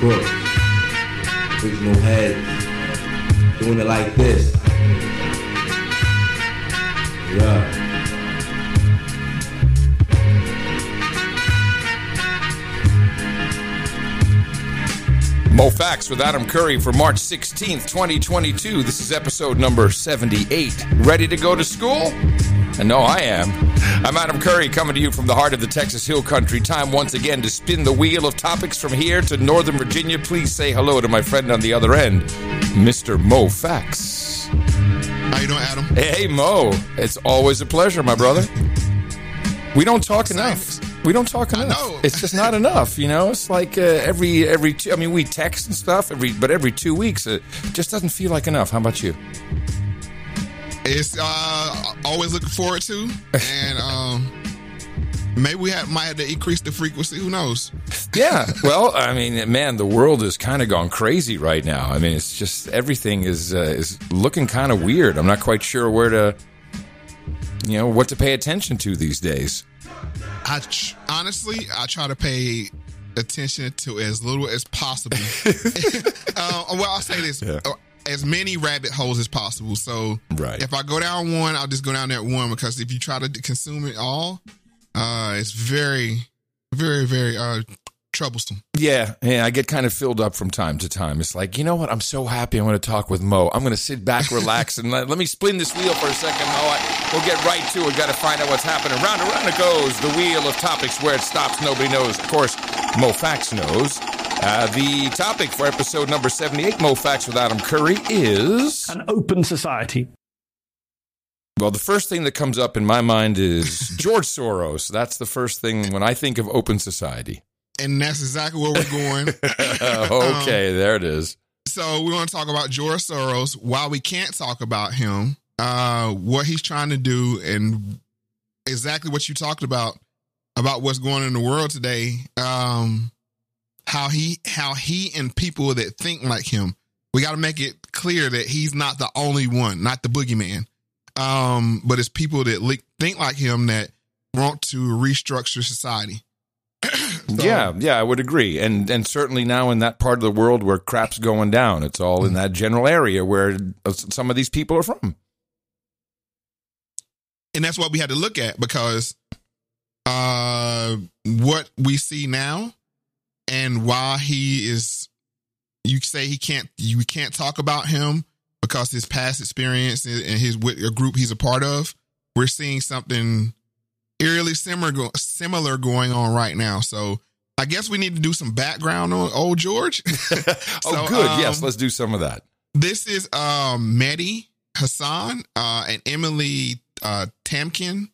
crook. Original head. Doing it like this. Yeah. Mo Facts with Adam Curry for March 16th, 2022. This is episode number 78. Ready to go to school? And no, I am. I'm Adam Curry coming to you from the heart of the Texas Hill Country. Time once again to spin the wheel of topics from here to Northern Virginia. Please say hello to my friend on the other end, Mr. Mo Facts. How you doing, Adam? Hey, Mo. It's always a pleasure, my brother. We don't talk enough. We don't talk enough. It's just not enough, you know. It's like uh, every every. Two, I mean, we text and stuff every, but every two weeks, it just doesn't feel like enough. How about you? It's uh, always looking forward to, and um, maybe we have, might have to increase the frequency. Who knows? Yeah. Well, I mean, man, the world has kind of gone crazy right now. I mean, it's just everything is uh, is looking kind of weird. I'm not quite sure where to, you know, what to pay attention to these days. I tr- honestly, I try to pay attention to as little as possible. uh, well, I'll say this: Yeah. As many rabbit holes as possible. So, Right. if I go down one, I'll just go down that one because if you try to consume it all, uh, it's very, very, very uh, troublesome. Yeah, yeah, I get kind of filled up from time to time. It's like, you know what? I'm so happy I'm going to talk with Mo. I'm going to sit back, relax, and let, let me spin this wheel for a second, Mo. I, we'll get right to it. Got to find out what's happening. Round and round it goes. The wheel of topics where it stops, nobody knows. Of course, Mo Facts knows. Uh, the topic for episode number 78, Mo Facts with Adam Curry, is. an open society. Well, the first thing that comes up in my mind is George Soros. That's the first thing when I think of open society. And that's exactly where we're going. okay, there it is. So we want to talk about George Soros. Why we can't talk about him, uh, what he's trying to do, and exactly what you talked about about what's going on in the world today. Um, how he how he and people that think like him. We got to make it clear that he's not the only one, not the boogeyman. Um, but it's people that think like him that want to restructure society. So- yeah, yeah, I would agree, and and certainly now in that part of the world where crap's going down, it's all in that general area where uh, some of these people are from. and that's what we had to look at because uh what we see now and why he is you say he can't you can't talk about him because his past experience and his with a group he's a part of we're seeing something eerily similar similar going on right now so i guess we need to do some background on old george Oh, good. um, yes, let's do some of that. this is um Mehdi Hasan uh, and Emily uh, Tamkin,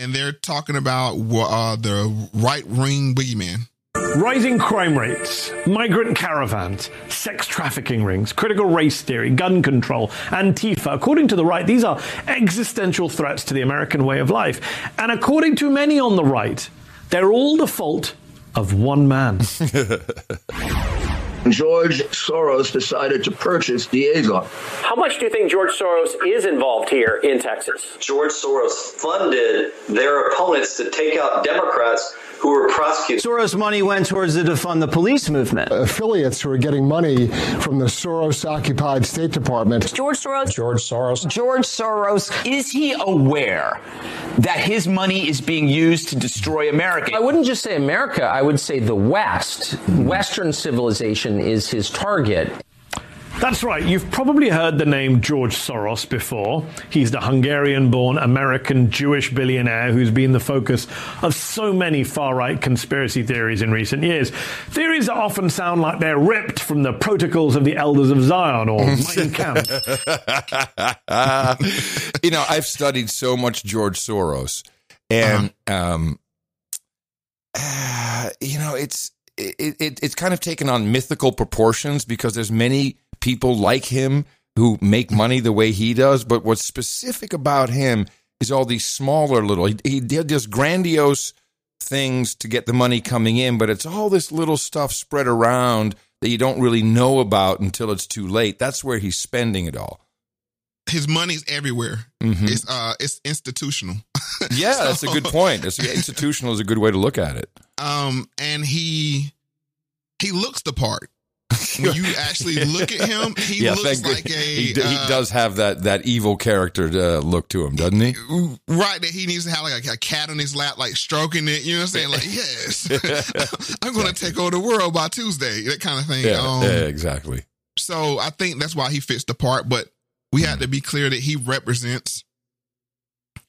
and they're talking about uh, the right wing boogeyman. Rising crime rates, migrant caravans, sex trafficking rings, critical race theory, gun control, Antifa. According to the right, these are existential threats to the American way of life. And according to many on the right, they're all the fault of one man. George Soros decided to purchase Diego. How much do you think George Soros is involved here in Texas? George Soros funded their opponents to take out Democrats who were prosecuted. Soros money went towards to defund the police movement. affiliates who are getting money from the Soros occupied State Department. George Soros. George Soros. George Soros. Is he aware that his money is being used to destroy America? I wouldn't just say America, I would say the West. Western civilization is his target. That's right. You've probably heard the name George Soros before. He's the Hungarian born American Jewish billionaire who's been the focus of so many far right conspiracy theories in recent years. Theories that often sound like they're ripped from the protocols of the Elders of Zion or Mein Kampf. you know, I've studied so much George Soros, and um, uh, you know, it's it, it it's kind of taken on mythical proportions because there's many people like him who make money the way he does. But what's specific about him is all these smaller little. He, he did just grandiose things to get the money coming in, but it's all this little stuff spread around that you don't really know about until it's too late. That's where he's spending it all. His money's everywhere. Mhm. It's uh, it's institutional. Yeah, that's a good point. That's, institutional is a good way to look at it. um, and he he looks the part. when you actually look at him, he yeah, looks like a he, d- he uh, does have that that evil character uh, look to him, doesn't he? right that he needs to have like a, a cat on his lap, like stroking it. You know what I'm saying? Like, yes, I'm going to take over the world by Tuesday. That kind of thing. Yeah, Um, yeah, exactly. So I think that's why he fits the part. But we have to be clear that he represents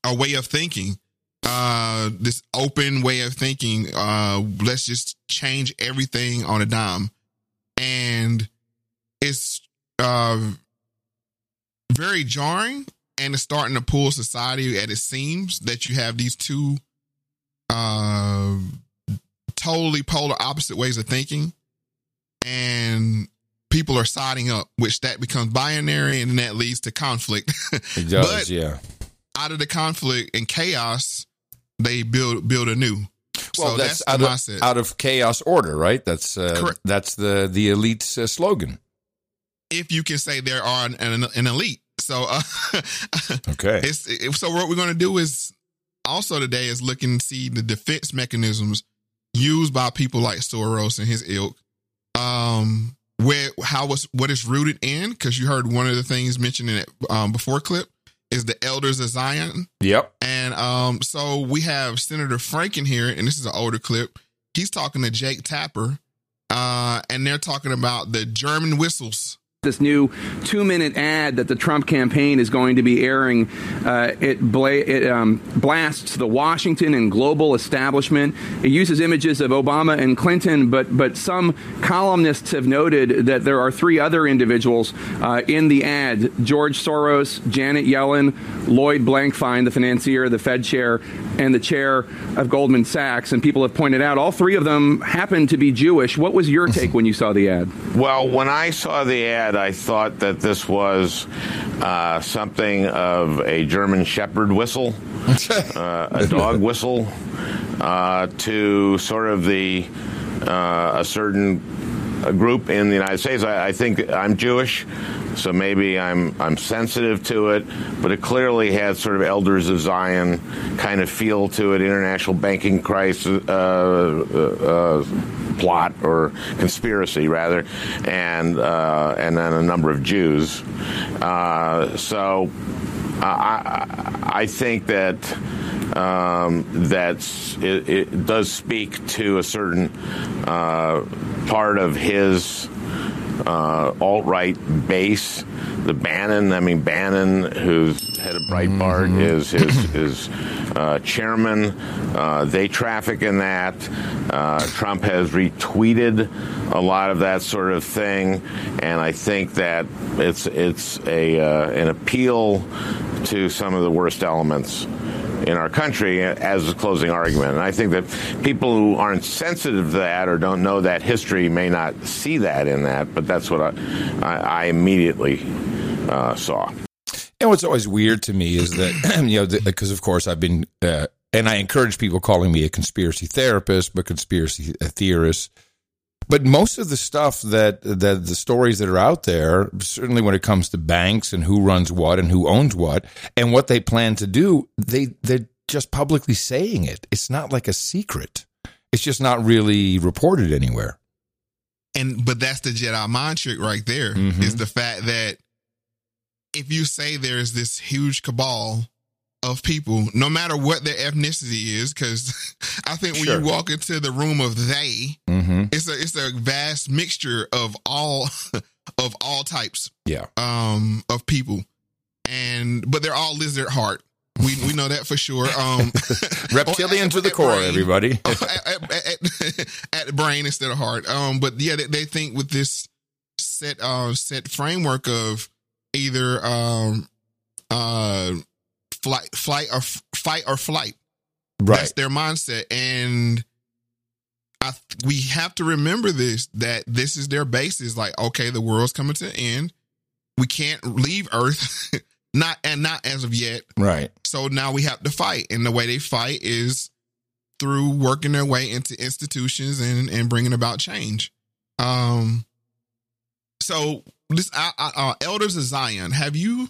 a way of thinking, uh, this open way of thinking. Uh, let's just change everything on a dime, and it's uh very jarring, and it's starting to pull society at its seams that you have these two uh totally polar opposite ways of thinking. And people are siding up which that becomes binary and that leads to conflict. It does, But- yeah. out of the conflict and chaos they build build anew Well, so that's, that's, out, of, out of chaos order, right? That's uh, Correct. that's the the elite's uh, slogan. if you can say there are an, an, an elite so uh, Okay. It's it, so what we're going to do is also today is look and see the defense mechanisms used by people like Soros and his ilk. Um, where how was what is rooted in? Because you heard one of the things mentioned in it um, before clip is the elders of Zion, Yep. and um, so we have Senator Franken here, and this is an older clip. He's talking to Jake Tapper, uh, and they're talking about the German whistles. This new two minute ad that the Trump campaign is going to be airing, uh, it, bla- it um, blasts the Washington and global establishment. It uses images of Obama and Clinton, but, but some columnists have noted that there are three other individuals uh, in the ad George Soros, Janet Yellen, Lloyd Blankfein, the financier, the Fed chair, and the chair of Goldman Sachs. And people have pointed out all three of them happen to be Jewish. What was your take when you saw the ad? Well, when I saw the ad, I thought that this was uh, something of a German Shepherd whistle, uh, a dog whistle, uh, to sort of the uh, a certain uh, group in the United States. I, I think I'm Jewish, so maybe I'm I'm sensitive to it, but it clearly had sort of Elders of Zion kind of feel to it, international banking crisis. Uh, uh, plot or conspiracy rather, and uh, and then a number of Jews. Uh, so I, I, think that um, that's it, it does speak to a certain uh, part of his uh, alt right base. The Bannon, I mean Bannon, who's head of Breitbart, is his his uh, chairman. Uh, they traffic in that. Uh, Trump has retweeted a lot of that sort of thing, and I think that it's it's a uh, an appeal to some of the worst elements in our country as a closing argument. And I think that people who aren't sensitive to that or don't know that history may not see that in that, but that's what I, I, immediately uh, saw. And what's always weird to me is that, you know, because of course I've been, uh, and I encourage people calling me a conspiracy therapist, but conspiracy theorist. But most of the stuff that, that the stories that are out there, certainly when it comes to banks and who runs what and who owns what and what they plan to do, they, they're just publicly saying it. It's not like a secret. It's just not really reported anywhere. And but that's the Jedi mind trick right there. Is Mhm. the fact that if you say there's this huge cabal of people, no matter what their ethnicity is, because I think when Sure. you walk into the room of they, Mm-hmm. it's a it's a vast mixture of all of all types Yeah. um of people. And but they're all lizard heart. We we know that for sure. Um Reptilian to the core, brain. everybody. at, at, at, at brain instead of heart. Um, but yeah, they, they think with this set uh set framework of either um uh flight flight or f- fight or flight. Right. That's their mindset, and I we have to remember this that this is their basis. Like, okay, the world's coming to an end. We can't leave Earth, not and not as of yet. Right. So now we have to fight, and the way they fight is through working their way into institutions and and bringing about change. Um. So this, I, I, uh, elders of Zion, have you?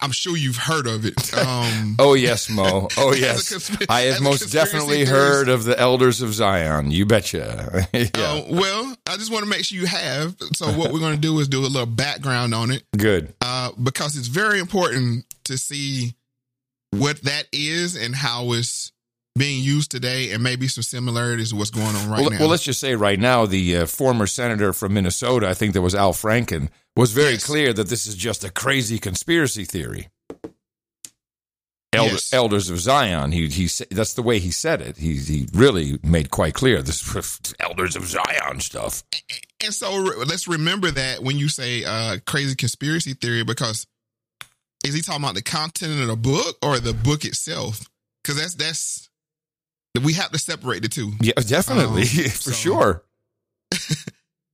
I'm sure you've heard of it. Um, oh yes, Mo. Oh yes, consp- I have most definitely theorist. heard of the Elders of Zion. You betcha. yeah. Uh, well, I just want to make sure you have. So what we're going to do is do a little background on it Good. uh, because it's very important to see what that is and how it's being used today, and maybe some similarities to what's going on right well, now. well, let's just say right now, the uh, former senator from Minnesota, I think that was Al Franken, was very Yes. clear that this is just a crazy conspiracy theory. Elder, Yes. Elders of Zion. He he. That's the way he said it. He he really made quite clear this Elders of Zion stuff. and so re- let's remember that when you say uh, crazy conspiracy theory, because is he talking about the content of the book or the book itself? Because that's that's we have to separate the two. Yeah, definitely Um, for so- sure.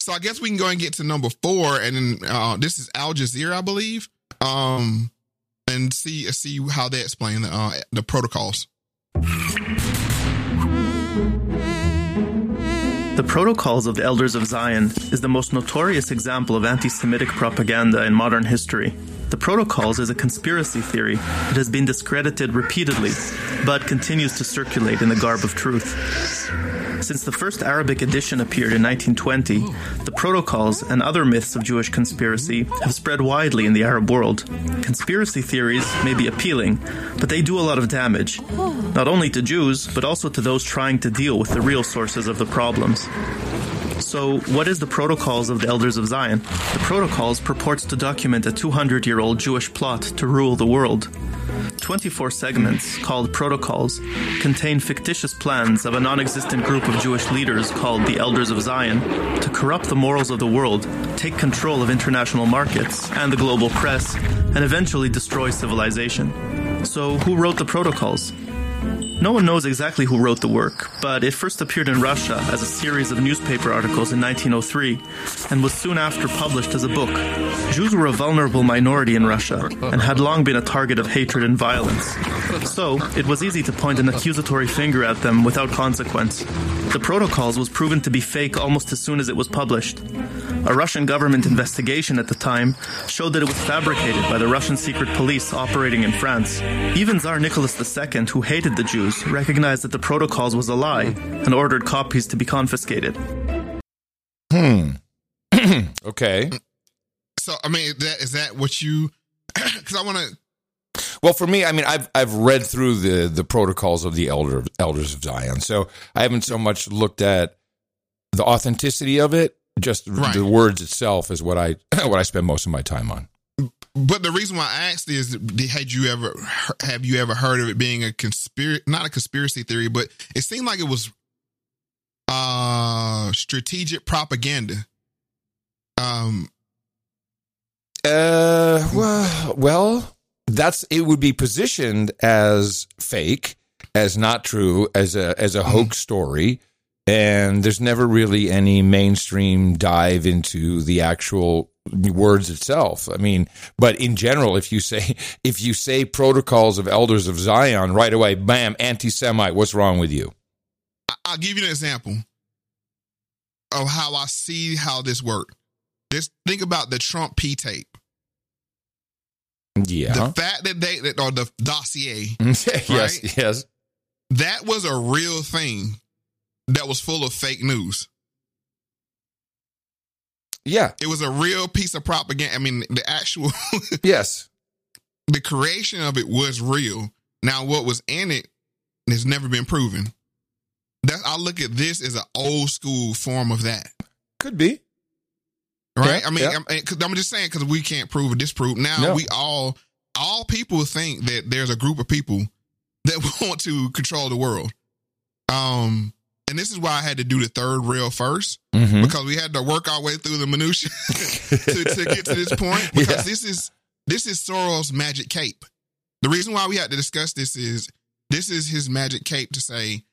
So I guess we can go and get to number four, and then uh, this is Al Jazeera, I believe, um, and see see how they explain the uh, the protocols. The Protocols of the Elders of Zion is the most notorious example of anti Semitic propaganda in modern history. The Protocols is a conspiracy theory that has been discredited repeatedly, but continues to circulate in the garb of truth. Since the first Arabic edition appeared in 1920, the Protocols and other myths of Jewish conspiracy have spread widely in the Arab world. Conspiracy theories may be appealing, but they do a lot of damage, not only to Jews, but also to those trying to deal with the real sources of the problems. So, what is the Protocols of the Elders of Zion? The Protocols purports to document a 200 year old Jewish plot to rule the world. 24 segments, called Protocols, contain fictitious plans of a non existent group of Jewish leaders called the Elders of Zion to corrupt the morals of the world, take control of international markets and the global press, and eventually destroy civilization. So, who wrote the Protocols? No one knows exactly who wrote the work, but it first appeared in Russia as a series of newspaper articles in 1903 and was soon after published as a book. Jews were a vulnerable minority in Russia and had long been a target of hatred and violence. So, it was easy to point an accusatory finger at them without consequence. The Protocols was proven to be fake almost as soon as it was published. A Russian government investigation at the time showed that it was fabricated by the Russian secret police operating in France. Even Tsar Nicholas II, who hated the Jews, recognized that the Protocols was a lie and ordered copies to be confiscated. Hmm. okay. So I mean, is that is that what you? Because I want to. Well, for me, I mean, I've I've read through the the protocols of the elder elders of Zion, so I haven't so much looked at the authenticity of it. Just Right. the words itself is what I what I spend most of my time on. But the reason why I asked is, had you ever have you ever heard of it being a conspiracy? Not a conspiracy theory, but it seemed like it was uh strategic propaganda. Um, Uh, well, well, that's it. Would be positioned as fake, as not true, as a as a hoax story, and there's never really any mainstream dive into the actual words itself. I mean, but in general, if you say if you say protocols of elders of Zion, right away, bam, anti-Semite. What's wrong with you? I'll give you an example of how I see how this worked. Just think about the Trump P tape. Yeah. The fact that they that or the dossier, yes. right? Yes. that was a real thing that was full of fake news. Yeah. It was a real piece of propaganda. I mean, the actual Yes. the creation of it was real. Now, what was in it has never been proven. That I look at this as an old school form of that, Could be. right? Yeah, I mean, yeah. I'm, I'm just saying because we can't prove or disprove. Now No. we all, all people think that there's a group of people that want to control the world. Um, and this is why I had to do the third rail 1st Mhm. because we had to work our way through the minutia to, to get to this point. Because Yeah. this is this is Soros' magic cape. The reason why we had to discuss this is this is his magic cape to say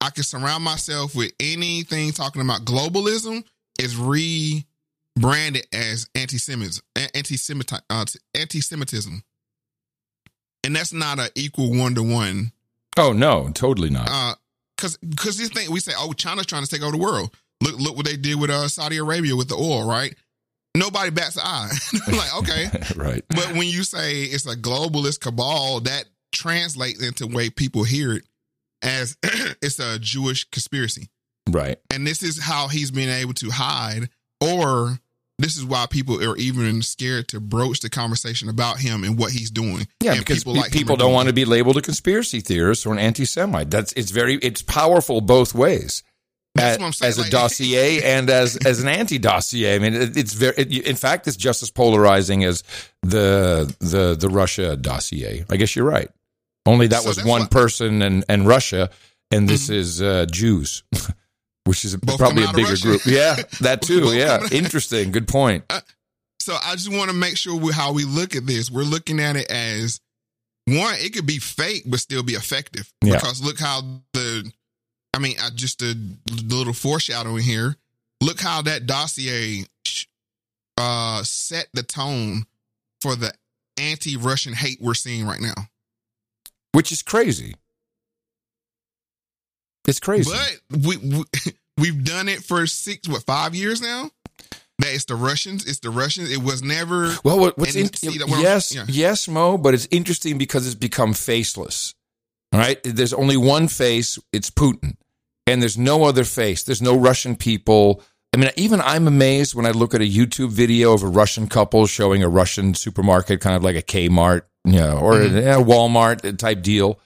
I can surround myself with anything talking about globalism is rebranded as anti-Semitism, anti-Semitism, uh, anti-Semitism, and that's not an equal one to one Oh no, totally not. uh because because this thing we say oh China's trying to take over the world. Look look what they did with uh Saudi Arabia with the oil, right? nobody bats an eye. like, okay. right. But when you say it's a globalist cabal, that translates into the way people hear it as it's a Jewish conspiracy. Right. And this is how he's been able to hide, or this is why people are even scared to broach the conversation about him and what he's doing. Yeah, and because people, like people don't want to be labeled a conspiracy theorist or an anti-Semite. That's it's very it's powerful both ways. That's As, what I'm saying, as a like- dossier and as as an anti-dossier. I mean, it, it's very. It, in fact, it's just as polarizing as the the the Russia dossier. I guess you're right. Only that So was one why- person and and Russia, and this is uh, Jews, which is Both probably a bigger group. Yeah, that too. Yeah, interesting. Good point. So I just want to make sure we, how we look at this. We're looking at it as one, it could be fake but still be effective. Yeah. Because look how the, I mean, I just a little foreshadowing here. Look how that dossier uh, set the tone for the anti-Russian hate we're seeing right now. Which is crazy. It's crazy. But we, we we've done it for six, what, five years now. That it's the Russians. It's the Russians. It was never. Well, what, what's in, see yes, yeah. yes, Mo, but it's interesting because it's become faceless. All right, there's only one face. It's Putin, and there's no other face. There's no Russian people. I mean, even I'm amazed when I look at a YouTube video of a Russian couple showing a Russian supermarket, kind of like a Kmart, you know, or Mm-hmm. a Walmart type deal,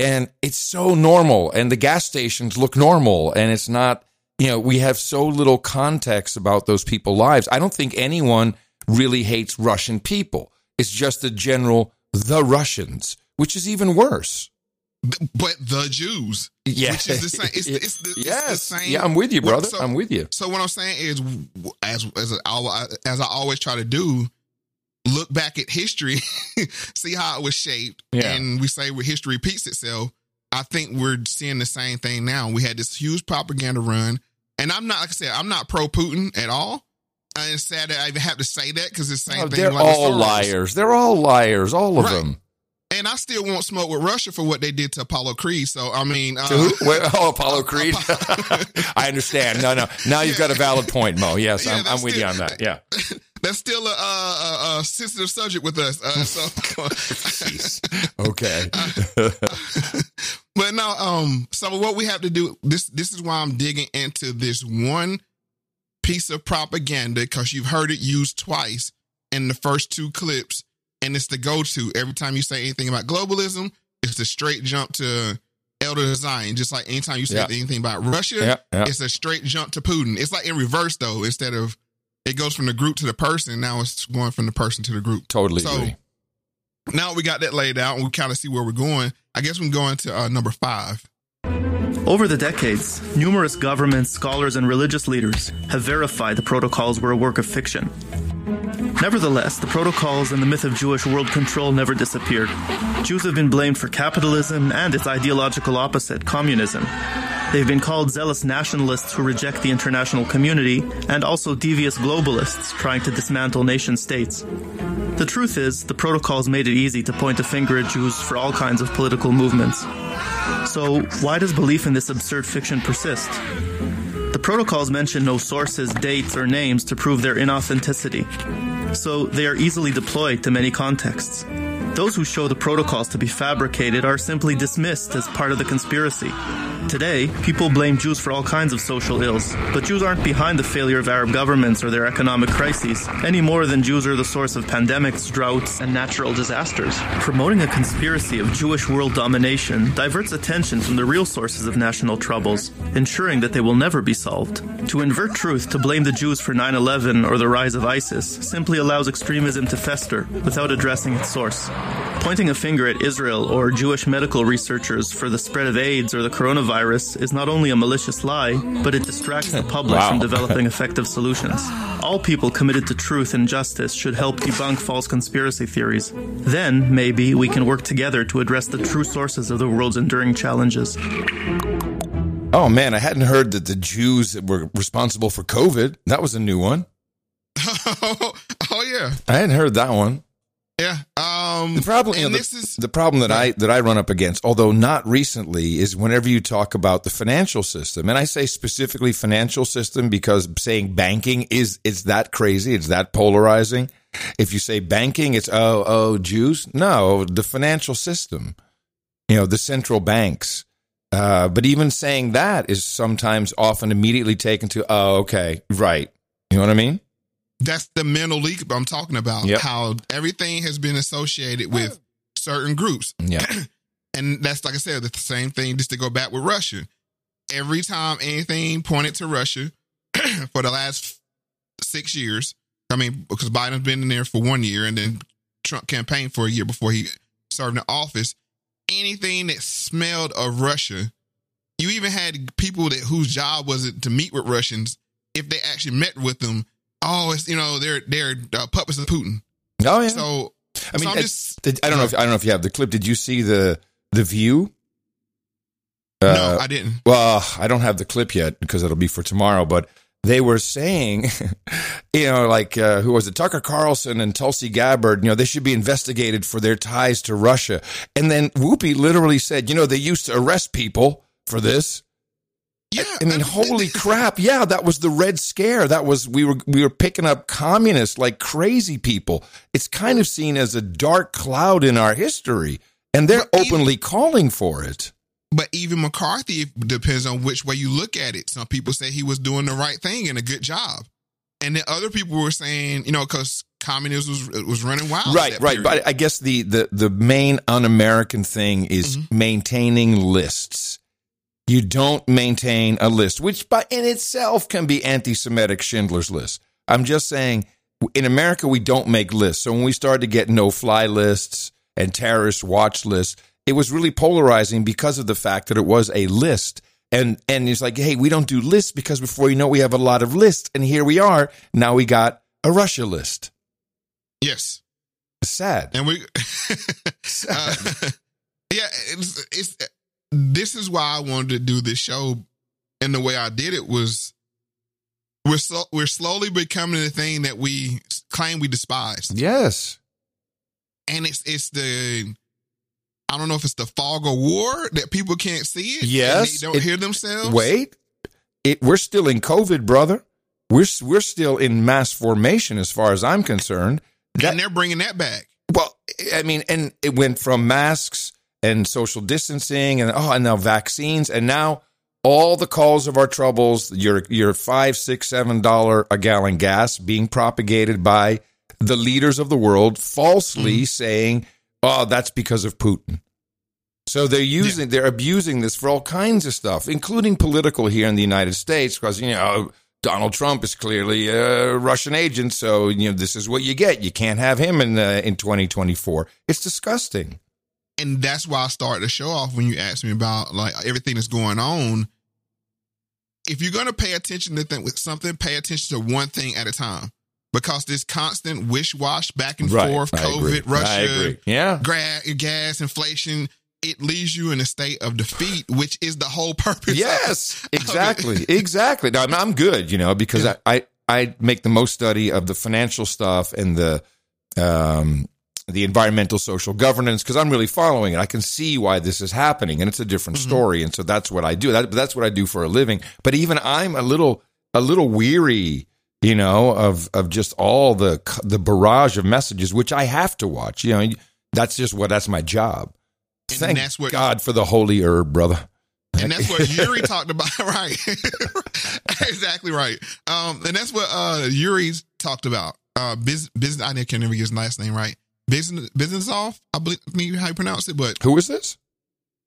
and it's so normal, and the gas stations look normal, and it's not. You know, we have so little context about those people's lives. I don't think anyone really hates Russian people. It's just the general the Russians, which is even worse. But the Jews, Yeah. which is the same. It's, it's, the, it's the same. Yeah, I'm with you, brother. So- I'm with you. So what I'm saying is, as as I, as I always try to do, look back at history, see how it was shaped, Yeah. and we say where history repeats itself. I think we're seeing the same thing now. We had this huge propaganda run, and I'm not like I said, I'm not pro Putin at all. And it's sad that I even have to say that because it's the same Oh, thing. they're like all Soros. liars. They're all liars, all of Right. them. And I still won't smoke with Russia for what they did to Apollo Creed. So I mean, uh? Wait, oh, Apollo Creed. I understand. No, no. Now you've got a valid point, Mo. Yes, Yeah, I'm, I'm that's with you on that. Yeah. That's still a, a, a, sensitive subject with us. Uh, so, Okay. but no, um, so what we have to do this this is why I'm digging into this one piece of propaganda because you've heard it used twice in the first two clips, and it's the go to every time you say anything about globalism. It's a straight jump to Elder Zion. Just like anytime you say Yeah. anything about Russia, Yeah, yeah. it's a straight jump to Putin. It's like in reverse though. Instead of it goes from the group to the person, now it's going from the person to the group. Totally So, agree. now we got that laid out and we kind of see where we're going. I guess we can go into uh, number five. Over the decades, numerous governments, scholars, and religious leaders have verified the protocols were a work of fiction. Nevertheless, the protocols and the myth of Jewish world control never disappeared. Jews have been blamed for capitalism and its ideological opposite, communism. They've been called zealous nationalists who reject the international community and also devious globalists trying to dismantle nation states. The truth is, the protocols made it easy to point a finger at Jews for all kinds of political movements. So, why does belief in this absurd fiction persist? The protocols mention no sources, dates, or names to prove their inauthenticity, so they are easily deployed to many contexts. Those who show the protocols to be fabricated are simply dismissed as part of the conspiracy. Today, people blame Jews for all kinds of social ills, but Jews aren't behind the failure of Arab governments or their economic crises, any more than Jews are the source of pandemics, droughts, and natural disasters. Promoting a conspiracy of Jewish world domination diverts attention from the real sources of national troubles, ensuring that they will never be solved. To invert truth to blame the Jews for 9 11 or the rise of ISIS simply allows extremism to fester without addressing its source. Pointing a finger at Israel or Jewish medical researchers for the spread of AIDS or the coronavirus is not only a malicious lie, but it distracts the public Wow. from developing effective solutions. All people committed to truth and justice should help debunk false conspiracy theories. Then, maybe, we can work together to address the true sources of the world's enduring challenges. Oh man, I hadn't heard that the Jews were responsible for COVID. That was a new one. Oh, oh yeah, I hadn't heard that one. Yeah. Um, the problem, you know, this the, is the problem that I that I run up against, although not recently, is whenever you talk about the financial system, and I say specifically financial system because saying banking is it's that crazy, it's that polarizing. If you say banking, it's oh oh Jews. No, the financial system, you know, the central banks. Uh, but even saying that is sometimes often immediately taken to oh okay right. You know what I mean? That's the mental leap I'm talking about. Yep. How everything has been associated with certain groups. Yeah. And that's like I said, the same thing just to go back with Russia. Every time anything pointed to Russia for the last six years, I mean, because Biden's been in there for one year and then Trump campaigned for a year before he served in office. Anything that smelled of Russia, you even had people that whose job was it to meet with Russians. If they actually met with them, oh, it's you know they're they're uh, puppets of Putin. Oh yeah. So I mean, so it- just I don't know. If, I don't know if you have the clip. Did you see the the view? Uh, no, I didn't. Well, I don't have the clip yet because it'll be for tomorrow. But they were saying, you know, like uh, who was it? Tucker Carlson and Tulsi Gabbard. You know, they should be investigated for their ties to Russia. And then Whoopi literally said, you know, they used to arrest people for this. Yeah, I mean, holy crap! Yeah, that was the Red Scare. That was we were we were picking up communists like crazy people. It's kind of seen as a dark cloud in our history, and they're openly calling for it. But even McCarthy depends on which way you look at it. Some people say he was doing the right thing and a good job, and then other people were saying, you know, because communism was was running wild. right, right. period. But I guess the the the main un-American thing is Mm-hmm. maintaining lists. You don't maintain a list, which by in itself can be anti-Semitic Schindler's List. I'm just saying, in America we don't make lists. So when we started to get no-fly lists and terrorist watch lists, it was really polarizing because of the fact that it was a list. And and it's like, hey, we don't do lists because before you know, we have a lot of lists, and here we are. Now we got a Russia list. yes, Sad. and we, uh, yeah, it's, it's this is why I wanted to do this show, and the way I did it was we're so, we're slowly becoming the thing that we claim we despise. Yes. and it's it's the I don't know if it's the fog of war that people can't see it. Yes, they don't it- hear themselves. Wait, it, we're still in COVID, brother. We're we're still in mass formation, as far as I'm concerned. and they're bringing that back. Well, I mean, and it went from masks and social distancing, and oh, and now vaccines, and now all the cause of our troubles. Your your five, six, seven dollar a gallon gas being propagated by the leaders of the world, falsely saying, "Oh, that's because of Putin." So they're using, they're abusing this for all kinds of stuff, including political here in the United States, because you know Donald Trump is clearly a Russian agent. So you know this is what you get. You can't have him in uh, in 2024. It's disgusting. And that's why I started to show off when you asked me about like everything that's going on. If you're gonna pay attention to th- something, pay attention to one thing at a time. Because this constant wish wash back and Right. forth, I agree. COVID, Russia, Yeah. gra- gas, inflation, it leaves you in a state of defeat, which is the whole purpose. Yes, of exactly, exactly. Now I'm, I'm good, you know, because I, I I make the most study of the financial stuff and the um the environmental social governance because I'm really following it. I can see why this is happening, and it's a different story, and so that's what I do. That, that's what I do for a living. But even I'm a little a little weary, you know, of of just all the the barrage of messages which I have to watch. You know, that's just what that's my job. Thank that's what- God for the holy herb, brother. And that's what Yuri talked about, right? exactly right. Um, and that's what uh Yuri talked about. Uh, business, business. I can't never get his last name right. Business, business off. I believe how you pronounce it, but Who is this?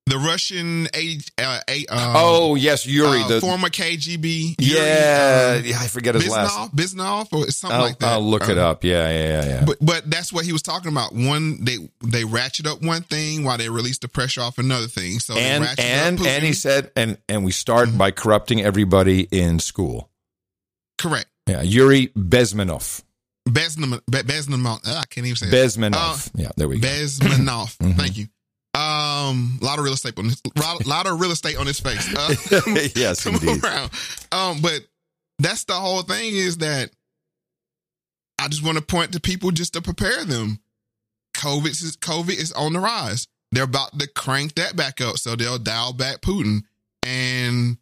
the Russian a, uh, a um, oh yes, Yuri, uh, the former KGB. Yuri, yeah, um, yeah, I forget his last. Biznov, Biznov, or something I'll, like that. I'll look it Uh, up. Yeah, yeah, yeah, yeah. But but that's what he was talking about. One, they they ratchet up one thing while they release the pressure off another thing. So they and up and and he said, and and we start by corrupting everybody in school. correct. Yeah, Yuri Bezmenov. Bezmenov. Be- uh, I can't even say it. Bezmenov. Uh, yeah, there we go. Bezmenov. Mhm. Thank you. Um, a lot of real estate on this, lot, lot of real estate on his face. Uh, yes, indeed. around. Um, but that's the whole thing is that I just want to point to people just to prepare them. COVID is COVID is on the rise. They're about to crank that back up, so they'll dial back Putin. And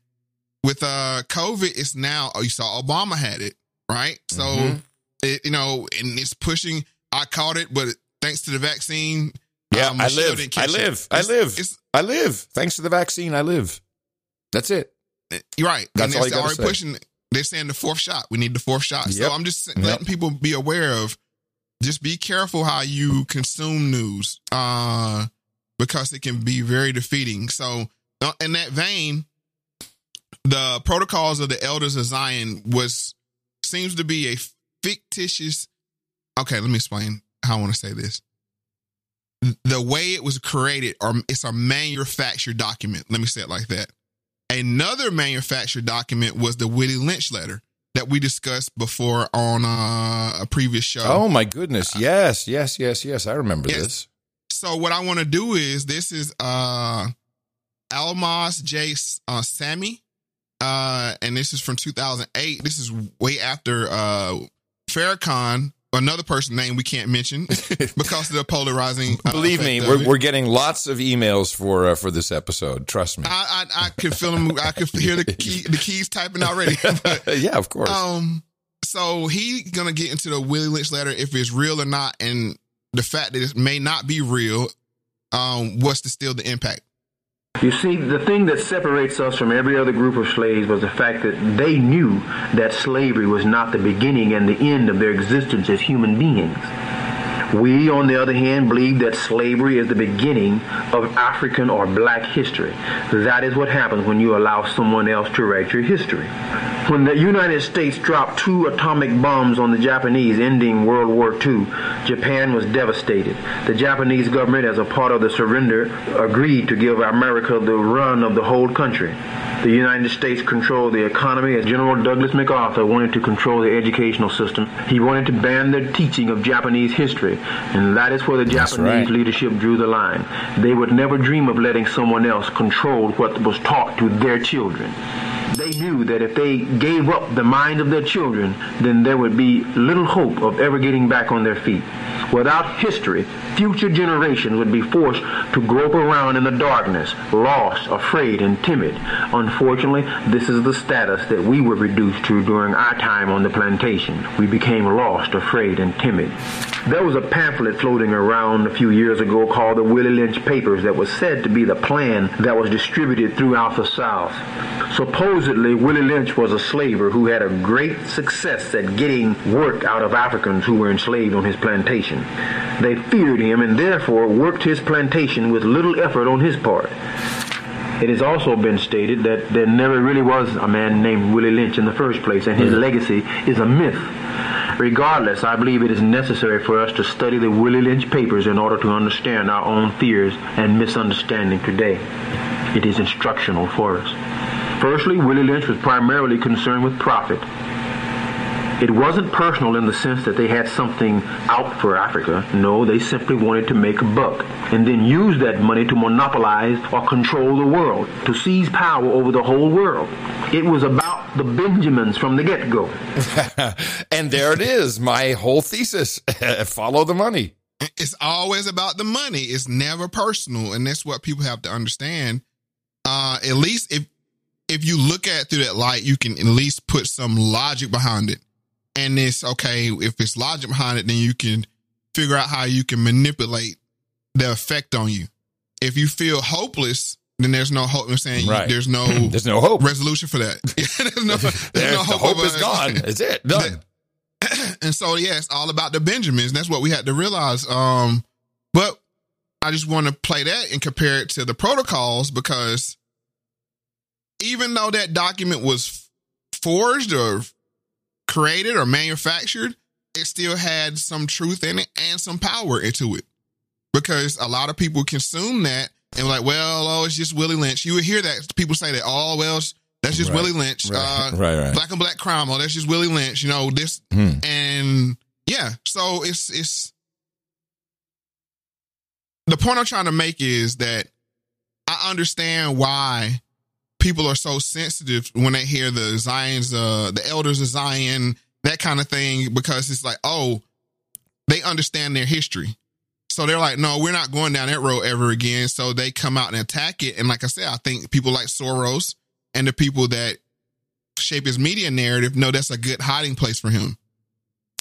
with uh COVID, it's now. Oh, you saw Obama had it, right? So Mm-hmm. It, you know, and it's pushing. I caught it, but thanks to the vaccine, Yeah, uh, I live. I catch it. live. I live. it's- I live. Thanks to the vaccine, I live. That's it. You're right. That's and all you already say. pushing. They're saying the fourth shot. We need the fourth shot. Yep. So I'm just letting people be aware of. Just be careful how you consume news, uh, because it can be very defeating. So, uh, in that vein, the protocols of the elders of Zion was seems to be a fictitious. Okay, let me explain how I want to say this. The way it was created, or it's a manufactured document. Let me say it like that. Another manufactured document was the Willie Lynch letter that we discussed before on uh, a previous show. Oh my goodness. Yes, yes, yes, yes. I remember Yes. this. So what I want to do is this is uh Almas J. Uh, Sammy, uh, and this is from 2008. This is way after uh Farrakhan, another person name we can't mention because of the polarizing. uh, Believe me, we're, we're getting lots of emails for uh, for this episode. Trust me. I, I I could feel them. I could hear the key, the keys typing already. But, yeah, of course. Um, so he gonna get into the Willie Lynch letter if it's real or not, and the fact that it may not be real. Um, what's the still the impact? You see, the thing that separates us from every other group of slaves was the fact that they knew that slavery was not the beginning and the end of their existence as human beings. We, on the other hand, believe that slavery is the beginning of African or black history. That is what happens when you allow someone else to write your history. When the United States dropped two atomic bombs on the Japanese, ending World War II, Japan was devastated. The Japanese government, as a part of the surrender, agreed to give America the run of the whole country. The United States controlled the economy as General Douglas MacArthur wanted to control the educational system. He wanted to ban the teaching of Japanese history, and that is where the That's Japanese right. leadership drew the line. They would never dream of letting someone else control what was taught to their children. They knew that if they gave up the mind of their children, then there would be little hope of ever getting back on their feet. Without history, future generations would be forced to grope around in the darkness, lost, afraid, and timid. Unfortunately, this is the status that we were reduced to during our time on the plantation. We became lost, afraid, and timid. There was a pamphlet floating around a few years ago called the Willie Lynch Papers that was said to be the plan that was distributed throughout the South. Supposedly, Willie Lynch was a slaver who had a great success at getting work out of Africans who were enslaved on his plantation. They feared him and therefore worked his plantation with little effort on his part. It has also been stated that there never really was a man named Willie Lynch in the first place, and his mm-hmm. legacy is a myth. Regardless, I believe it is necessary for us to study the Willie Lynch papers in order to understand our own fears and misunderstanding today. It is instructional for us. Firstly, Willie Lynch was primarily concerned with profit. It wasn't personal in the sense that they had something out for Africa. No, they simply wanted to make a buck and then use that money to monopolize or control the world, to seize power over the whole world. It was about the Benjamins from the get go. and there it is. My whole thesis. Follow the money. It's always about the money. It's never personal, and that's what people have to understand. Uh, at least if if you look at it through that light, you can at least put some logic behind it. And it's okay if it's logic behind it, then you can figure out how you can manipulate the effect on you. If you feel hopeless, then there's no hope. I'm saying you- there's no There's no hope. resolution for that. there's no, there's There- no the hope. hope is gone. It's it. Done. and so yeah, it's all about the Benjamins. That's what we had to realize. Um, but I just want to play that and compare it to the protocols because even though that document was forged or created or manufactured, it still had some truth in it and some power into it. Because a lot of people consume that and like, well, oh, it's just Willie Lynch. You would hear that people say that, oh, well, that's just Right. Willie Lynch. Right. Uh, Right, right. Black and black crime. Oh, that's just Willie Lynch. You know, this Hmm. and yeah, so it's it's the point I'm trying to make is that I understand why people are so sensitive when they hear the Zion's uh the elders of Zion, that kind of thing, because it's like, oh, they understand their history. So they're like, no, we're not going down that road ever again. So they come out and attack it. And like I said, I think people like Soros and the people that shape his media narrative know that's a good hiding place for him.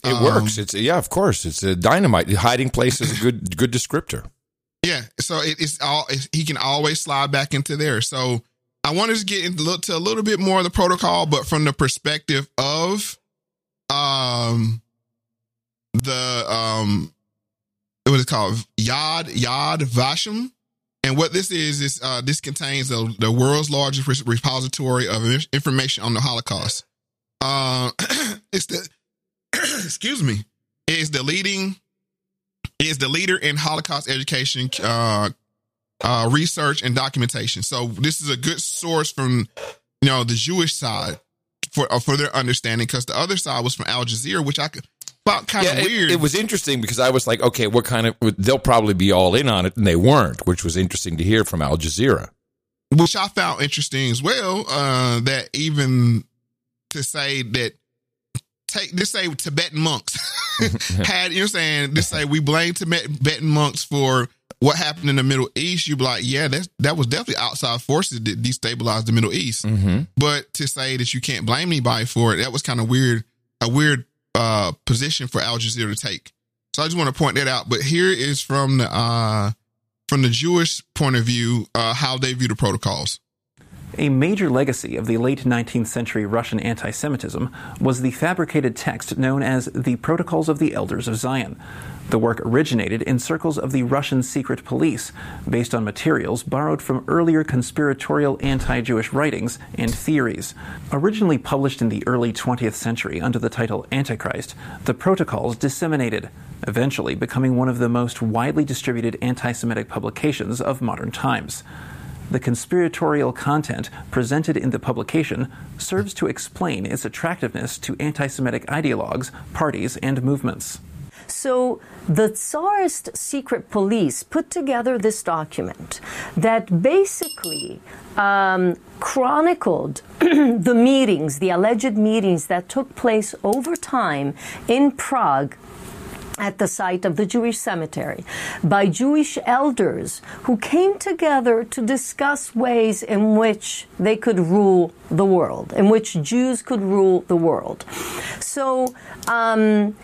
It Um, works. It's yeah, of course. It's a dynamite. The hiding place is a good good descriptor. Yeah, so it, it's all he can always slide back into there. So I wanted to get into a little bit more of the protocol, but from the perspective of um the um what is it called Yad Yad Vashem, and what this is is uh this contains the, the world's largest repository of information on the Holocaust. Uh, it's the excuse me, is the leading is the leader in Holocaust education, uh, uh, research and documentation. So this is a good source from, you know, the Jewish side for uh, for their understanding, because the other side was from Al Jazeera, which I could- felt kind of Yeah, it- weird. It, was interesting because I was like, okay, what kind of? They'll probably be all in on it, and they weren't, which was interesting to hear from Al Jazeera. which I found interesting as well. Uh, that even to say that take this say Tibetan monks had you know saying this say we blame Tibetan monks for what happened in the Middle East. you'd be like, yeah, that that was definitely outside forces that destabilized the Middle East. Mm-hmm. But to say that you can't blame anybody for it, that was kind of weird, a weird uh, position for Al Jazeera to take. So I just want to point that out. But here is from the uh, from the Jewish point of view, uh, how they view the protocols. A major legacy of the late 19th century Russian anti Semitism was the fabricated text known as the Protocols of the Elders of Zion. The work originated in circles of the Russian secret police, based on materials borrowed from earlier conspiratorial anti Jewish writings and theories. Originally published in the early 20th century under the title Antichrist, the protocols disseminated, eventually becoming one of the most widely distributed anti Semitic publications of modern times. The conspiratorial content presented in the publication serves to explain its attractiveness to anti Semitic ideologues, parties, and movements. So the Tsarist secret police put together this document that basically um, chronicled the meetings, the alleged meetings that took place over time in Prague at the site of the Jewish cemetery by Jewish elders who came together to discuss ways in which they could rule the world, in which Jews could rule the world. So, um,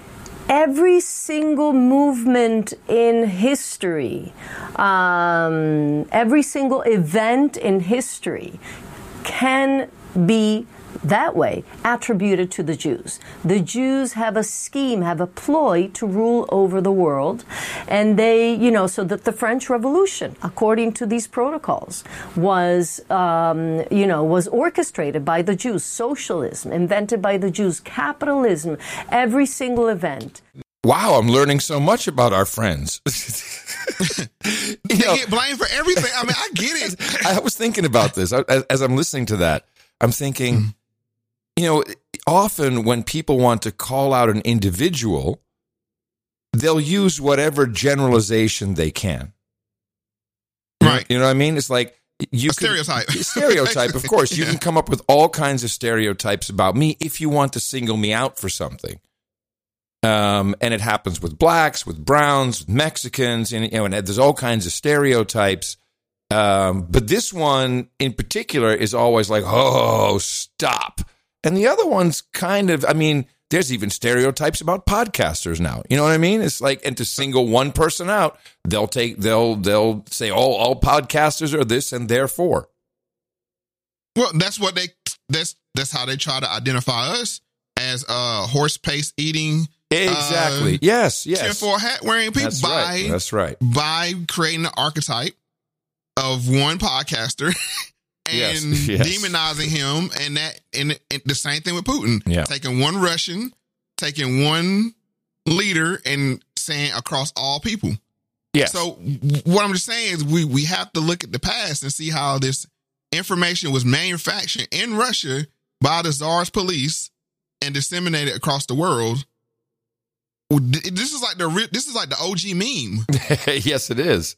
every single movement in history, um, every single event in history can be that way attributed to the Jews. The Jews have a scheme, have a ploy to rule over the world. And they, you know, so that the French Revolution, according to these protocols, was, um, you know, was orchestrated by the Jews. Socialism, invented by the Jews. Capitalism, every single event. Wow, I'm learning so much about our friends. They get blamed for everything. I mean, I get it. I was thinking about this as, as I'm listening to that. I'm thinking, you know, often when people want to call out an individual, they'll use whatever generalization they can. Right. You know what I mean? It's like you A stereotype. stereotype, of course. You Yeah. can come up with all kinds of stereotypes about me if you want to single me out for something. Um, and it happens with blacks, with browns, with Mexicans, and you know, and there's all kinds of stereotypes. Um, but this one in particular is always like, oh, stop. And the other one's kind of, I mean, there's even stereotypes about podcasters now. You know what I mean? It's like, and to single one person out, they'll take, they'll, they'll say, oh, all podcasters are this and therefore. Well, that's what they that's that's how they try to identify us as uh horse pace eating Exactly. uh, yes. Yes. tinfoil hat wearing people That's by right. That's right. by creating the archetype of one podcaster Yes, yes. demonizing him and that and, and the same thing with Putin. Yeah. Taking one Russian, taking one leader and saying across all people. Yeah. So what I'm just saying is we we have to look at the past and see how this information was manufactured in Russia by the Tsar's police and disseminated across the world. This is like the this is like the OG meme. yes, it is.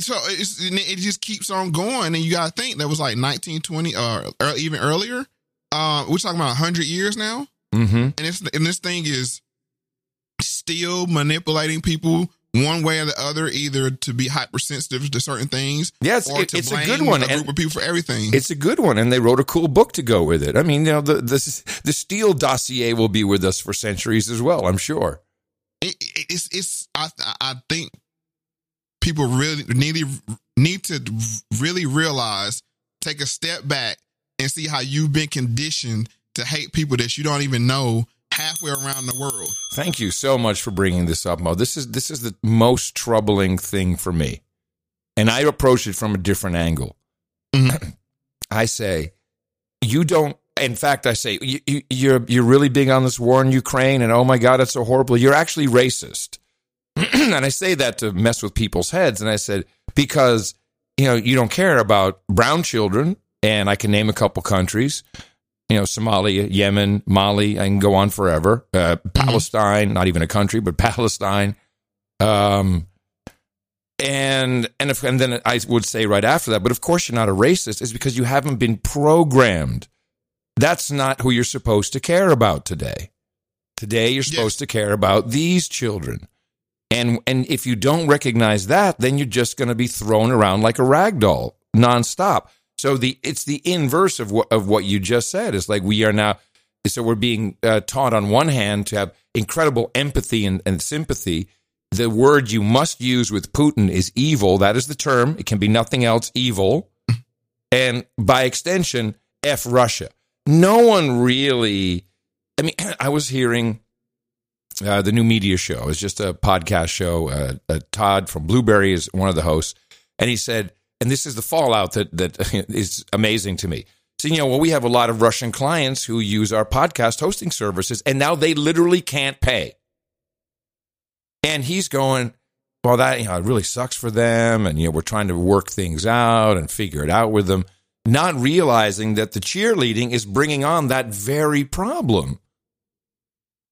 So it's, it just keeps on going, and you got to think that was like 1920 or, or even earlier. Uh, we're talking about 100 years now, Mm-hmm. and it's and this thing is still manipulating people one way or the other, either to be hypersensitive to certain things, Yes, or it- to it's a good one, A and- group of people for everything. It's a good one, and they wrote a cool book to go with it. I mean, you know, the the the Steele dossier will be with us for centuries as well. I'm sure. it- it's it's I I think people really need to need to really realize take a step back and see how you've been conditioned to hate people that you don't even know halfway around the world. Thank you so much for bringing this up, Mo. This is this is the most troubling thing for me, and I approach it from a different angle. Mm-hmm. I say, you don't. In fact, I say you, you, you're you're really big on this war in Ukraine, and oh my God, it's so horrible. You're actually racist, and I say that to mess with people's heads. And I said because you know you don't care about brown children, and I can name a couple countries you know, Somalia, Yemen, Mali, I can go on forever. Uh, Palestine, not even a country, but Palestine. Um, and and if, and then I would say right after that, but of course you're not a racist, is because you haven't been programmed. That's not who you're supposed to care about today. Today you're supposed to care about these children. And and if you don't recognize that, then you're just going to be thrown around like a rag doll nonstop. So the it's the inverse of what of what you just said. It's like we are now. So we're being uh, taught on one hand to have incredible empathy and, and sympathy. The word you must use with Putin is evil. That is the term. It can be nothing else. Evil, and by extension, f Russia. No one really. I mean, I was hearing uh, the new media show. It's just a podcast show. Uh, uh, Todd from Blubrry is one of the hosts, and he said, and this is the fallout that that is amazing to me. So you know, well, we have a lot of Russian clients who use our podcast hosting services, and now they literally can't pay. And he's going, well, that you know, it really sucks for them, and you know, we're trying to work things out and figure it out with them, not realizing that the cheerleading is bringing on that very problem.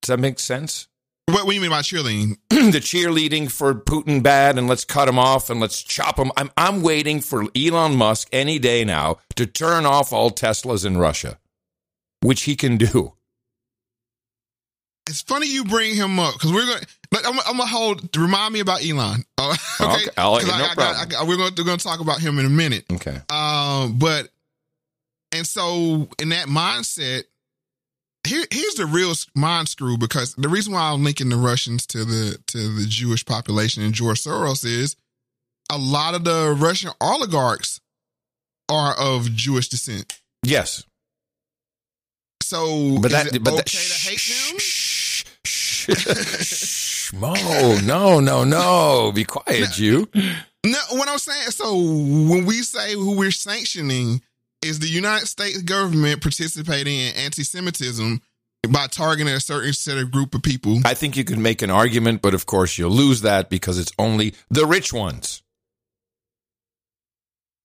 Does that make sense? What, what do you mean by cheerleading? the cheerleading for Putin bad and let's cut him off and let's chop him. I'm I'm waiting for Elon Musk any day now to turn off all Teslas in Russia, which he can do. It's funny you bring him up because we're gonna. I'm, I'm gonna hold. Remind me about Elon. Uh, okay, Okay, I'll- no I, problem. I got- we're gonna we're gonna talk about him in a minute. Okay. Um, but and so in that mindset, here here's the real mind screw because the reason why I'm linking the Russians to the to the Jewish population and George Soros is a lot of the Russian oligarchs are of Jewish descent. Yes. So, But that- but okay that- to hate them? Mo, no, no, no. Be quiet, you. No, what I'm saying. So when we say who we're sanctioning is the United States government participating in anti-Semitism by targeting a certain set of group of people. I think you could make an argument, but of course you'll lose that because it's only the rich ones.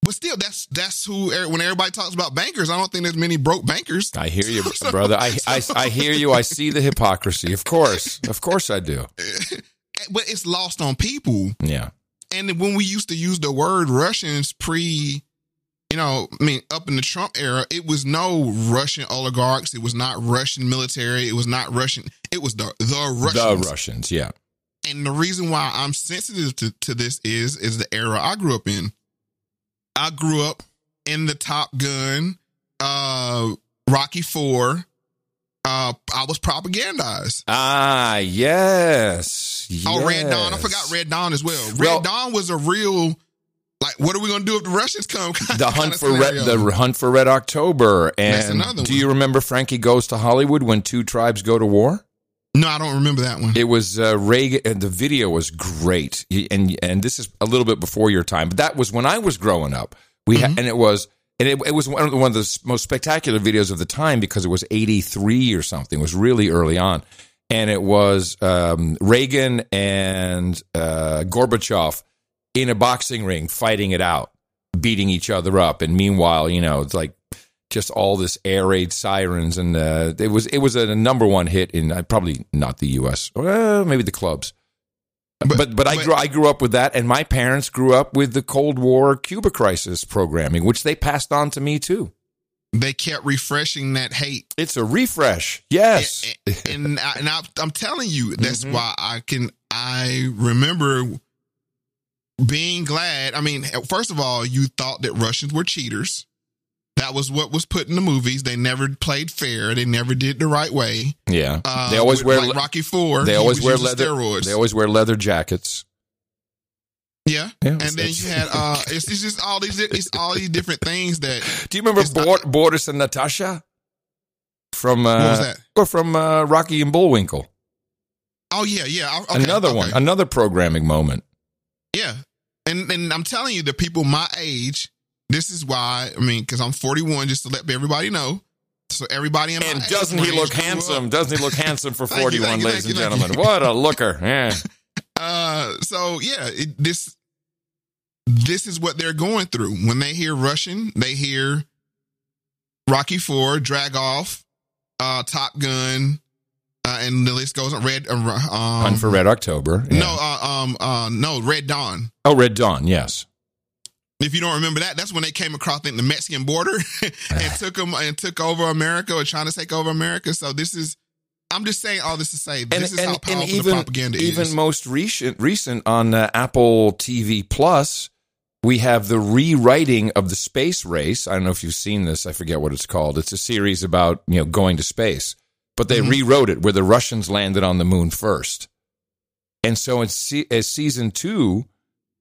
But still, that's that's who. When everybody talks about bankers, I don't think there's many broke bankers. I hear you, brother. I, I, I hear you. I see the hypocrisy. Of course. Of course I do. But it's lost on people. Yeah. And when we used to use the word Russians pre, you know, I mean, up in the Trump era, it was no Russian oligarchs. It was not Russian military. It was not Russian. It was the the Russians. The Russians, yeah. And the reason why I'm sensitive to, to this is is the era I grew up in. I grew up in the Top Gun, uh, Rocky Four. Uh, I was propagandized. Ah, yes. Oh, Red Dawn. I forgot Red Dawn as well. Red Well- Dawn was a real like, what are we gonna do if the Russians come? The hunt for red, the hunt for Red October, That's and another do you remember Frankie Goes to Hollywood when two tribes go to war? No, I don't remember that one. It was uh, Reagan, and the video was great, and and this is a little bit before your time, but that was when I was growing up. We Mm-hmm. had, and it was and it, it was one of, the, one of the most spectacular videos of the time because it was eighty three or something. It was really early on, and it was um, Reagan and uh, Gorbachev in a boxing ring fighting it out, beating each other up, and meanwhile, you know, it's like just all this air raid sirens, and uh, it was it was a number one hit in uh, probably not the U.S. Well, maybe the clubs. But but, I grew I grew up with that, and my parents grew up with the Cold War Cuba crisis programming, which they passed on to me too. They kept refreshing that hate. It's a refresh, yes. and I, and I, I'm telling you, that's Mm-hmm. why I can. I remember being glad. I mean, first of all, you thought that Russians were cheaters. That was what was put in the movies. They never played fair. They never did the right way. Yeah, Uh, they always wear like Rocky Four. They always wear leather. steroids. They always wear leather jackets. yeah. Yeah, and then you had uh, it's, it's just all these it's all these different things that. Do you remember Bor- Boris and Natasha from uh, What was that? Or from uh, Rocky and Bullwinkle? Oh yeah, yeah. Okay, another okay. one, another programming moment. Yeah. And and I'm telling you, the people my age, this is why, I mean, because I'm 41, just to let everybody know. So everybody in my And doesn't he look handsome? Doesn't he look handsome for Thank you, 41, thank you, ladies and gentlemen? What a looker. Yeah. Uh, so yeah, it, this this is what they're going through when they hear Russian. They hear Rocky Four, Drago, uh, Top Gun, uh, and the list goes on. Red, uh, um, Hunt for Red October. Yeah. no, uh, um, uh, no, Red Dawn. Oh, Red Dawn. Yes. If you don't remember that, that's when they came across the Mexican border and took them and took over America or trying to take over America. So this is, I'm just saying all this to say this is how powerful the even propaganda even is. most recent recent on uh, Apple TV Plus, we have the rewriting of the space race. I don't know if you've seen this. I forget what it's called. It's a series about you know going to space, but they Mhm. rewrote it where the Russians landed on the moon first, and so in se- as season two.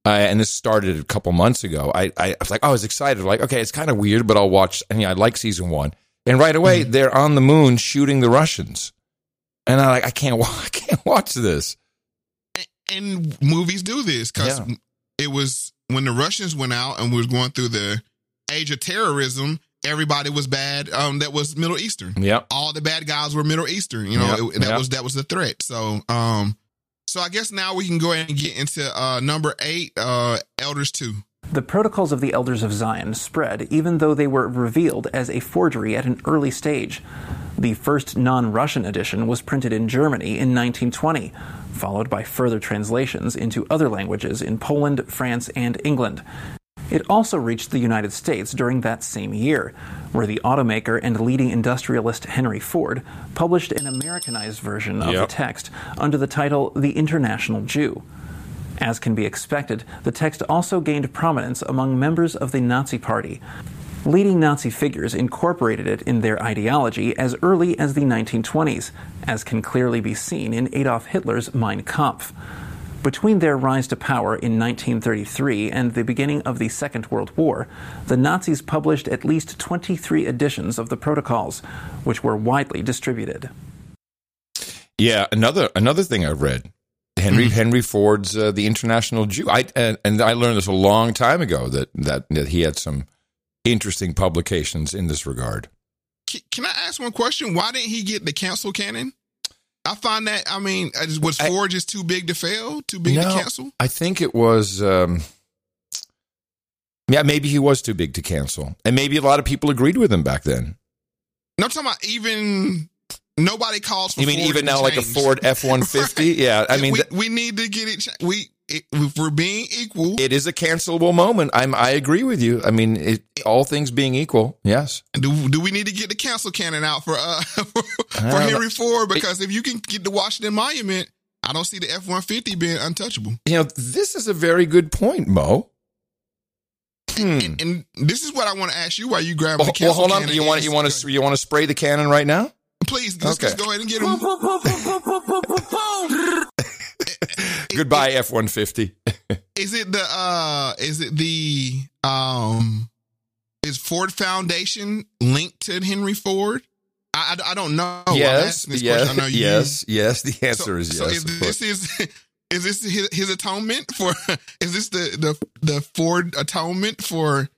Uh, and this started a couple months ago. I, I was like, oh, I was excited. Like, okay, it's kind of weird, but I'll watch. And yeah, I like season one. And right away, Mm-hmm. they're on the moon shooting the Russians. And I'm like, I can't, wa- I can't watch this. and movies do this because Yeah. it was when the Russians went out and we was going through the age of terrorism. Everybody was bad. Um, that was Middle Eastern. Yep. All the bad guys were Middle Eastern. You know, Yep, it- that yep. was that was the threat. So, um, so I guess now we can go ahead and get into uh number eight, uh, Elders two. The Protocols of the Elders of Zion spread even though they were revealed as a forgery at an early stage. The first non Russian edition was printed in Germany in 1920, followed by further translations into other languages in Poland, France, and England. It also reached the United States during that same year, where the automaker and leading industrialist Henry Ford published an Americanized version of Yep. the text under the title The International Jew. As can be expected, the text also gained prominence among members of the Nazi Party. Leading Nazi figures incorporated it in their ideology as early as the 1920s, as can clearly be seen in Adolf Hitler's Mein Kampf. Between their rise to power in 1933 and the beginning of the Second World War, the Nazis published at least 23 editions of the protocols, which were widely distributed. Yeah, another another thing I read, Henry Henry Ford's uh, the International Jew. I and, and I learned this a long time ago that that that he had some interesting publications in this regard. Can, can I ask one question? Why didn't he get the cancel cannon? I find that I mean, was Ford just too big to fail, too big to cancel? I think it was. Um, yeah, maybe he was too big to cancel, and maybe a lot of people agreed with him back then. No, I'm talking about even nobody calls for. You mean Ford even now, like a. Ford F one fifty? Yeah, I mean, we, th- we need to get it. cha- We if we're being equal. it is a cancelable moment. I'm. I agree with you. I mean, it, all things being equal, yes. do do we need to get the cancel cannon out for uh for, for Uh, Henry Ford? Because if you can get the Washington Monument, I don't see the F one fifty being untouchable. You know, this is a very good point, Mo. Hmm. And this is what I want to ask you while you grab Well, the well, hold on. cannon. You want you want to you want to spray the cannon right now? Please, just, Okay. just go ahead and get him. Goodbye, F one fifty. Is it the uh is it the um is Ford Foundation linked to Henry Ford? I, I, I don't know. Yes, yes, know you- yes, yes. The answer is so yes. is this is is this his, his atonement for is this the the the Ford atonement for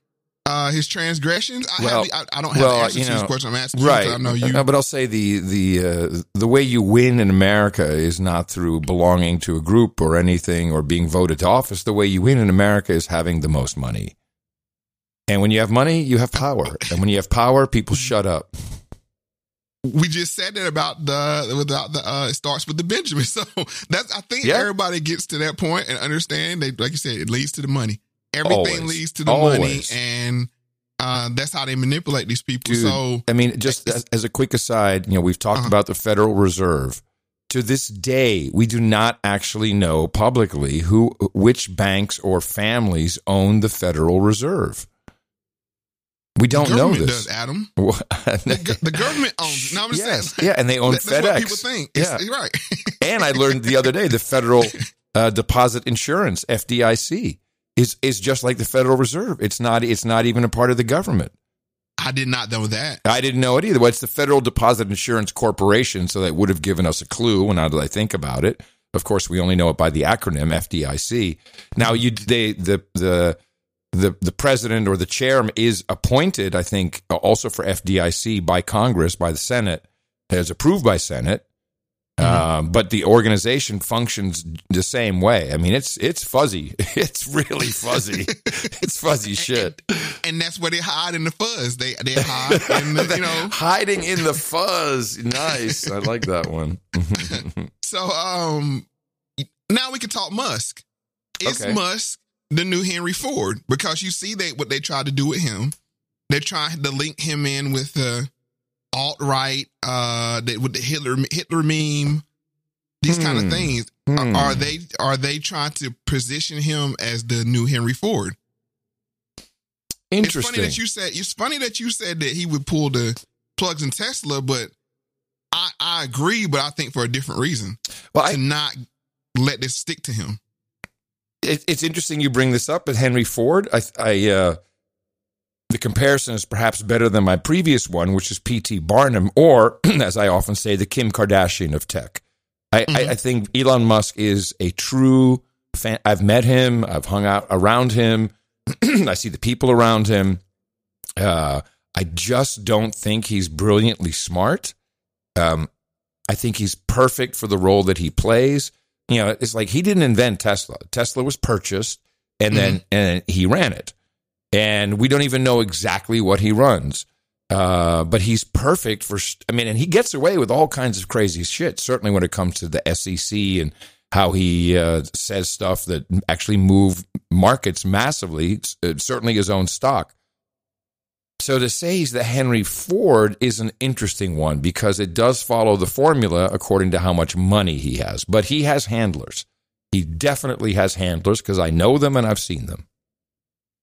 uh his transgressions? I, Well, have, the- I, I don't have well, the answer you to know, this question. I'm asking you right. 'cause I know you. No, but I'll say the the uh, the way you win in America is not through belonging to a group or anything or being voted to office. The way you win in America is having the most money. And when you have money, you have power. And when you have power, people shut up. we just said that about the without the uh it starts with the Benjamin. So that's I think Yeah. everybody gets to that point and understand they like you said, it leads to the money. Everything Always. leads to the money and uh that's how they manipulate these people. Dude, so I mean, just as, as a quick aside, you know, we've talked Uh-huh. about the Federal Reserve. to this day, we do not actually know publicly who, which banks or families own the Federal Reserve. We don't know this. does, Adam. The, the government owns. it. No, I'm just Yes, saying. yeah, and they own That- That's what FedEx. people think. It's, Yeah. right. and I learned the other day the Federal uh, Deposit Insurance (FDIC) is is just like the Federal Reserve. It's not. It's not even a part of the government. I did not know that. I didn't know it either. Well, it's the Federal Deposit Insurance Corporation, so that would have given us a clue. Now that I think about it, of course, we only know it by the acronym FDIC. Now, you they the the the the president or the chair is appointed, I think, also for FDIC by Congress by the Senate, as approved by Senate. Um, but the organization functions the same way. I mean, it's it's fuzzy. It's really fuzzy. it's fuzzy shit. And that's where they hide in the fuzz. They they hide in the, you know. Hiding in the fuzz. Nice. I like that one. So um, now we can talk Musk. Is Okay. Musk the new Henry Ford? Because you see they what they tried to do with him. They're trying to link him in with the alt right, uh, that with the Hitler Hitler meme, these kind Hmm. of things. Are, are they are they trying to position him as the new Henry Ford? It's funny that you said it's funny that you said that he would pull the plugs in Tesla, but I, I agree, but I think for a different reason. Well, to I- not let this stick to him. it, it's interesting you bring this up, but Henry Ford, I, I, uh, the comparison is perhaps better than my previous one, which is P.T. Barnum, or as I often say, the Kim Kardashian of tech. I, I, I think Elon Musk is a true fan. I've met him. I've hung out around him. I see the people around him. Uh, I just don't think he's brilliantly smart. Um, I think he's perfect for the role that he plays. You know, it's like he didn't invent Tesla. Tesla was purchased and then and he ran it. And we don't even know exactly what he runs. Uh, but he's perfect for, I mean, and he gets away with all kinds of crazy shit, certainly when it comes to the SEC and how he uh, says stuff that actually move markets massively, uh, certainly his own stock. So to say he's the Henry Ford is an interesting one because it does follow the formula according to how much money he has. But he has handlers. He definitely has handlers because I know them and I've seen them.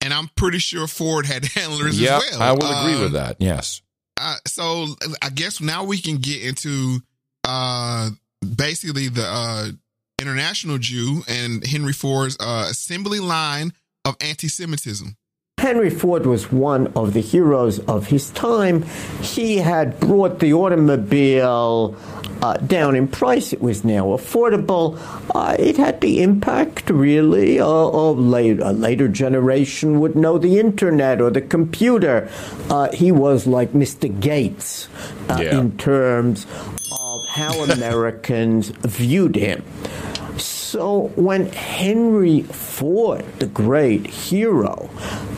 And I'm pretty sure Ford had handlers yeah, as well. I will agree with that. Yes. Uh, so I guess now we can get into uh, basically the uh, international Jew and Henry Ford's uh, assembly line of anti-Semitism. Henry Ford was one of the heroes of his time. He had brought the automobile uh, down in price. It was now affordable. Uh, it had the impact, really, uh, of later, a later generation would know the internet or the computer. Uh, he was like Mr. Gates uh, Yeah. in terms of how Americans viewed him. So when Henry Ford, the great hero,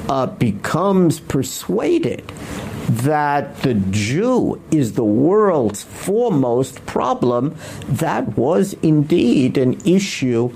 uh, becomes persuaded that the Jew is the world's foremost problem, that was indeed an issue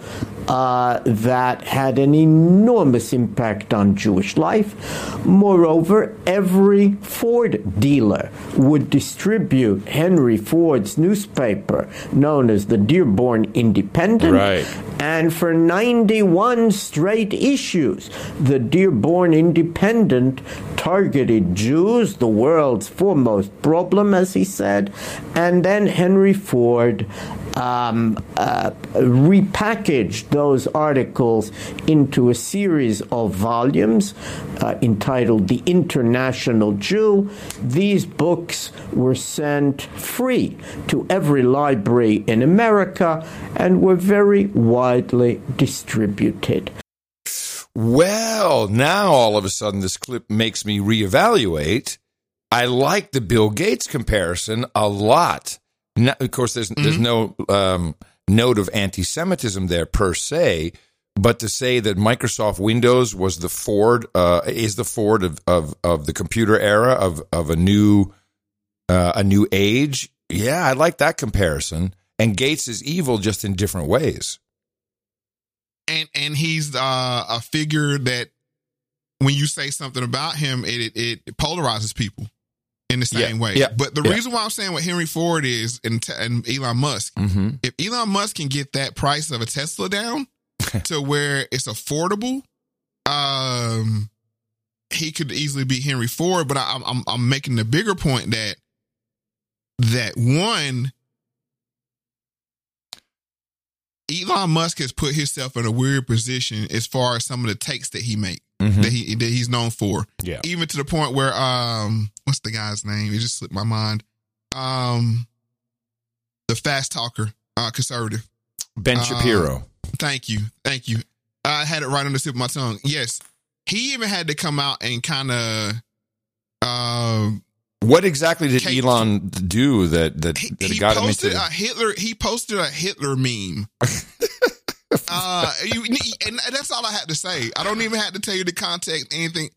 uh, that had an enormous impact on Jewish life. Moreover, every Ford dealer would distribute Henry Ford's newspaper, known as the Dearborn Independent. Right. And for 91 straight issues, the Dearborn Independent targeted Jews, the world's foremost problem, as he said. And then Henry Ford um, uh, repackaged those articles into a series of volumes uh, entitled The International Jew. These books were sent free to every library in America and were very widely distributed. Well, now all of a sudden this clip makes me reevaluate. I like the Bill Gates comparison a lot. No, of course, there's there's no um, note of anti-Semitism there per se, but to say that Microsoft Windows was the Ford uh, is the Ford of, of of the computer era of of a new uh, a new age. Yeah, I like that comparison. And Gates is evil just in different ways. and and he's uh, a figure that when you say something about him, it it, it polarizes people in the same Yeah, way. yeah, but the yeah. reason why I'm saying what Henry Ford is and, and Elon Musk, hmm if Elon Musk can get that price of a Tesla down to where it's affordable, um, he could easily be Henry Ford. But I, I'm I'm making the bigger point that that one, Elon Musk has put himself in a weird position as far as some of the takes that he make Mhm. that he that he's known for. Yeah. Even to the point where um, what's the guy's name? It just slipped my mind. Um, the fast talker, uh, conservative. Ben Uh, Shapiro. Thank you. Thank you. I had it right on the tip of my tongue. Yes. He even had to come out and kind of um What exactly did Kate- Elon do that that, that he got him into? a Hitler he posted a Hitler meme. uh you, and that's all I had to say. I don't even have to tell you the context anything.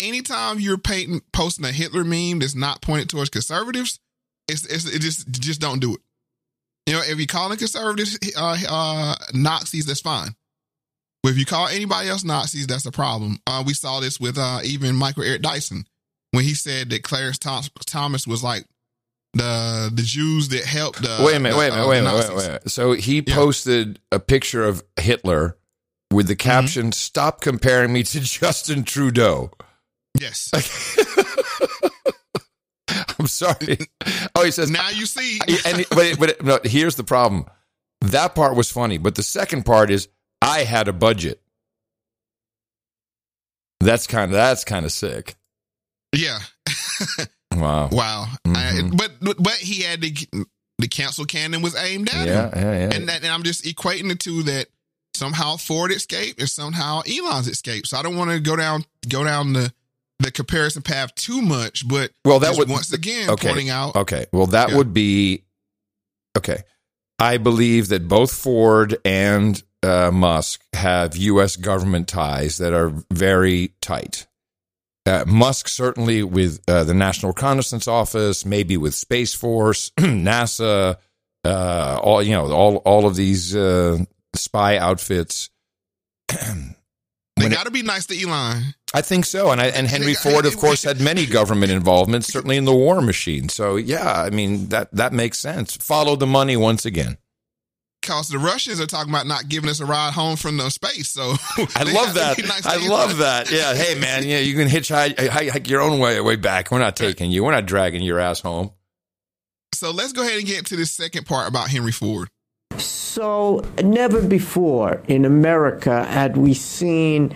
Anytime you're painting posting a Hitler meme that's not pointed towards conservatives, it's, it's it just just don't do it. You know, if you call them conservatives uh, uh, Nazis, that's fine. But if you call anybody else Nazis, that's a problem. Uh, we saw this with uh, even Michael Eric Dyson when he said that Clarence Thomas was like the the Jews that helped. The, wait a minute, the, wait a minute, uh, wait a minute, wait a minute. So he posted a picture of Hitler with the caption "Stop comparing me to Justin Trudeau." Yes. I'm sorry. Oh, he says now you see. and but but no, here's the problem. That part was funny, but the second part is I had a budget. That's kind of that's kind of sick. Yeah. Wow. Wow. Mhm. I- but but but he had the the cancel cannon was aimed at Yeah, him. yeah, yeah. And that and I'm just equating the two that somehow Ford escaped and somehow Elon's escaped. So I don't want to go down go down the the comparison path too much, but Well, that just would once again okay. pointing out Okay. Well, that Yeah. would be okay. I believe that both Ford and uh, Musk have U.S. government ties that are very tight. Uh, Musk certainly with uh, the National Reconnaissance Office, maybe with Space Force, NASA, uh, all you know, all all of these uh, spy outfits. they got to be nice to Elon. I think so, and I, and Henry Ford, of course, had many government involvements, certainly in the war machine. So yeah, I mean that that makes sense. Follow the money once again. Cause the Russians are talking about not giving us a ride home from the space. So I love that. nice I love that. Yeah. Hey man, yeah, you can hitchhike uh, hike your own way way back. We're not taking you. We're not dragging your ass home. So let's go ahead and get to the second part about Henry Ford. So, never before in America had we seen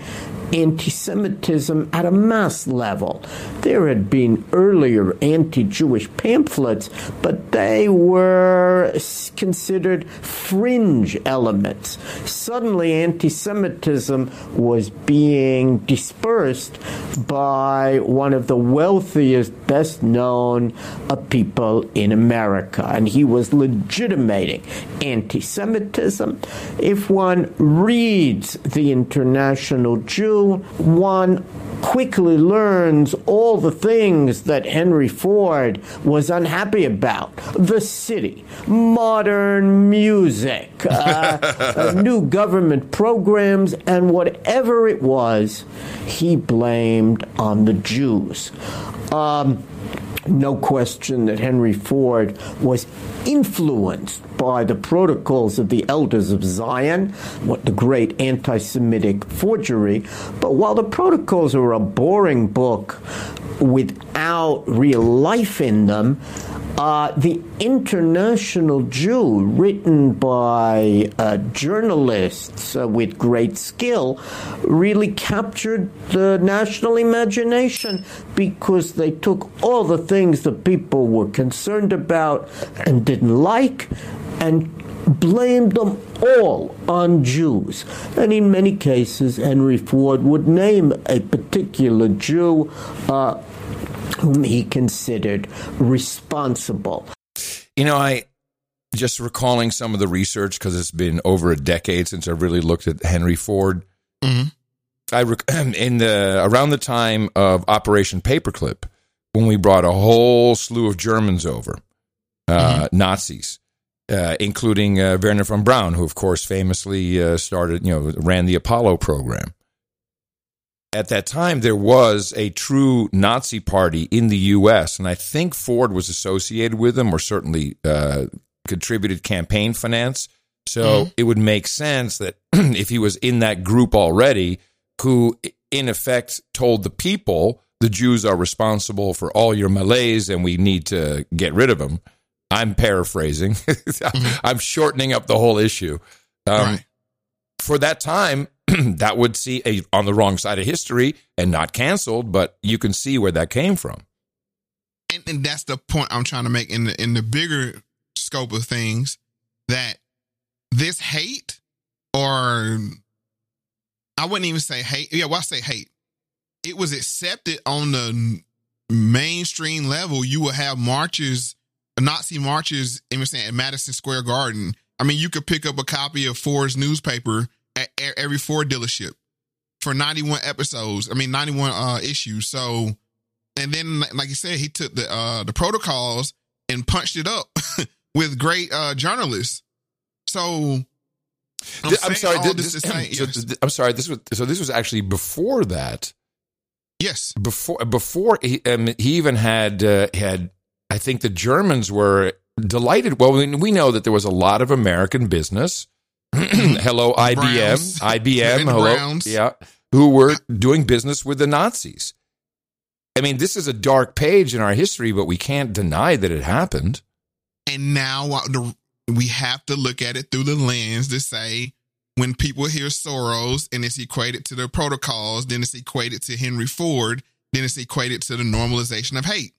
anti Semitism at a mass level. There had been earlier anti Jewish pamphlets, but they were considered fringe elements. Suddenly, anti Semitism was being dispersed by one of the wealthiest, best known uh, people in America, and he was legitimating anti Semitism. If one reads The International Jew, one quickly learns all the things that Henry Ford was unhappy about the city, modern music, uh, uh, new government programs, and whatever it was, he blamed on the Jews. Um, no question that Henry Ford was influenced by the protocols of the elders of Zion, what the great anti Semitic forgery. But while the protocols are a boring book without real life in them, uh, the International Jew, written by uh, journalists uh, with great skill, really captured the national imagination because they took all the things that people were concerned about and didn't like and blamed them all on Jews. And in many cases, Henry Ford would name a particular Jew. Uh, whom he considered responsible. You know, I just recalling some of the research because it's been over a decade since I really looked at Henry Ford. I rec- in the around the time of Operation Paperclip, when we brought a whole slew of Germans over, uh, Nazis, uh, including uh, Wernher von Braun, who of course famously uh, started, you know, ran the Apollo program. at that time there was a true Nazi party in the U.S., and I think Ford was associated with them, or certainly uh, contributed campaign finance. So it would make sense that if he was in that group already, who in effect told the people the Jews are responsible for all your malaise and we need to get rid of them. I'm paraphrasing. I'm shortening up the whole issue. Um, For that time, that would see a on the wrong side of history and not canceled, but you can see where that came from. and, and that's the point I'm trying to make in the in the bigger scope of things that this hate or I wouldn't even say hate. Yeah, well, I say hate. It was accepted on the mainstream level. You would have marches, Nazi marches, at Madison Square Garden. I mean, you could pick up a copy of Ford's newspaper at every Ford dealership for 91 episodes. I mean, 91 uh, issues. So, and then, like you said, he took the uh, the protocols and punched it up with great uh, journalists. So, I'm, I'm sorry. this this- so yes. I'm sorry. This was so. This was actually before that. Yes. Before before he, um, he even had uh, had. I think the Germans were delighted. Well, we, know that there was a lot of American business. hello, IBM, Browns. IBM. Hello, Browns. yeah, who were doing business with the Nazis. I mean, this is a dark page in our history, but we can't deny that it happened. And now uh, we have to look at it through the lens to say when people hear Soros and it's equated to the protocols, then it's equated to Henry Ford, then it's equated to the normalization of hate.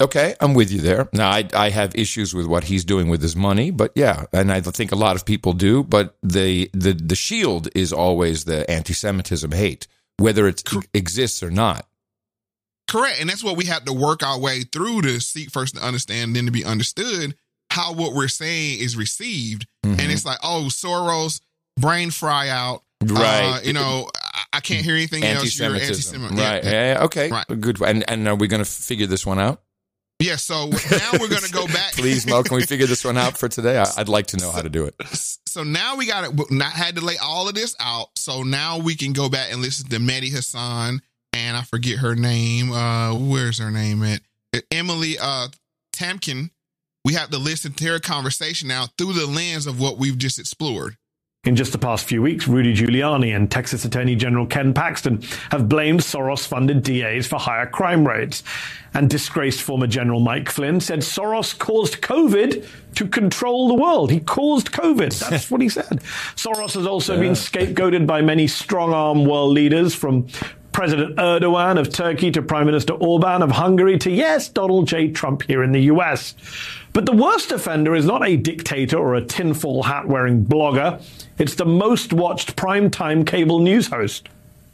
Okay, I'm with you there. Now, I, I have issues with what he's doing with his money, but yeah, and I think a lot of people do. But the the the shield is always the anti-Semitism hate, whether it exists or not. Correct. And that's what we have to work our way through to seek first to understand, then to be understood how what we're saying is received. Mm-hmm. And it's like, oh, Soros, brain fry out. Right. Uh, you know, I, I can't hear anything else. You're Anti-Semitism, anti-Semitic. right? Yeah, yeah, okay, good. And and are we going to figure this one out? Yeah. So now we're going to go back. Please, Mel, can we figure this one out for today? I, I'd like to know how to do it. So now we got to not had to lay all of this out. So now we can go back and listen to Mehdi Hasan and I forget her name. Uh, where's her name at? Emily uh Tamkin. We have to listen to her conversation now through the lens of what we've just explored. In just the past few weeks, Rudy Giuliani and Texas Attorney General Ken Paxton have blamed Soros funded DAs for higher crime rates. And disgraced former General Mike Flynn said Soros caused COVID to control the world. He caused COVID. That's what he said. Soros has also been scapegoated by many strong arm world leaders from President Erdogan of Turkey to Prime Minister Orban of Hungary to, yes, Donald J. Trump here in the US. But the worst offender is not a dictator or a tinfoil hat wearing blogger. It's the most watched primetime cable news host.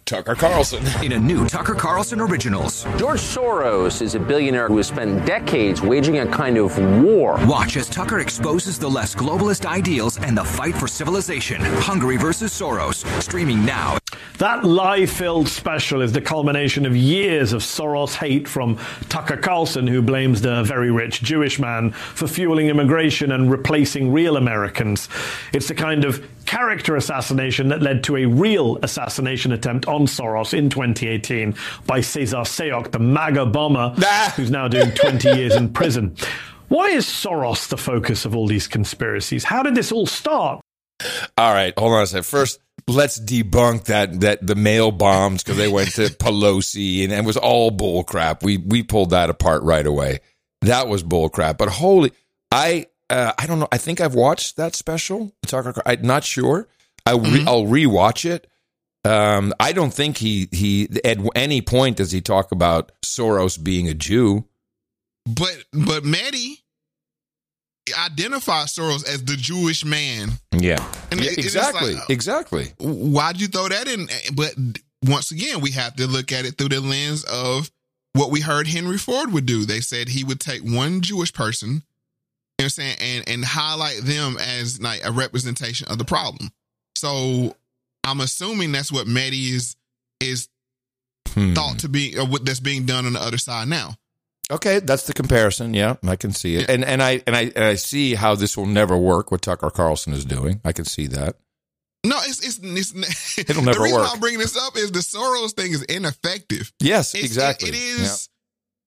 Tucker Carlson. In a new Tucker Carlson Originals. George Soros is a billionaire who has spent decades waging a kind of war. Watch as Tucker exposes the less globalist ideals and the fight for civilization. Hungary versus Soros. Streaming now. That lie filled special is the culmination of years of Soros hate from Tucker Carlson, who blames the very rich Jewish man for fueling immigration and replacing real Americans. It's the kind of character assassination that led to a real assassination attempt on Soros in 2018 by Cesar Sayoc, the MAGA bomber, who's now doing 20 years in prison. Why is Soros the focus of all these conspiracies? How did this all start? All right, hold on a second. First, let's debunk that that the mail bombs because they went to Pelosi and, it was all bull crap. We we pulled that apart right away. That was bull crap. But holy, I uh, I don't know. I think I've watched that special. Tucker. I'm not sure. I re- I'll rewatch it. Um, I don't think he he at any point does he talk about Soros being a Jew. But but Mehdi identifies Soros as the Jewish man. Yeah, And Yeah, it- exactly, like, exactly. Why'd you throw that in? But once again, we have to look at it through the lens of what we heard Henry Ford would do. They said he would take one Jewish person, you know what I'm saying, and, and highlight them as like a representation of the problem. So I'm assuming that's what Mehdi is is Hmm. thought to be or what that's being done on the other side now. Okay, that's the comparison. Yeah, I can see it, and and I and I and I see how this will never work. What Tucker Carlson is doing, I can see that. No, it's it's, it's It'll never work. the reason work. I'm bringing this up is the Soros thing is ineffective. Yes, It's- exactly. It, it is.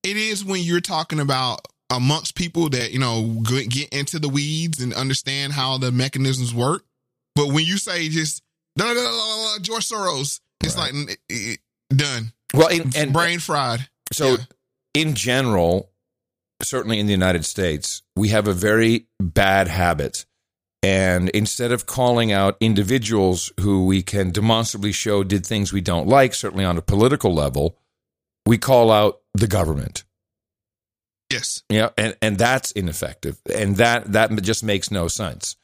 It is when you're talking about amongst people that you know get into the weeds and understand how the mechanisms work. But when you say just no, no, no, no, no, George Soros, it's like mm, eh, eh, done. Well, and, and brain fried. So, in general, certainly in the United States, we have a very bad habit. And instead of calling out individuals who we can demonstrably show did things we don't like, certainly on a political level, we call out the government. Yes. Yeah, and, and that's ineffective. And that that just makes no sense.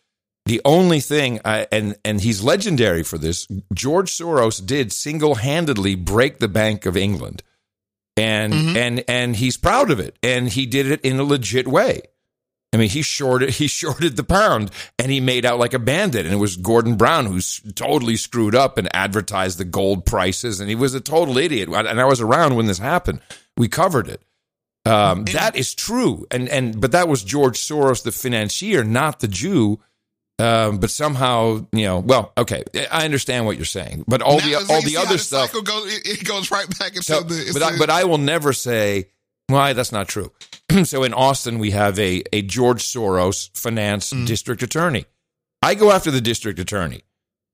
The only thing I and and he's legendary for this, George Soros did single-handedly break the Bank of England. And and and he's proud of it. And he did it in a legit way. I mean, he shorted he shorted the pound and he made out like a bandit. And it was Gordon Brown who totally screwed up and advertised the gold prices. And he was a total idiot. And I was around when this happened. We covered it. Um, that is true, and and but that was George Soros, the financier, not the Jew. Um, but somehow, you know, well, okay, I understand what you're saying, but all Now, the all the other the stuff. goes, it, it goes right back into So, the. it's but I, but I will never say, why that's not true. so in Austin, we have a a George Soros finance Mm. district attorney. I go after the district attorney,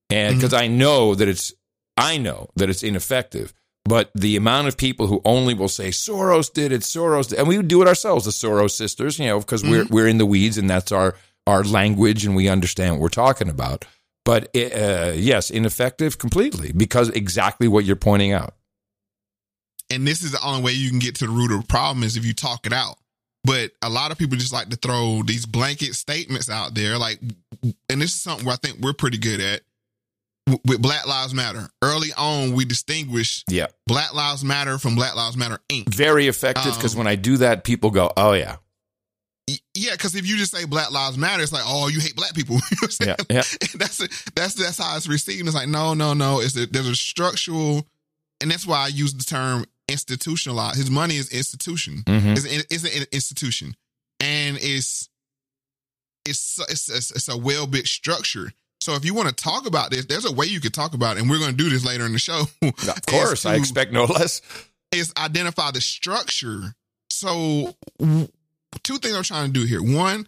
and because I know that it's I know that it's ineffective. But the amount of people who only will say Soros did it, Soros, did, and we would do it ourselves, the Soros sisters, you know, because we're we're in the weeds and that's our our language and we understand what we're talking about. But uh, yes, ineffective completely because exactly what you're pointing out. and this is the only way you can get to the root of the problem is if you talk it out. But a lot of people just like to throw these blanket statements out there, like, and this is something where I think we're pretty good at with Black Lives Matter. Early on, we distinguish Yeah. Black Lives Matter from Black Lives Matter Inc. Very effective because when I do that, people go, "Oh yeah, Yeah, because if you just say Black Lives Matter, it's like, oh, you hate black people. You know saying? yeah, that's that's that's how it's received. It's like, no, no, no. It's a, there's a structural, and that's why I use the term institutionalized. His money is institution. Mhm. It's, an- it's an institution, and it's it's it's it's, it's a well built structure. So if you want to talk about this, there's a way you could talk about it, and we're going to do this later in the show. Of course, I expect no less. Is identify the structure. So w- two things I'm trying to do here. One,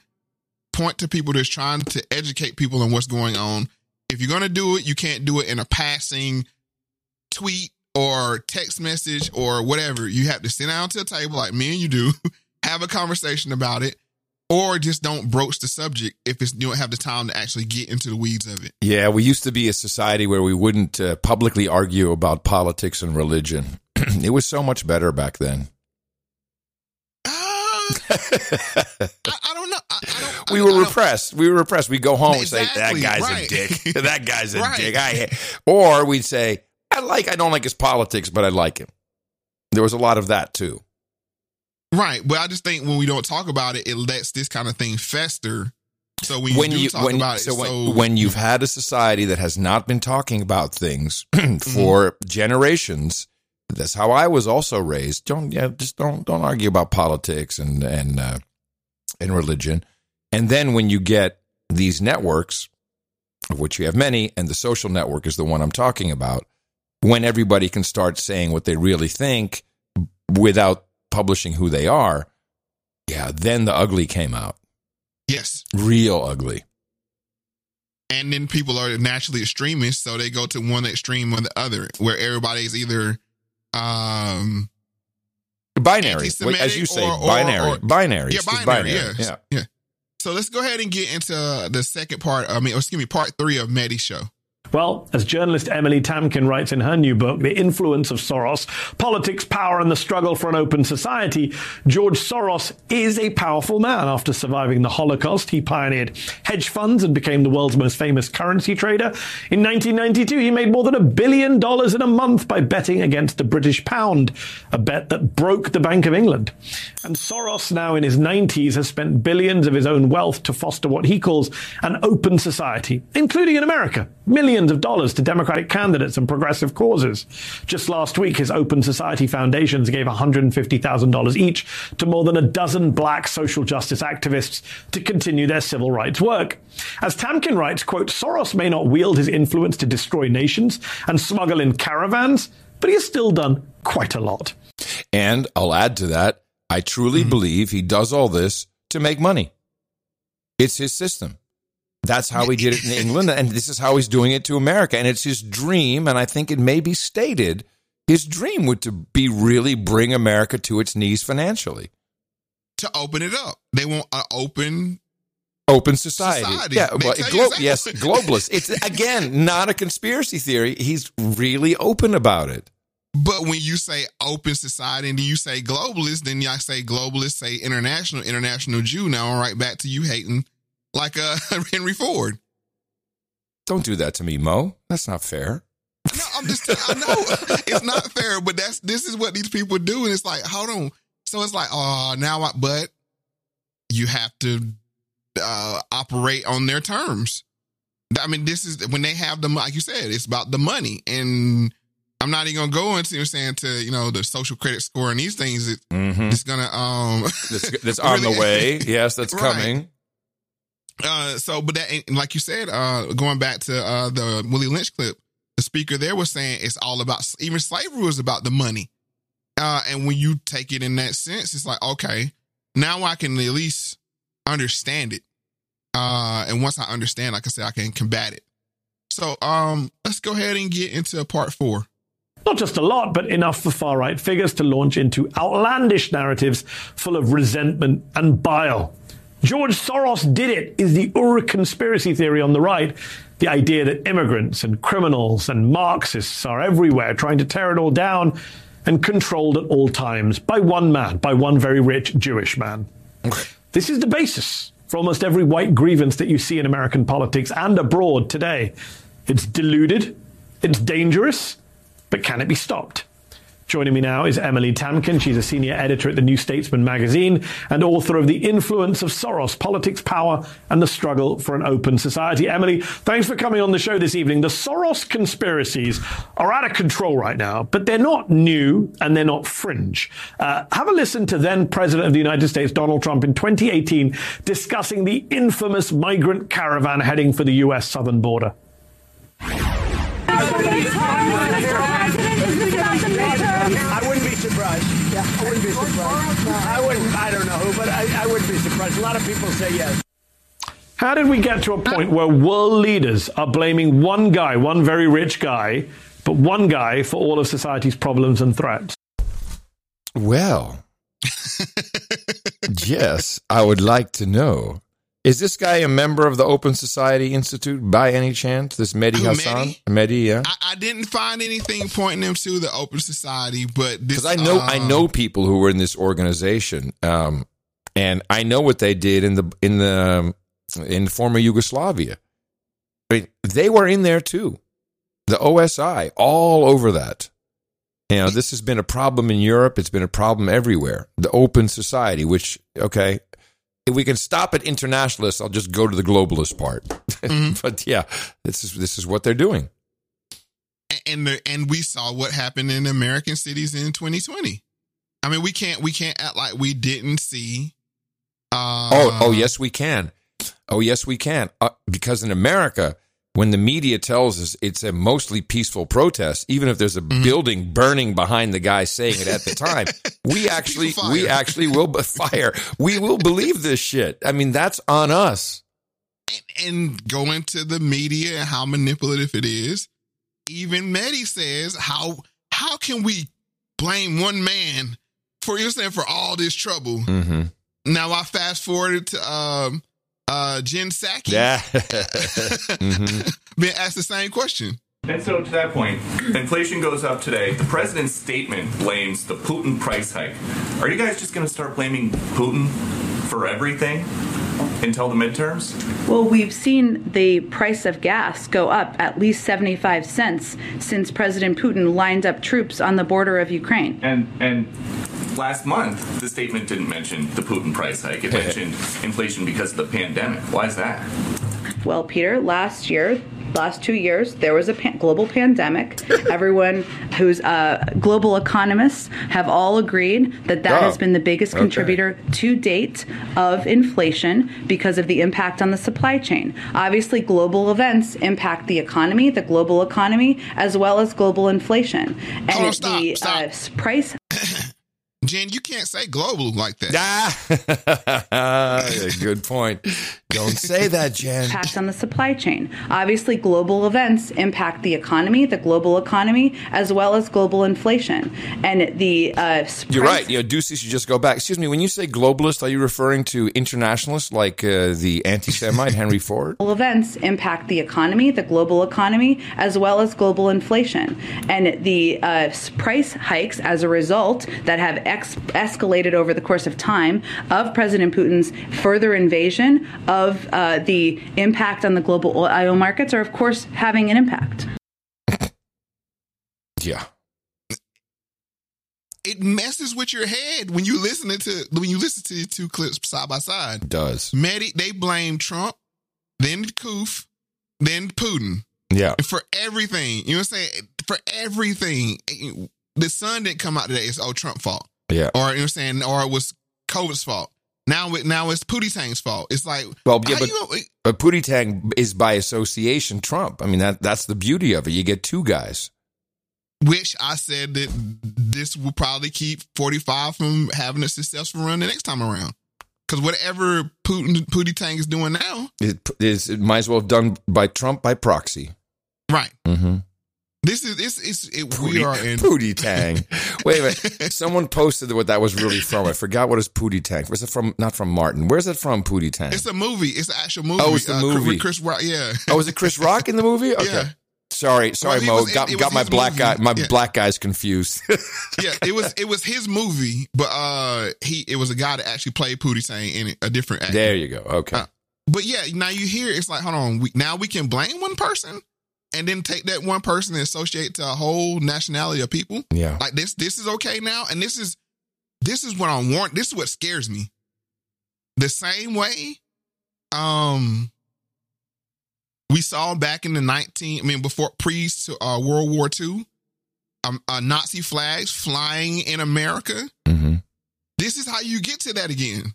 point to people that's trying to educate people on what's going on. If you're going to do it, you can't do it in a passing tweet or text message or whatever. You have to sit down to a table like me and you do, have a conversation about it, or just don't broach the subject if it's, you don't have the time to actually get into the weeds of it. Yeah, we used to be a society where we wouldn't uh, publicly argue about politics and religion. it was so much better back then. I don't know. I, I don't, we were repressed. We were repressed. We'd go home Exactly, and say, "That guy's right. a dick. that guy's a Right. dick." I, or we'd say, "I like. I don't like his politics, but I like him." There was a lot of that too. Right. But I just think when we don't talk about it, it lets this kind of thing fester. So when you when you talk when, about it, so when, so when you've had a society that has not been talking about things mm-hmm. for generations that's how I was also raised. Don't yeah just don't don't argue about politics and and uh, and religion. And then when you get these networks of which you have many and the social network is the one I'm talking about when everybody can start saying what they really think without publishing who they are yeah then the ugly came out. Yes, real ugly. And then people are naturally extremists, so they go to one extreme or the other, where everybody is either um binary as you say or- or- binary or- binary Yeah, binary. binary. Yeah, yeah yeah. So let's go ahead and get into the second part. I mean, excuse me, part three of Mehdi's show. Well, as journalist Emily Tamkin writes in her new book, The Influence of Soros Politics, Power, and the Struggle for an Open Society, George Soros is a powerful man. After surviving the Holocaust, he pioneered hedge funds and became the world's most famous currency trader. In 1992, he made more than a billion dollars in a month by betting against the British pound, a bet that broke the Bank of England. And Soros, now in his 90s, has spent billions of his own wealth to foster what he calls an open society, including in America. Millions millions of dollars to Democratic candidates and progressive causes. Just last week, his Open Society foundations gave $150,000 each to more than a dozen black social justice activists to continue their civil rights work. As Tamkin writes, quote, Soros may not wield his influence to destroy nations and smuggle in caravans, but he has still done quite a lot. And I'll add to that, I truly Mm-hmm. believe he does all this to make money. It's his system. That's how he did it in England, and this is how he's doing it to America. And it's his dream, and I think it may be stated his dream would to be really bring America to its knees financially. To open it up, they want an open. Open society. Society. Yeah, They well, glo- exactly yes, globalist. It's again not a conspiracy theory. He's really open about it. But when you say open society and you say globalist, then y'all say globalist, say international, international Jew. Now I'm right back to you hating like uh, Henry Ford. Don't do that to me, Mo. That's not fair. No, I'm just I know it's not fair, but that's this is what these people do, and it's like, hold on. So it's like, oh, now I but you have to uh operate on their terms. I mean, this is when they have the like you said, it's about the money. And I'm not even gonna go into saying to, you know, the social credit score and these things it, Mhm. it's gonna um That's, that's on the way. Yes, that's Right. coming. Uh, so, but that, like you said, uh, going back to uh, the Willie Lynch clip, the speaker there was saying it's all about even slavery was about the money. Uh, and when you take it in that sense, it's like okay, now I can at least understand it. Uh, and once I understand, like I said, I can combat it. So, um, let's go ahead and get into part four. Not just a lot, but enough for far right figures to launch into outlandish narratives full of resentment and bile. George Soros did it is the Ur conspiracy theory on the right. The idea that immigrants and criminals and Marxists are everywhere trying to tear it all down and controlled at all times by one man, by one very rich Jewish man. This is the basis for almost every white grievance that you see in American politics and abroad today. It's deluded, it's dangerous, but can it be stopped? Joining me now is Emily Tamkin. She's a senior editor at the New Statesman magazine and author of The Influence of Soros Politics, Power, and the Struggle for an Open Society. Emily, thanks for coming on the show this evening. The Soros conspiracies are out of control right now, but they're not new and they're not fringe. Uh, have a listen to then President of the United States, Donald Trump, in 2018, discussing the infamous migrant caravan heading for the U.S. southern border. I wouldn't be surprised. Yeah, I wouldn't be surprised. I wouldn't. I don't know who, but I, I surprised. A lot of people say yes. How did we get to a point where world leaders are blaming one guy, one very rich guy, but one guy for all of society's problems and threats? Well, yes, I would like to know. Is this guy a member of the Open Society Institute by any chance? This Mehdi Who, Hassan? Mehdi? Mehdi, yeah. I, I didn't find anything pointing him to the Open Society, but this Because I know uh, I know people who were in this organization, um, and I know what they did in the in the um, in former Yugoslavia. I mean, they were in there too. The OSI, all over that. You know, this has been a problem in Europe. It's been a problem everywhere. The Open Society, which okay, if we can stop at internationalists, I'll just go to the globalist part. Mm-hmm. but yeah, this is this is what they're doing. and the, and we saw what happened in American cities in 2020. I mean, we can't we can't act like we didn't see. Uh, Oh, oh yes, we can. Oh yes, we can. Uh, because in America, when the media tells us it's a mostly peaceful protest, even if there's a building burning behind the guy saying it at the time, we actually we actually will b- fire. We will believe this shit. I mean, that's on us. and going to the media and how manipulative it is. Even Mehdi says how how can we blame one man for you saying for all this trouble? Mm-hmm. Now I fast forwarded to um uh Jen Psaki Yeah. Mhm. being asked the same question. And so, to that point, inflation goes up today. The president's statement blames the Putin price hike. Are you guys just going to start blaming Putin for everything until the midterms? Well, we've seen the price of gas go up at least 75 cents since President Putin lined up troops on the border of Ukraine. And and last month, the statement didn't mention the Putin price hike. It mentioned inflation because of the pandemic. Why is that? Well, Peter, last year last two years, there was a pan- global pandemic. Everyone who's uh, global economists have all agreed that that Oh, has been the biggest okay. contributor to date of inflation because of the impact on the supply chain. Obviously, global events impact the economy, the global economy, as well as global inflation. And Hold on, stop, the stop. Uh, price Jen, you can't say global like that. Ah, good point. Don't say that, Jen. impact on the supply chain. Obviously, global events impact the economy, the global economy, as well as global inflation. And the uh, s- You're right. You know, Doocy should just go back. Excuse me. When you say globalist, are you referring to internationalists like uh, the anti-Semite Henry Ford? Global events impact the economy, the global economy, as well as global inflation. And the uh, price hikes as a result that have ex- escalated over the course of time of President Putin's further invasion of uh, the impact on the global oil markets are, of course, having an impact. Yeah. It messes with your head when you listen to when you listen to the two clips side by side. It does. Medi, they blame Trump, then Koof, then Putin Yeah. for everything. You know what I'm saying? For everything. The sun didn't come out today. It's all Trump fault. Yeah. Or you know what I'm saying? Or it was COVID's fault. Now it now it's Pootie Tang's fault. It's like Well, yeah, but, you but Pootie Tang is by association Trump. I mean, that that's the beauty of it. You get two guys. which I said that this will probably keep 45 from having a successful run the next time around. Because whatever Putin Pootie Tang is doing now, It is it might as well have done by Trump by proxy. right? Mm-hmm. This is it's, it's it, we are in Pootie Tang. Wait a minute. Someone posted what that was really from. I forgot what is Pootie Tang. Was it from? Not from Martin. Where's it from? Pootie Tang. It's a movie. It's an actual movie. Oh, it's the Uh, movie. Chris Rock. Yeah. Oh, was it Chris Rock in the movie? Okay. Yeah. Sorry, sorry, Well, Mo. was- got got my black movie. guy, my Yeah. black guys confused. yeah, it was it was his movie, but uh, he it was a guy that actually played Pootie Tang in it, a different actor. there you go. Okay. Uh, But yeah, now you hear it's like, hold on, we, now we can blame one person and then take that one person and associate to a whole nationality of people. Yeah. Like this, this is okay now, and this is this is what I want. This is what scares me. The same way, um, we saw back in the 19, I mean, before pre uh, World War II, um, uh, Nazi flags flying in America. Mm-hmm. This is how you get to that again.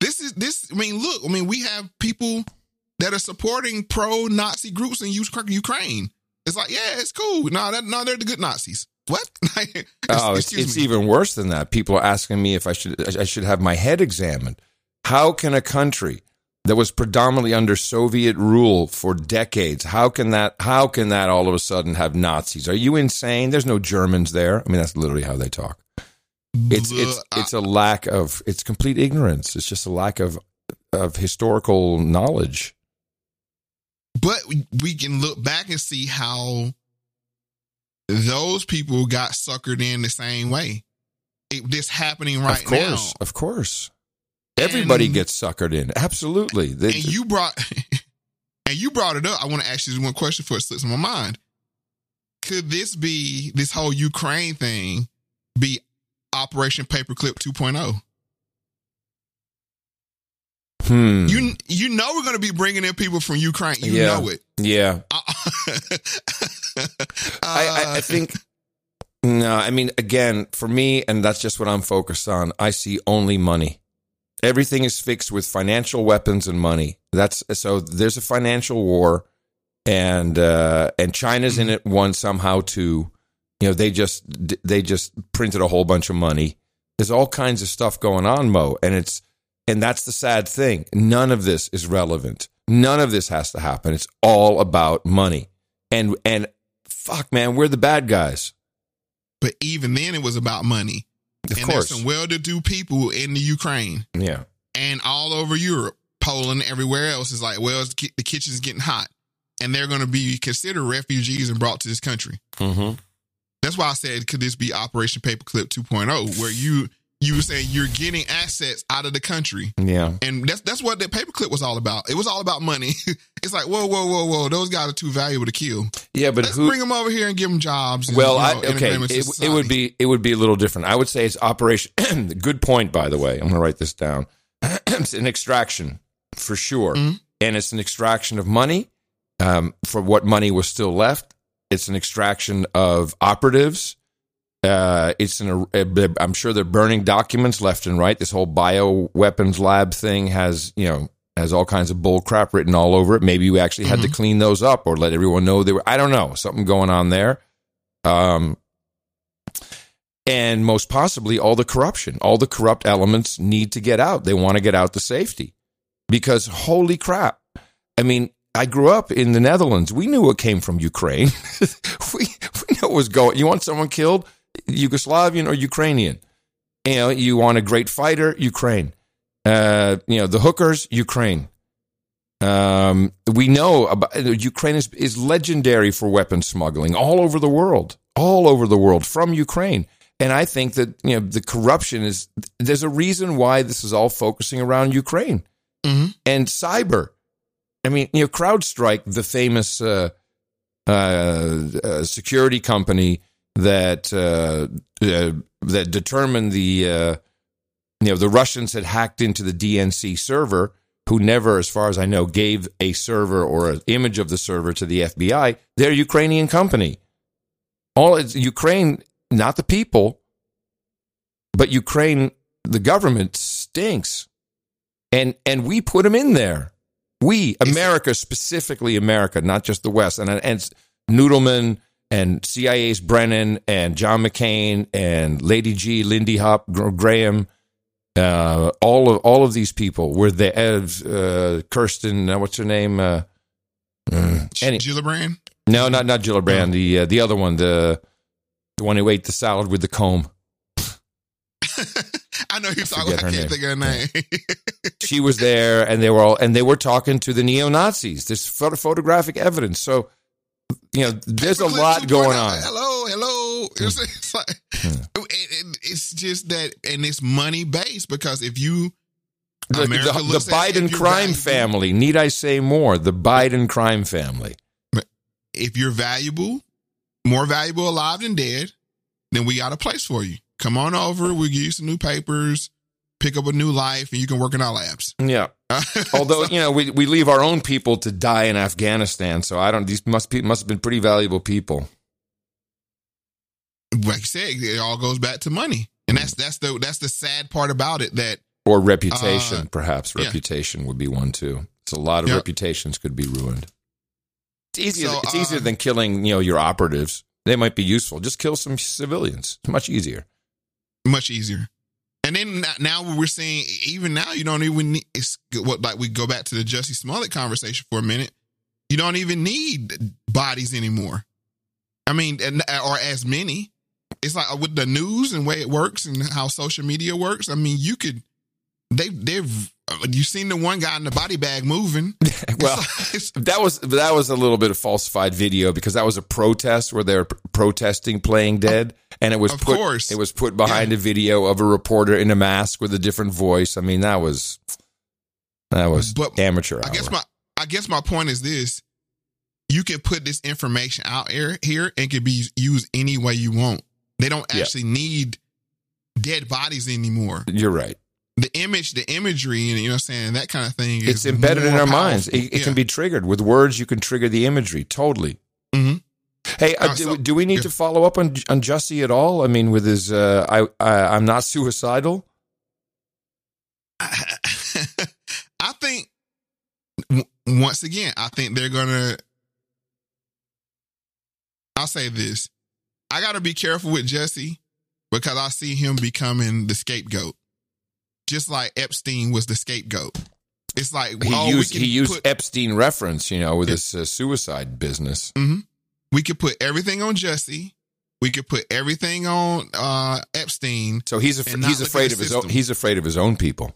This is this. I mean, look. I mean, we have people that are supporting pro-Nazi groups in Ukraine. It's like, yeah, it's cool. No, that, no, they're the good Nazis. What? Oh, it's, it's even worse than that. People are asking me if I should I should have my head examined. How can a country that was predominantly under Soviet rule for decades, how can that how can that all of a sudden have Nazis? Are you insane? There's no Germans there. I mean, that's literally how they talk. It's it's it's a lack of it's complete ignorance. It's just a lack of of historical knowledge. But we- can look back and see how those people got suckered in the same way. It, this happening right now. of course, now. of course. Everybody And- gets suckered in. Absolutely. They- and you brought and you brought it up. I want to ask you one question for it slips in my mind. Could this be this whole Ukraine thing be Operation Paperclip 2.0? Hmm. You you know we're going to be bringing in people from Ukraine. You yeah. know it. Yeah. Uh, I, I, I think no. I mean, again, for me, and that's just what I'm focused on. I see only money. Everything is fixed with financial weapons and money. That's so. There's a financial war, and uh, and China's in it one somehow too. You know, they just they just printed a whole bunch of money. There's all kinds of stuff going on, Mo, and it's and that's the sad thing. None of this is relevant. None of this has to happen. It's all about money. And and fuck, man, we're the bad guys. but even then, it was about money. Of and course. there's some well-to-do people in the Ukraine Yeah. and all over Europe, Poland, everywhere else is like, well, the kitchen's getting hot, and they're going to be considered refugees and brought to this country. Mm-hmm. That's why I said, could this be Operation Paperclip 2.0, where you you were saying you're getting assets out of the country, Yeah. and that's that's what that paperclip was all about. It was all about money. it's like, whoa, whoa, whoa, whoa, those guys are too valuable to kill. Yeah, but Let's who? bring them over here and give them jobs. And, well, you know, I, okay, it, it would be it would be a little different. I would say it's operation. good point, by the way. I'm going to write this down. it's an extraction for sure, Mm-hmm. and it's an extraction of money, um, for what money was still left. It's an extraction of operatives. Uh, it's an. I'm sure they're burning documents left and right. This whole bio weapons lab thing has you know has all kinds of bull crap written all over it. Maybe we actually had Mm-hmm. to clean those up or let everyone know they were. I don't know something going on there. Um, and most possibly all the corruption, all the corrupt elements need to get out. They want to get out to safety because holy crap. I mean, I grew up in the Netherlands. We knew it came from Ukraine. we, we know what was going. You want someone killed? Yugoslavian or Ukrainian? You know, you want a great fighter? Ukraine. Uh, you know, the hookers? Ukraine. Um, we know about Ukraine is, is legendary for weapon smuggling all over the world, all over the world from Ukraine. And I think that you know the corruption is there's a reason why this is all focusing around Ukraine and cyber. I mean, you know, CrowdStrike, the famous uh, uh, uh, security company that uh, uh, that determined the uh, you know the Russians had hacked into the DNC server, who never, as far as I know, gave a server or an image of the server to the FBI. They're a Ukrainian company. All it's Ukraine, not the people, but Ukraine, the government stinks, and and we put them in there. We, America, specifically America, not just the West, and and Noodleman and CIA's Brennan and John McCain and Lady G, Lindy Hop, Graham, uh, all of all of these people were the uh, Kirsten, uh, what's her name? Uh, uh, any, Gillibrand? no, not not Gillibrand. The uh, the other one, the the one who ate the salad with the comb. I know you're talking. I her can't name. think of her name. she was there and they were all and they were talking to the neo-nazis there's photo- photographic evidence so you know there's a lot going on hello, hello. It's, it's like Hmm. it- it- it's just that, and it's money based because if you the, the- the looks at it, biden crime valuable- family need i say more the biden crime family if you're valuable, more valuable alive than dead, then we got a place for you. Come on over. We'll give you some new papers, pick up a new life, and you can work in our labs. yeah although you know we, we leave our own people to die in afghanistan so i don't these must be must have been pretty valuable people Like you said, it all goes back to money, and that's that's the that's the sad part about it. That or reputation Uh, perhaps yeah. reputation would be one too so a lot of Yep. reputations could be ruined it's easier So, it's easier uh, than killing you know your operatives they might be useful just kill some civilians it's much easier much easier. And then now we're seeing, even now, you don't even need, it's what, like we go back to the Jussie Smollett conversation for a minute. You don't even need bodies anymore. I mean, and, or as many. It's like uh, with the news and way it works and how social media works. I mean, you could, they, they've, uh, you seen the one guy in the body bag moving. well, that was that was a little bit of falsified video because that was a protest where they're protesting playing dead, and it was Of put course. it was put behind a video of a reporter in a mask with a different voice. I mean, that was that was amateur. I guess my I guess my point is this: you can put this information out here here and can be used any way you want. They don't Yeah. actually need dead bodies anymore. You're right. The image, the imagery, and you know, what I'm saying that kind of thing. Is It's embedded in our minds. powerful. It, it can be triggered with words. You can trigger the imagery totally. Mhm. Hey, uh, Uh, do, do we need to follow up on on Jussie at all? I mean, with his uh, I, I I'm not suicidal. I think w- once again, I think they're gonna. I'll say this: I got to be careful with Jesse because I see him becoming the scapegoat, just like Epstein was the scapegoat. It's like He oh, used he used put, Epstein reference, you know, with his uh, suicide business. Mhm. We could put everything on Jesse. We could put everything on uh, Epstein. So he's af- he's afraid of his own, he's afraid of his own people.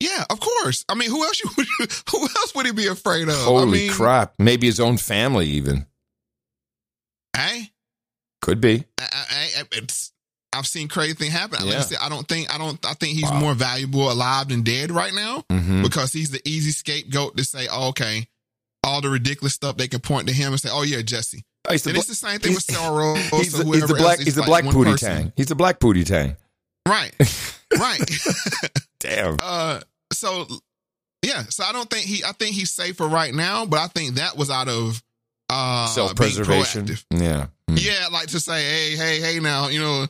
Yeah, of course. I mean, who else you who else would he be afraid of? Holy I mean, crap! Maybe his own family even Hey, could be. I, I, I've seen crazy thing happen. Like I said, I don't think I don't. I think he's more valuable alive than dead right now Mhm. because he's the easy scapegoat to say, oh, okay, all the ridiculous stuff they can point to him and say, oh yeah, Jesse. Oh, he's the and it's the same thing with Soros. He's he's whoever the black he's the black Pootie Tang. He's the black Pootie Tang. Right, right. Damn. Uh, so Yeah, so I don't think he. I think he's safer right now, but I think that was out of uh Self preservation. Yeah. Yeah, like to say, hey, hey, hey, now, you know,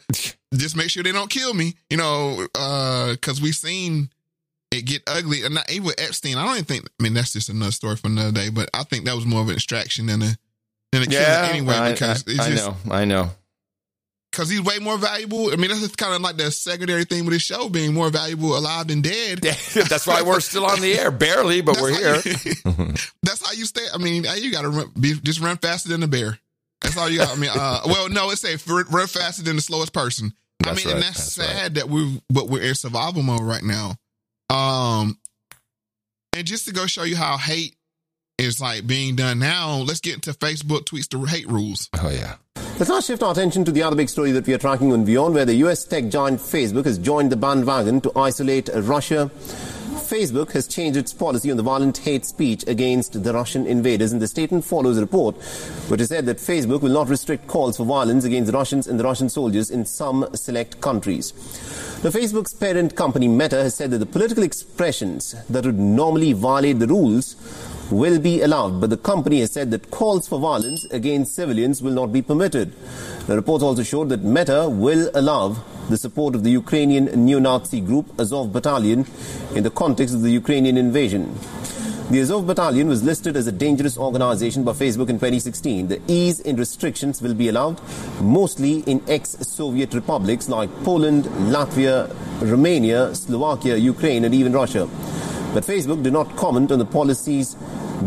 just make sure they don't kill me, you know, uh, because we've seen it get ugly. And not, even with Epstein, I don't even think. I mean, that's just another story for another day. But I think that was more of an distraction than a than a Yeah. killing anyway. I, because I- it's I just know. I know. because he's way more valuable. I mean, that's kind of like the secondary thing with his show being more valuable alive than dead. That's why we're still on the air, barely, but we're here. That's how you stay. I mean, you got to run, be, just run faster than a bear. That's all you got. I mean, uh, well, no, it's say run faster than the slowest person. I That's mean, and that's, that's sad that we but we're in survival mode right now. Um, and just to go show you how hate is like being done now, let's get into Facebook tweets to hate rules. Oh yeah. Let's now shift our attention to the other big story that we are tracking on WION, where the US tech giant Facebook has joined the bandwagon to isolate Russia. Facebook has changed its policy on the violent hate speech against the Russian invaders, and the statement follows a report which has said that Facebook will not restrict calls for violence against the Russians and the Russian soldiers in some select countries. The Facebook's parent company Meta has said that the political expressions that would normally violate the rules will be allowed, but the company has said that calls for violence against civilians will not be permitted. The reports also showed that Meta will allow the support of the Ukrainian neo-Nazi group Azov Battalion in the context of the Ukrainian invasion. The Azov Battalion was listed as a dangerous organization by Facebook in 2016. The ease in restrictions will be allowed mostly in ex-Soviet republics like Poland, Latvia, Romania, Slovakia, Ukraine, and even Russia. But Facebook did not comment on the policy's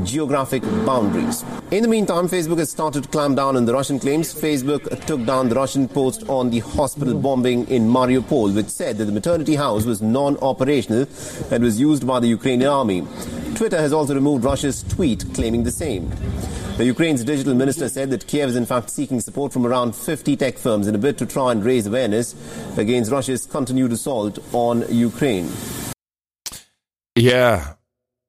geographic boundaries. In the meantime, Facebook has started to clamp down on the Russian claims. Facebook took down the Russian post on the hospital bombing in Mariupol, which said that the maternity house was non-operational and was used by the Ukrainian army. Twitter has also removed Russia's tweet claiming the same. The Ukraine's digital minister said that Kiev is in fact seeking support from around 50 tech firms in a bid to try and raise awareness against Russia's continued assault on Ukraine. Yeah.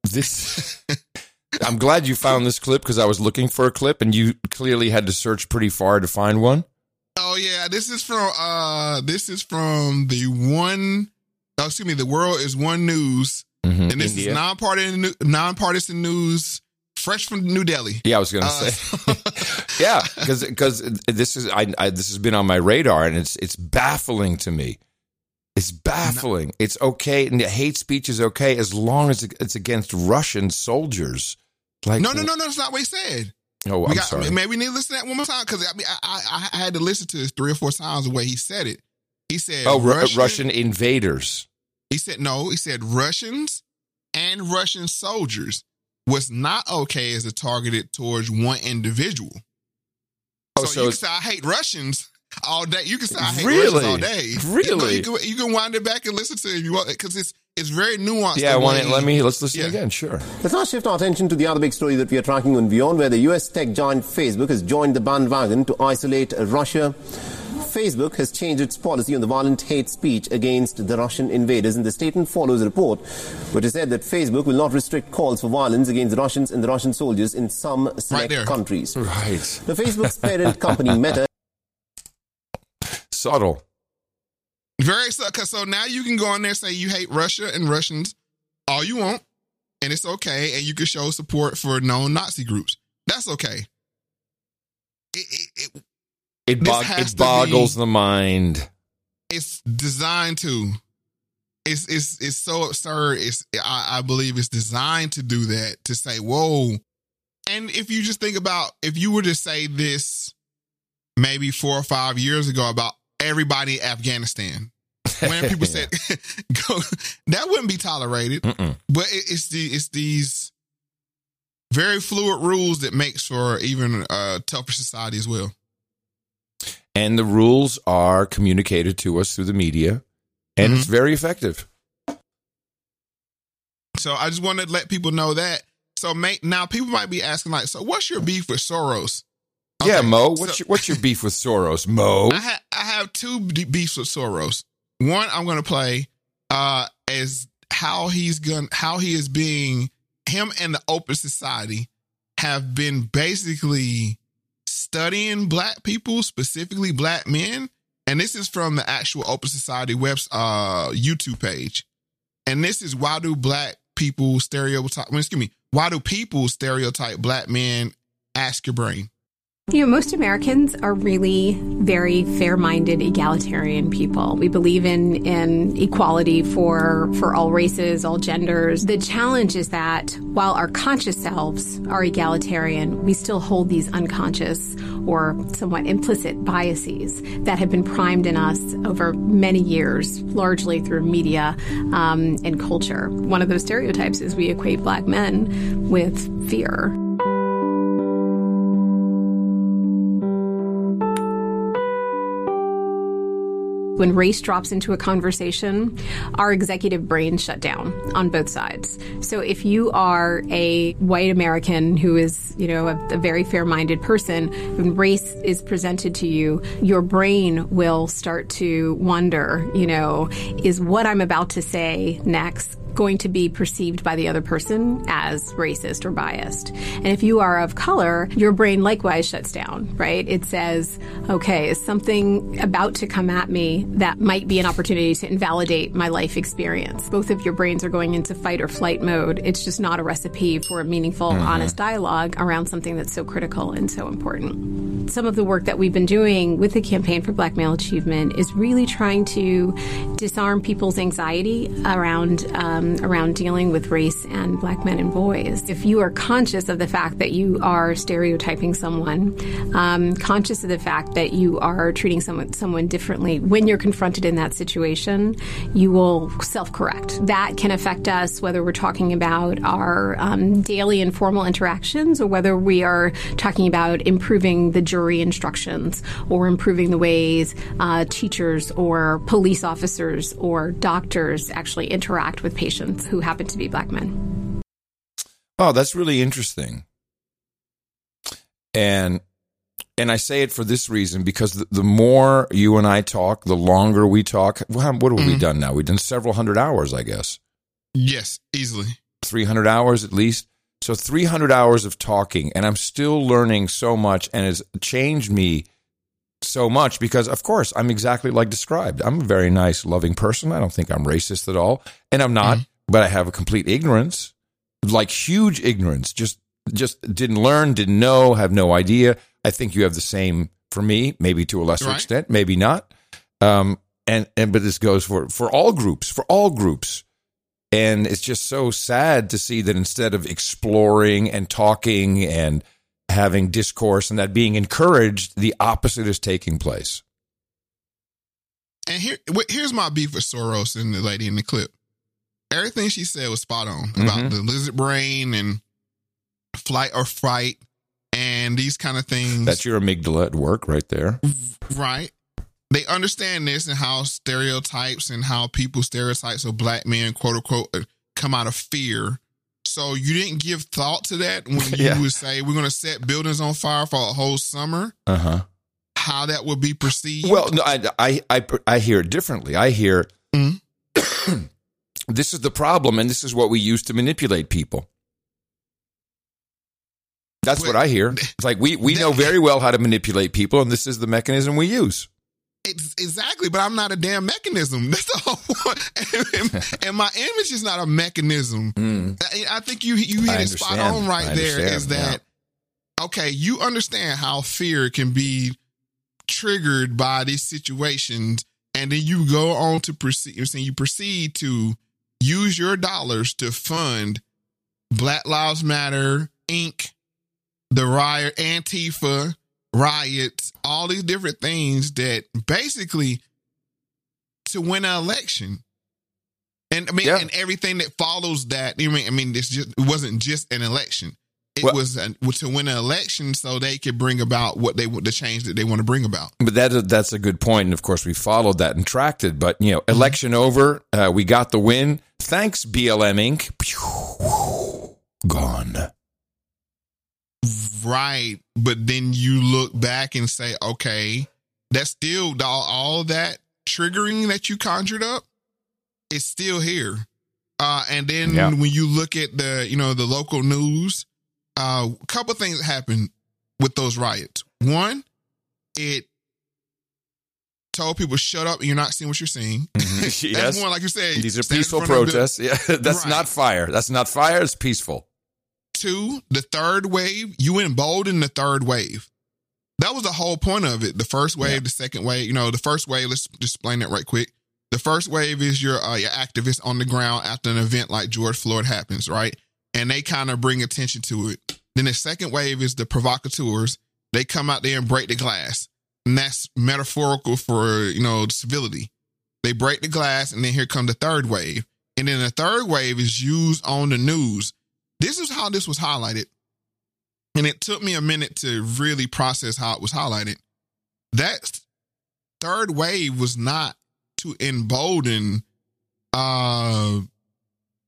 This. I'm glad you found this clip because I was looking for a clip and you clearly had to search pretty far to find one. Oh yeah, this is from uh this is from the one oh, excuse me, the world is one news. Mhm, And this India. is nonpartisan nonpartisan news fresh from New Delhi. Yeah, I was going to Uh, say. yeah, because because this is I, I this has been on my radar and it's it's baffling to me. It's baffling. It's okay, and hate speech is okay as long as it's against Russian soldiers. Like No, no, no, no, that's not what he said. Oh, we I'm got, sorry. Maybe we need to listen to that one more time because I mean I, I I had to listen to this three or four times the way he said it. He said Oh, Ru- Russian, Russian invaders. He said no. He said Russians and Russian soldiers was not okay as a targeted towards one individual. Oh, so, so you can say I hate Russians all day. You can say I hate Really? Russians all day. Really? You, know, you, can, you can wind it back and listen to it if you want because it's it's very nuanced. Yeah, I want way it. Let me let's listen Yeah. again. Sure. Let's now shift our attention to the other big story that we are tracking on WION, where the US tech giant Facebook has joined the bandwagon to isolate Russia. Facebook has changed its policy on the violent hate speech against the Russian invaders, and the statement follows a report which has said that Facebook will not restrict calls for violence against the Russians and the Russian soldiers in some select there. countries. Right. The Facebook's parent company Meta Subtle. Very subtle. so now you can go on there and say you hate Russia and Russians all you want, and it's okay, and you can show support for known Nazi groups. That's okay. It, it, it, It, bog- it boggles be- the mind. it's designed to. It's it's it's so absurd. It's I, I believe it's designed to do that to say whoa. And if you just think about if you were to say this maybe four or five years ago about everybody in Afghanistan, when people said go, that wouldn't be tolerated. Mm-mm. But it, it's the it's these very fluid rules that makes for even a tougher society as well. And the rules are communicated to us through the media, and it's very effective. So I just wanted to let people know that. So now people might be asking like, so what's your beef with Soros? yeah, Mo, so- what's your what's your beef with Soros, Mo? I, ha- I have two beefs with Soros. One I'm going to play uh as how he's going how he is being him and the Open Society have been basically studying black people, specifically black men. And this is from the actual Open Society web's uh YouTube page. And this is why do black people stereotype? Excuse me. Why do people stereotype black men? Ask your brain. You know, most Americans are really very fair-minded, egalitarian people. We believe in in equality for for all races, all genders. The challenge is that while our conscious selves are egalitarian, we still hold these unconscious or somewhat implicit biases that have been primed in us over many years, largely through media um, and culture. One of those stereotypes is we equate black men with fear. When race drops into a conversation, our executive brains shut down on both sides. So if you are a white American who is, you know, a, a very fair-minded person, when race is presented to you, your brain will start to wonder, you know, is what I'm about to say next going to be perceived by the other person as racist or biased. And if you are of color, your brain likewise shuts down, right? It says, okay, is something about to come at me that might be an opportunity to invalidate my life experience? Both of your brains are going into fight or flight mode. It's just not a recipe for a meaningful, mm-hmm. honest dialogue around something that's so critical and so important. Some of the work that we've been doing with the Campaign for Black Male Achievement is really trying to disarm people's anxiety around um, around dealing with race and black men and boys. If you are conscious of the fact that you are stereotyping someone, um, conscious of the fact that you are treating someone someone differently, when you're confronted in that situation, you will self-correct. That can affect us whether we're talking about our um, daily informal interactions or whether we are talking about improving the jury instructions or improving the ways uh, teachers or police officers or doctors actually interact with patients patients who happen to be black men. Oh, that's really interesting. And and I say it for this reason because the, the more you and I talk, the longer we talk. What have mm-hmm. we done now? We've done several hundred hours, I guess. Yes, easily. 300 hours at least. So 300 hours of talking, and I'm still learning so much and has changed me so much because, of course, I'm exactly like described. I'm a very nice, loving person. I don't think I'm racist at all, and I'm not. Mm-hmm but I have a complete ignorance, like huge ignorance. Just just didn't learn, didn't know, have no idea. I think you have the same for me, maybe to a lesser right. extent, maybe not. Um, and and but this goes for for all groups, for all groups. And it's just so sad to see that instead of exploring and talking and having discourse and that being encouraged, the opposite is taking place. And here, here's my beef with Soros and the lady in the clip everything she said was spot on about mm-hmm. the lizard brain and flight or fright and these kind of things. That's your amygdala at work right there. Right. They understand this and how stereotypes and how people stereotypes of black men, quote unquote, uh, come out of fear. So you didn't give thought to that when you yeah. would say we're going to set buildings on fire for a whole summer. Uh huh. How that would be perceived? Well, no, I I I, I hear it differently. I hear. Mm-hmm. This is the problem, and this is what we use to manipulate people. That's what I hear. It's like we, we know very well how to manipulate people, and this is the mechanism we use. Exactly, but I'm not a damn mechanism. That's the whole and, and my image is not a mechanism. Mm. I, I, think you you hit it spot on right there. Is that yeah. okay? You understand how fear can be triggered by these situations, and then you go on to proceed. You proceed to use your dollars to fund Black Lives Matter, Inc., the riot, Antifa, riots, all these different things that basically to win an election. And I mean, yeah. and everything that follows that. I mean, I mean, this just it wasn't just an election. It well, was a, to win an election so they could bring about what they want the change that they want to bring about. But that that's a good point, and of course we followed that and tracked it. But you know, mm-hmm. election over, uh, we got the win. Thanks, BLM Inc. Gone. Right, but then you look back and say, okay, that's still all, all that triggering that you conjured up is still here. Uh, and then yeah. when you look at the, you know, the local news, uh, a couple things happened with those riots. One, it told people shut up, you're not seeing what you're seeing. yes. That's one, like you said. These are peaceful front of the- protests. Yeah, that's Right. not fire. That's not fire. It's peaceful. Two, the third wave, you embolden the third wave. That was the whole point of it. The first wave, the second wave, you know, the first wave, let's just explain that right quick. The first wave is your uh, your activists on the ground after an event like George Floyd happens, right? And they kind of bring attention to it. Then the second wave is the provocateurs. They come out there and break the glass. And that's metaphorical for, you know, civility. They break the glass, and then here come the third wave. And then the third wave is used on the news. This is how this was highlighted. And it took me a minute to really process how it was highlighted. That third wave was not to embolden uh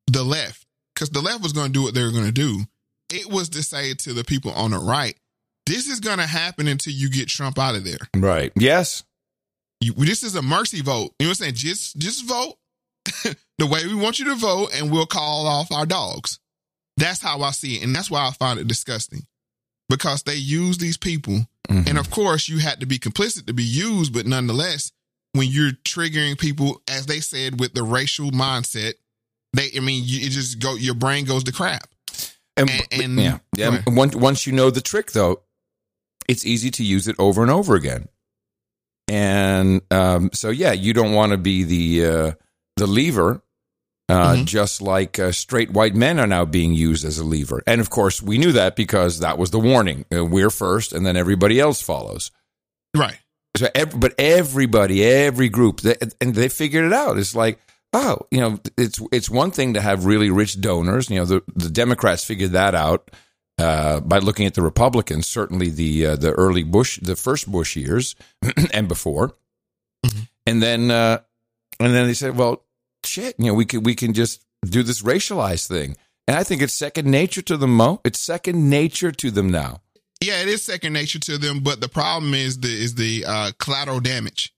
the left. Because the left was gonna do what they were gonna do. It was to say to the people on the right, this is gonna happen until you get Trump out of there. Right. Yes. You, this is a mercy vote. You know what I'm saying? Just just vote the way we want you to vote, and we'll call off our dogs. That's how I see it, and that's why I find it disgusting because they use these people, and of course you had to be complicit to be used, but nonetheless, when you're triggering people, as they said, with the racial mindset, they I mean, you, it just go your brain goes to crap. And, and- yeah, yeah. Once once you know the trick, though, it's easy to use it over and over again. And um, so, yeah, you don't want to be the uh, the lever, uh, Mm-hmm. just like uh, straight white men are now being used as a lever. And of course, we knew that because that was the warning: uh, we're first, and then everybody else follows. Right. So, ev- but everybody, every group, they, and they figured it out. It's like, oh, you know, it's it's one thing to have really rich donors. You know, the the Democrats figured that out uh, by looking at the Republicans. Certainly, the uh, the early Bush, the first Bush years, and before, and then uh, and then they said, well, shit, you know, we can we can just do this racialized thing. And I think it's second nature to them, Mo. It's second nature to them now. Yeah, it is second nature to them, but the problem is the is the uh, collateral damage.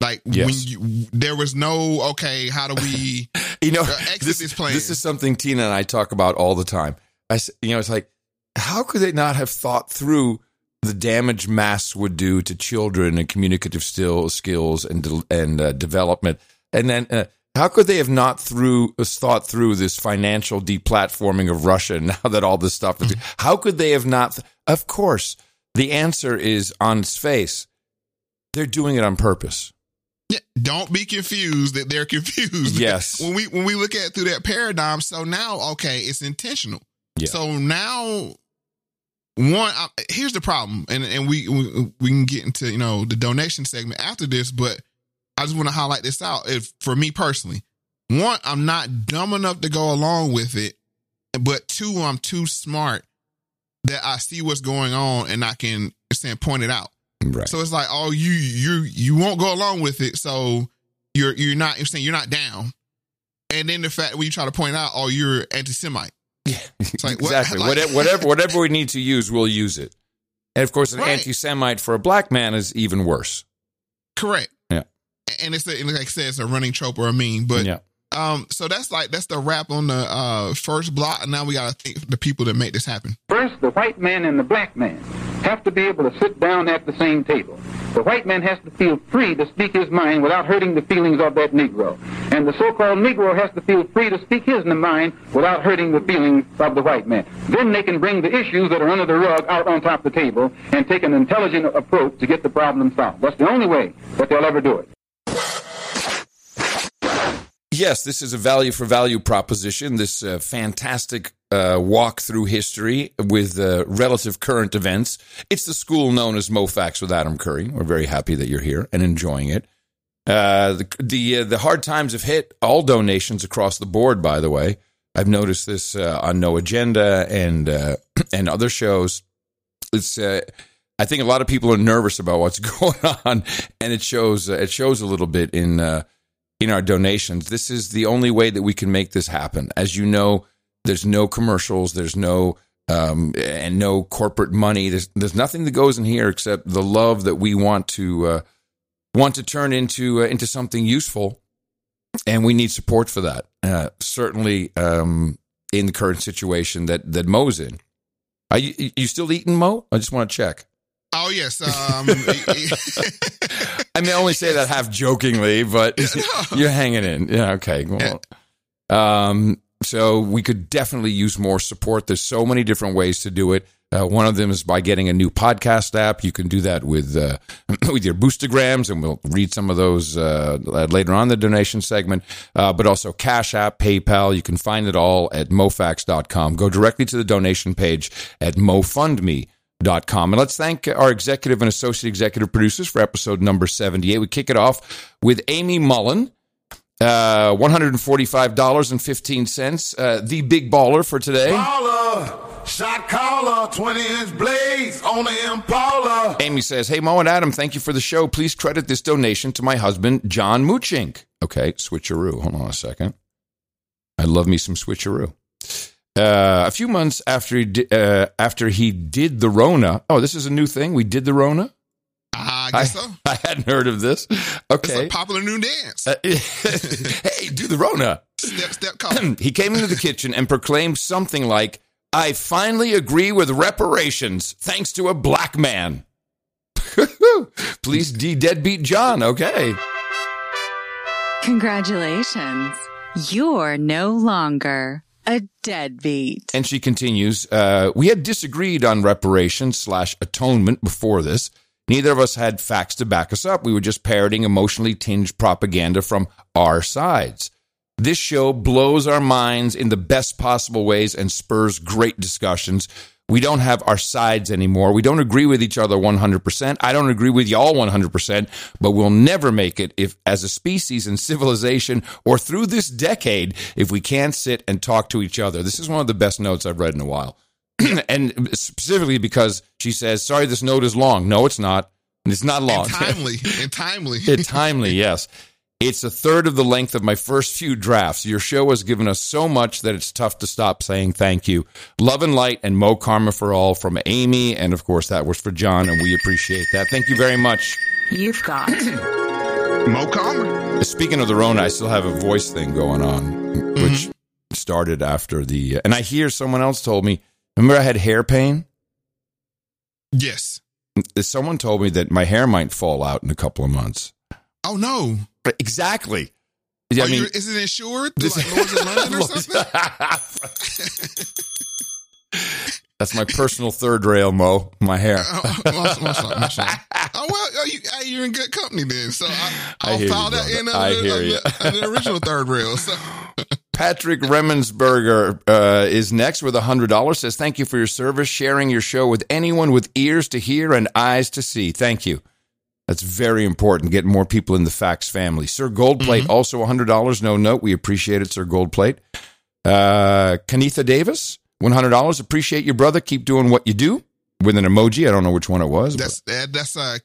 Like when you there was no okay, how do we you know uh, exit this, plan? This is something Tina and I talk about all the time. I, s- you know, it's like, how could they not have thought through the damage masks would do to children and communicative still skills and de- and uh, development, and then uh, how could they have not through thought through this financial deplatforming of Russia now that all this stuff is? Mm-hmm. How could they have not? Of course, the answer is on its face. They're doing it on purpose. Yeah, don't be confused that they're confused. Yes. when we when we look at it through that paradigm, so now okay, it's intentional. Yeah. So now, one I, here's the problem, and and we, we we can get into you know the donation segment after this, but I just want to highlight this out. If for me personally, one, I'm not dumb enough to go along with it, but two, I'm too smart that I see what's going on and I can saying point it out. Right. So it's like, oh, you you you won't go along with it, so you're you're not you're saying you're not down. And then the fact when you try to point out, oh, you're anti-Semite. Yeah, it's like what- exactly. like- whatever, whatever, whatever we need to use, we'll use it. And of course, an Right. anti-Semite for a black man is even worse. Correct. Yeah. And it's a, and like I said, it's a running trope or a meme. But Yeah. um, so that's like that's the wrap on the uh first block, and now we got to think the people that make this happen. First, the white man and the black man have to be able to sit down at the same table. The white man has to feel free to speak his mind without hurting the feelings of that Negro. And the so-called Negro has to feel free to speak his mind without hurting the feelings of the white man. Then they can bring the issues that are under the rug out on top of the table and take an intelligent approach to get the problem solved. That's the only way that they'll ever do it. Yes, this is a value for value proposition. This uh, fantastic uh, walk through history with uh, relative current events. It's the school known as MoFax with Adam Curry. We're very happy that you're here and enjoying it. Uh, the the, uh, the hard times have hit all donations across the board. By the way, I've noticed this uh, on No Agenda and and other shows. It's I think a lot of people are nervous about what's going on, and it shows. It shows a little bit in in our donations. This is the only way that we can make this happen. As you know, there's no commercials. There's no um, and no corporate money. There's there's nothing that goes in here except the love that we want to uh, want to turn into uh, into something useful, and we need support for that. Uh, certainly, um, in the current situation that that Mo's in. Are you, you still eating Mo? I just want to check. Oh yes, um, I mean, I only say that half jokingly, but you're hanging in. Yeah, okay. Well, um, so we could definitely use more support. There's so many different ways to do it. Uh, one of them is by getting a new podcast app. You can do that with uh, with your boostergrams, and we'll read some of those uh, later on in the donation segment. Uh, but also Cash App, PayPal. You can find it all at mofax.com. Go directly to the donation page at mofundme.com. And let's thank our executive and associate executive producers for episode number 78. We kick it off with Amy Mullen. Uh, $145.15. Uh, the big baller for today. Baller, shot caller, 20 inch blades on the Impala. Amy says, Hey, Mo and Adam, thank you for the show. Please credit this donation to my husband, John Moochink. Okay, switcheroo. Hold on a second. I love me some switcheroo. Uh, a few months after he, di- uh, after he did the Rona. Oh, this is a new thing. We did the Rona? I guess so. I hadn't heard of this. Okay. It's a popular new dance. Uh, hey, do the Rona. Step, step, call. he came into the kitchen and proclaimed something like, I finally agree with reparations thanks to a black man. Please de deadbeat John. Okay. Congratulations. You're no longer a deadbeat. And she continues, uh, we had disagreed on reparations slash atonement before this. Neither of us had facts to back us up. We were just parroting emotionally tinged propaganda from our sides. This show blows our minds in the best possible ways and spurs great discussions. We don't have our sides anymore. We don't agree with each other 100%. I don't agree with y'all 100%, but we'll never make it if as a species and civilization or through this decade if we can't sit and talk to each other. This is one of the best notes I've read in a while. and specifically because she says, "Sorry, this note is long." No, it's not. And It's not long. And timely. and timely. it's timely. Yes. It's a third of the length of my first few drafts. Your show has given us so much that it's tough to stop saying thank you. Love and light and Mo Karma for all from Amy. And of course, that was for John, and we appreciate that. Thank you very much. You've got Mo Karma. Speaking of the Rona, I still have a voice thing going on, mm-hmm. which started after the. And I hear someone else told me, remember I had hair pain? Yes. Someone told me that my hair might fall out in a couple of months. Oh, no. Exactly. Are I mean, you, is it insured? Through, like Lloyd's of London or something? that's my personal third rail, Mo. My hair. Oh, well, you, you're in good company then. So I, I I'll hear you, file that in I hear under, you. under the original third rail. So. Patrick Remensberger uh, is next with $100. Says, Thank you for your service, sharing your show with anyone with ears to hear and eyes to see. Thank you. That's very important. Getting more people in the Fax family. Sir Goldplate, also $100. No note. We appreciate it, Sir Goldplate. Uh, Kanitha Davis, $100. Appreciate you, brother. Keep doing what you do with an emoji. I don't know which one it was. That's that, that's uh,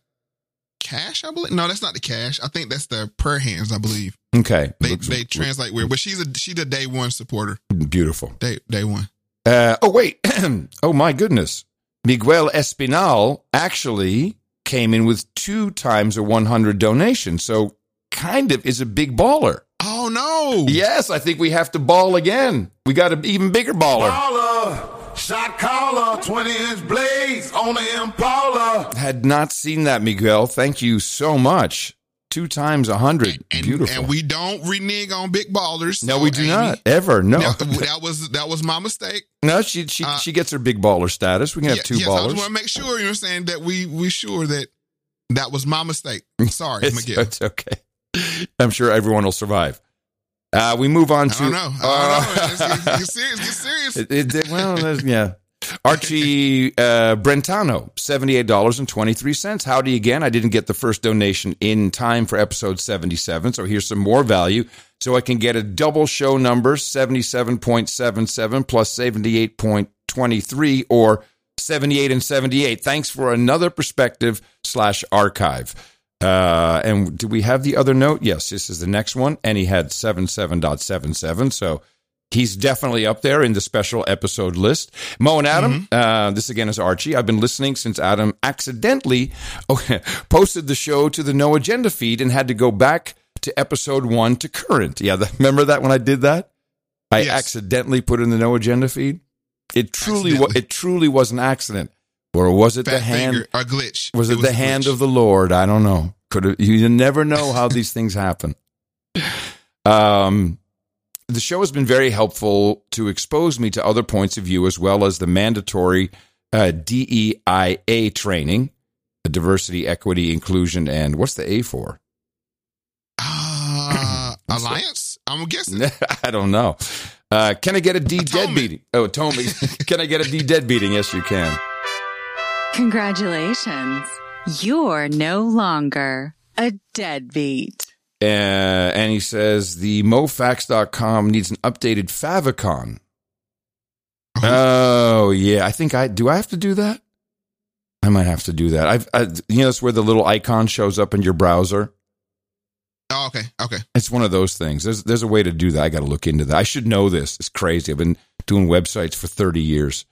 cash, I believe. No, that's not the cash. I think that's the prayer hands, I believe. okay. They Looks- they translate weird, but she's a she's a day one supporter. Beautiful. Day day one. Uh, oh, wait. oh, my goodness. Miguel Espinal actually came in with two times a 100 donation. So kind of is a big baller. Oh, no. Yes, I think we have to ball again. We got an even bigger baller. Baller, shot caller, 20 inch blades on the Impala. Had not seen that, Miguel. Thank you so much. Two times a hundred. Beautiful. And we don't renege on big ballers. no, So, we do Amy, not ever. No, That, that was that was my mistake. no. She she she gets her big baller status. We can have Yeah, two yes, I ballers. just want to make sure you know saying that we we sure that that was my mistake. Sorry, It's, Miguel. it's okay. I'm sure everyone will survive. Uh, we move on to. I don't know. I don't know. Get, get serious. Get serious. It, it, well, yeah. Archie uh, Brentano, $78.23. Howdy again. I didn't get the first donation in time for episode 77, so here's some more value. So I can get a double show number, 77.77 plus 78.23 or 78 and 78. Thanks for another perspective slash archive. Uh, and do we have the other note? Yes, this is the next one. And he had 77.77. So he's definitely up there in the special episode list. Mo and Adam, uh, this again is Archie. I've been listening since Adam accidentally okay, posted the show to the No Agenda feed and had to go back to episode one to current. Yeah, the, remember that when I did that? I accidentally put in the No Agenda feed. It truly, wa- it truly was an accident, or was it the hand? finger, a glitch. Was it, It was the hand glitch. of the Lord? I don't know. Could have, you never know how these things happen. Um, the show has been very helpful to expose me to other points of view as well as the mandatory uh, DEIA training, the diversity, equity, inclusion, and what's the A for? Uh, Alliance? I'm guessing. I don't know. Uh, can I get a D dead beating? Oh, Tommy, can I get a D dead beating? Yes, you can. Congratulations. You're no longer a deadbeat. Uh, and he says the mofax.com needs an updated favicon. Oh, yeah. I think I do. I have to do that. I might have to do that. I've, I, you know, it's where the little icon shows up in your browser. Oh, okay, okay. It's one of those things. There's there's a way to do that. I got to look into that. I should know this. It's crazy. I've been doing websites for 30 years.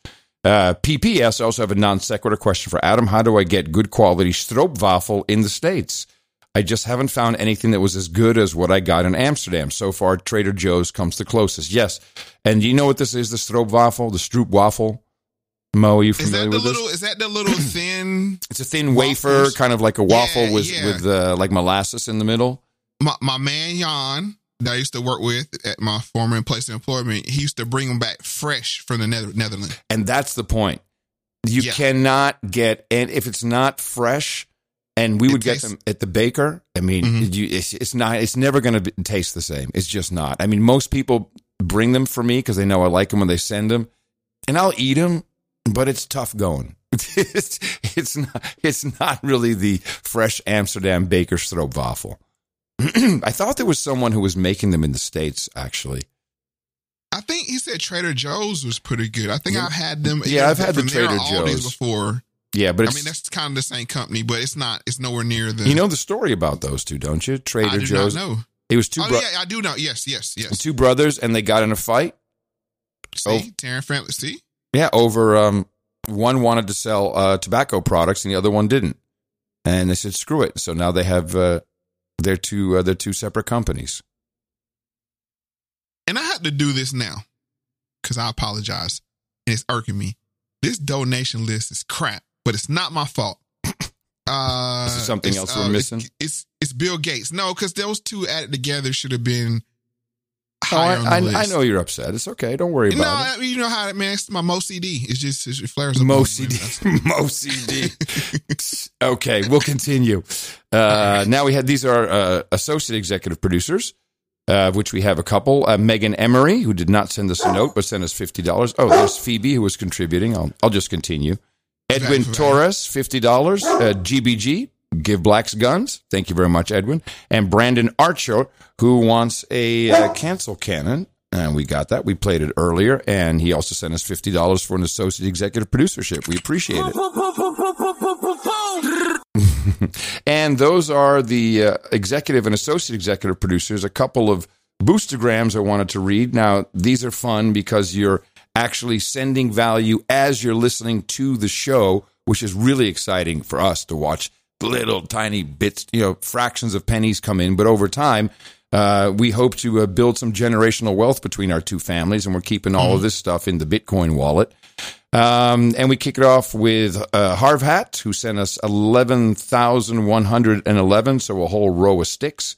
Uh, PPS I also have a non sequitur question for Adam. How do I get good quality stroopwafel in the States? I just haven't found anything that was as good as what I got in Amsterdam. So far, Trader Joe's comes the closest. Yes. And you know what this is, the stroopwafel, the stroopwafel? Mo, are you Is familiar that the with little? this? Is that the little thin? It's a thin wafer, kind of like a waffle Yeah, with, yeah. with uh, like molasses in the middle. My my man Jan that I used to work with at my former place of employment, he used to bring them back fresh from the Nether- Netherlands. And that's the point. You Yeah. cannot get, and if it's not fresh, and we would get them at the baker. I mean, Mm-hmm. you, it's, it's not. It's never going to taste the same. It's just not. I mean, most people bring them for me because they know I like them when they send them, and I'll eat them. But it's tough going. it's, it's not. It's not really the fresh Amsterdam baker's baker stroopwafel. I thought there was someone who was making them in the states. Actually, I think he said Trader Joe's was pretty good. I think I've had them. Yeah, I've had the Trader Aldi's Joe's. before. Yeah, but I mean, that's kind of the same company, but it's not. It's nowhere near the. you know the story about those two, don't you? Trader I do Joe's. know. It was two. oh bro- yeah, I do know. Yes, yes, yes. two brothers and they got in a fight. See, Oh. Taryn family. See, Yeah, over um, one wanted to sell uh, tobacco products and the other one didn't, and they said screw it. So now they have uh, their two uh, their two separate companies. and I have to do this now because I apologize, and it's irking me. This donation list is crap, but it's not my fault. Uh, Is something else we're uh, missing? It's, it's it's Bill Gates. No, because those two added together should have been Oh, higher on the I, I, list. I know you're upset. It's okay. Don't worry No, about it. I mean, you know how man. It's my Mo CD. It's just it flares up. Mo CD. Mo CD. okay, we'll continue. Uh, now we had these are uh, associate executive producers, uh, of which we have a couple. Uh, Megan Emery, who did not send us a note but sent us fifty dollars. Oh, there's Phoebe, who was contributing. I'll I'll just continue. Edwin Torres, fifty dollars. Uh, GBG, give blacks guns. Thank you very much, Edwin. And Brandon Archer, who wants a uh, cancel cannon. And we got that. We played it earlier. And he also sent us $50 for an associate executive producership. We appreciate it. and those are the uh, executive and associate executive producers. A couple of boostergrams I wanted to read. Now, these are fun because you're actually sending value as you're listening to the show, which is really exciting for us to watch little tiny bits, you know, fractions of pennies come in. But over time, uh, we hope to uh, build some generational wealth between our two families, and we're keeping all of this stuff in the Bitcoin wallet. Um, and we kick it off with uh, Harvhat, who sent us 11,111, so a whole row of sticks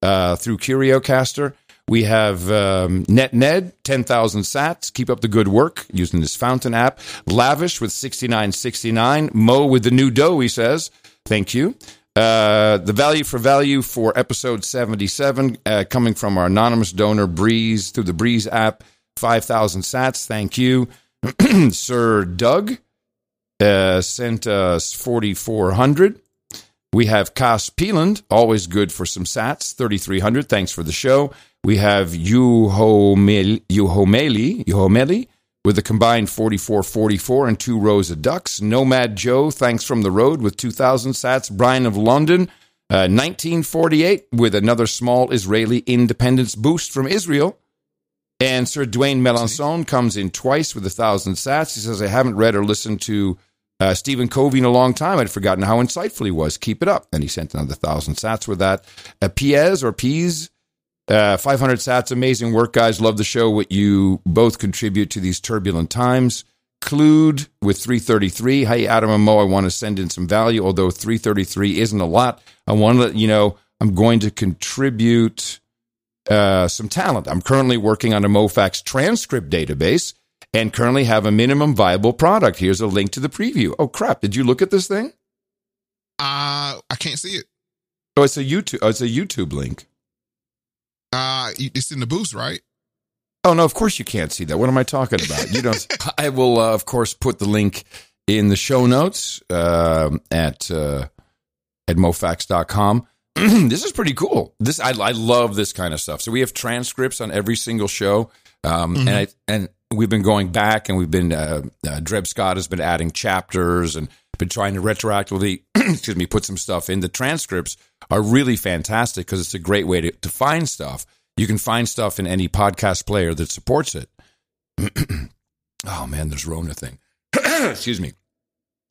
uh, through CurioCaster. We have um, NetNed, 10,000 sats. Keep up the good work using this fountain app. Lavish with 6969. Mo with the new dough, he says. Thank you. Uh, the value for value for episode 77 uh, coming from our anonymous donor, Breeze, through the Breeze app. 5,000 sats. Thank you. Sir Doug uh, sent us 4,400. We have Cas Peeland, always good for some sats, 3,300. Thanks for the show. We have Yuhomeli, Yuhomeli, with a combined 4444 and two rows of ducks. Nomad Joe, thanks from the road with 2,000 sats. Brian of London, uh, 1948 with another small Israeli independence boost from Israel. And Sir Dwayne Melanson comes in twice with a thousand sats. He says, I haven't read or listened to uh, Stephen Covey in a long time. I'd forgotten how insightful he was. Keep it up. And he sent another thousand sats with that. Uh, Piez or Peas, uh, 500 sats. Amazing work, guys. Love the show. What you both contribute to these turbulent times. Clued with 333. Hey, Adam and Mo, I want to send in some value, although 333 isn't a lot. I want to let you know I'm going to contribute uh, some talent. I'm currently working on a MoFax transcript database and currently have a minimum viable product. Here's a link to the preview. Oh, crap. Did you look at this thing? Uh, I can't see it. Oh, it's a YouTube. Oh, it's a YouTube link. Uh, it's in the boost, right? Oh no, of course you can't see that. What am I talking about? You don't. I will, uh, of course, put the link in the show notes uh, at uh, at mofax.com. this is pretty cool. This I, I love this kind of stuff. So we have transcripts on every single show, um, Mm-hmm. and I, and we've been going back and we've been uh, uh, Dreb Scott has been adding chapters and been trying to retroactively excuse me put some stuff in. The transcripts are really fantastic because it's a great way to, to find stuff. You can find stuff in any podcast player that supports it. oh man, there's Rona thing. excuse me.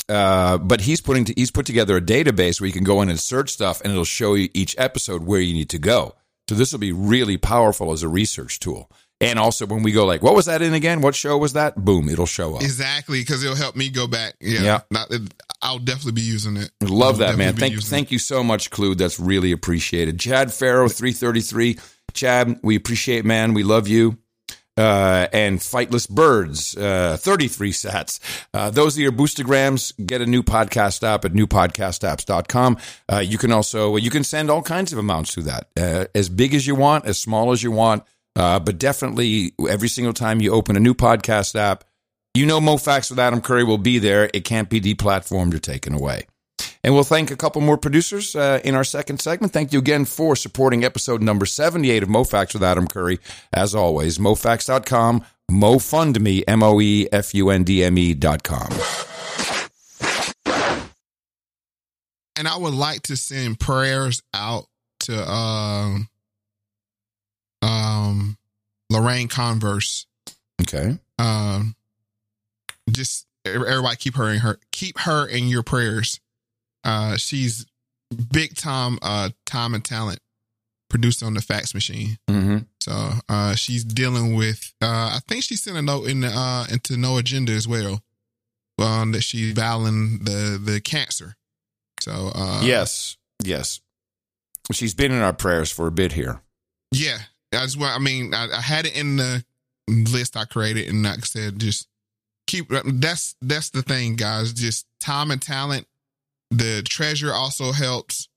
Uh, but he's putting to, he's put together a database where you can go in and search stuff, and it'll show you each episode where you need to go. So this will be really powerful as a research tool. And also, when we go like, "What was that in again? What show was that?" Boom, it'll show up. Exactly, because it'll help me go back. Yeah, Yeah. Not, I'll definitely be using it. Love that, man. Thank thank you so much, Clue. That's really appreciated. Chad Farrow, three thirty three. Chad, we appreciate, man. We love you. Uh, and Fightless Birds, uh, 33 sats. Uh, those are your boostergrams. Get a new podcast app at newpodcastapps.com. Uh, you can also, you can send all kinds of amounts to that, uh, as big as you want, as small as you want. Uh, but definitely every single time you open a new podcast app, you know MoFax with Adam Curry will be there. It can't be deplatformed or taken away. And we'll thank a couple more producers uh, in our second segment. Thank you again for supporting episode number 78 of MoFax with Adam Curry. As always, mofax.com, MoFundMe, M O E F U N D M E dot com. and I would like to send prayers out to um um Lorraine Converse. Okay. Um just everybody keep her in her keep her in your prayers. Uh she's big time uh time and talent produced on the fax machine. Mm-hmm. So uh she's dealing with uh I think she sent a note in the, uh into No Agenda as well. Um that she's battling the the cancer. So uh yes, yes. She's been in our prayers for a bit here. Yeah, I just want. I mean, I, I had it in the list I created, and like I said, just keep. That's that's the thing, guys. Just time and talent. The treasure also helps.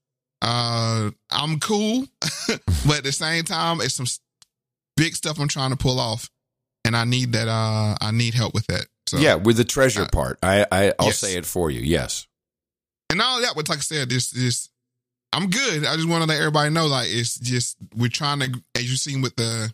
Uh, I'm cool, but at the same time, it's some big stuff I'm trying to pull off, and I need that. Uh, I need help with that. So yeah, with the treasure part, I, I I'll yes. say it for you. Yes. and all that. But like I said, this this I'm good. I just want to let everybody know, like it's just we're trying to, as you've seen with the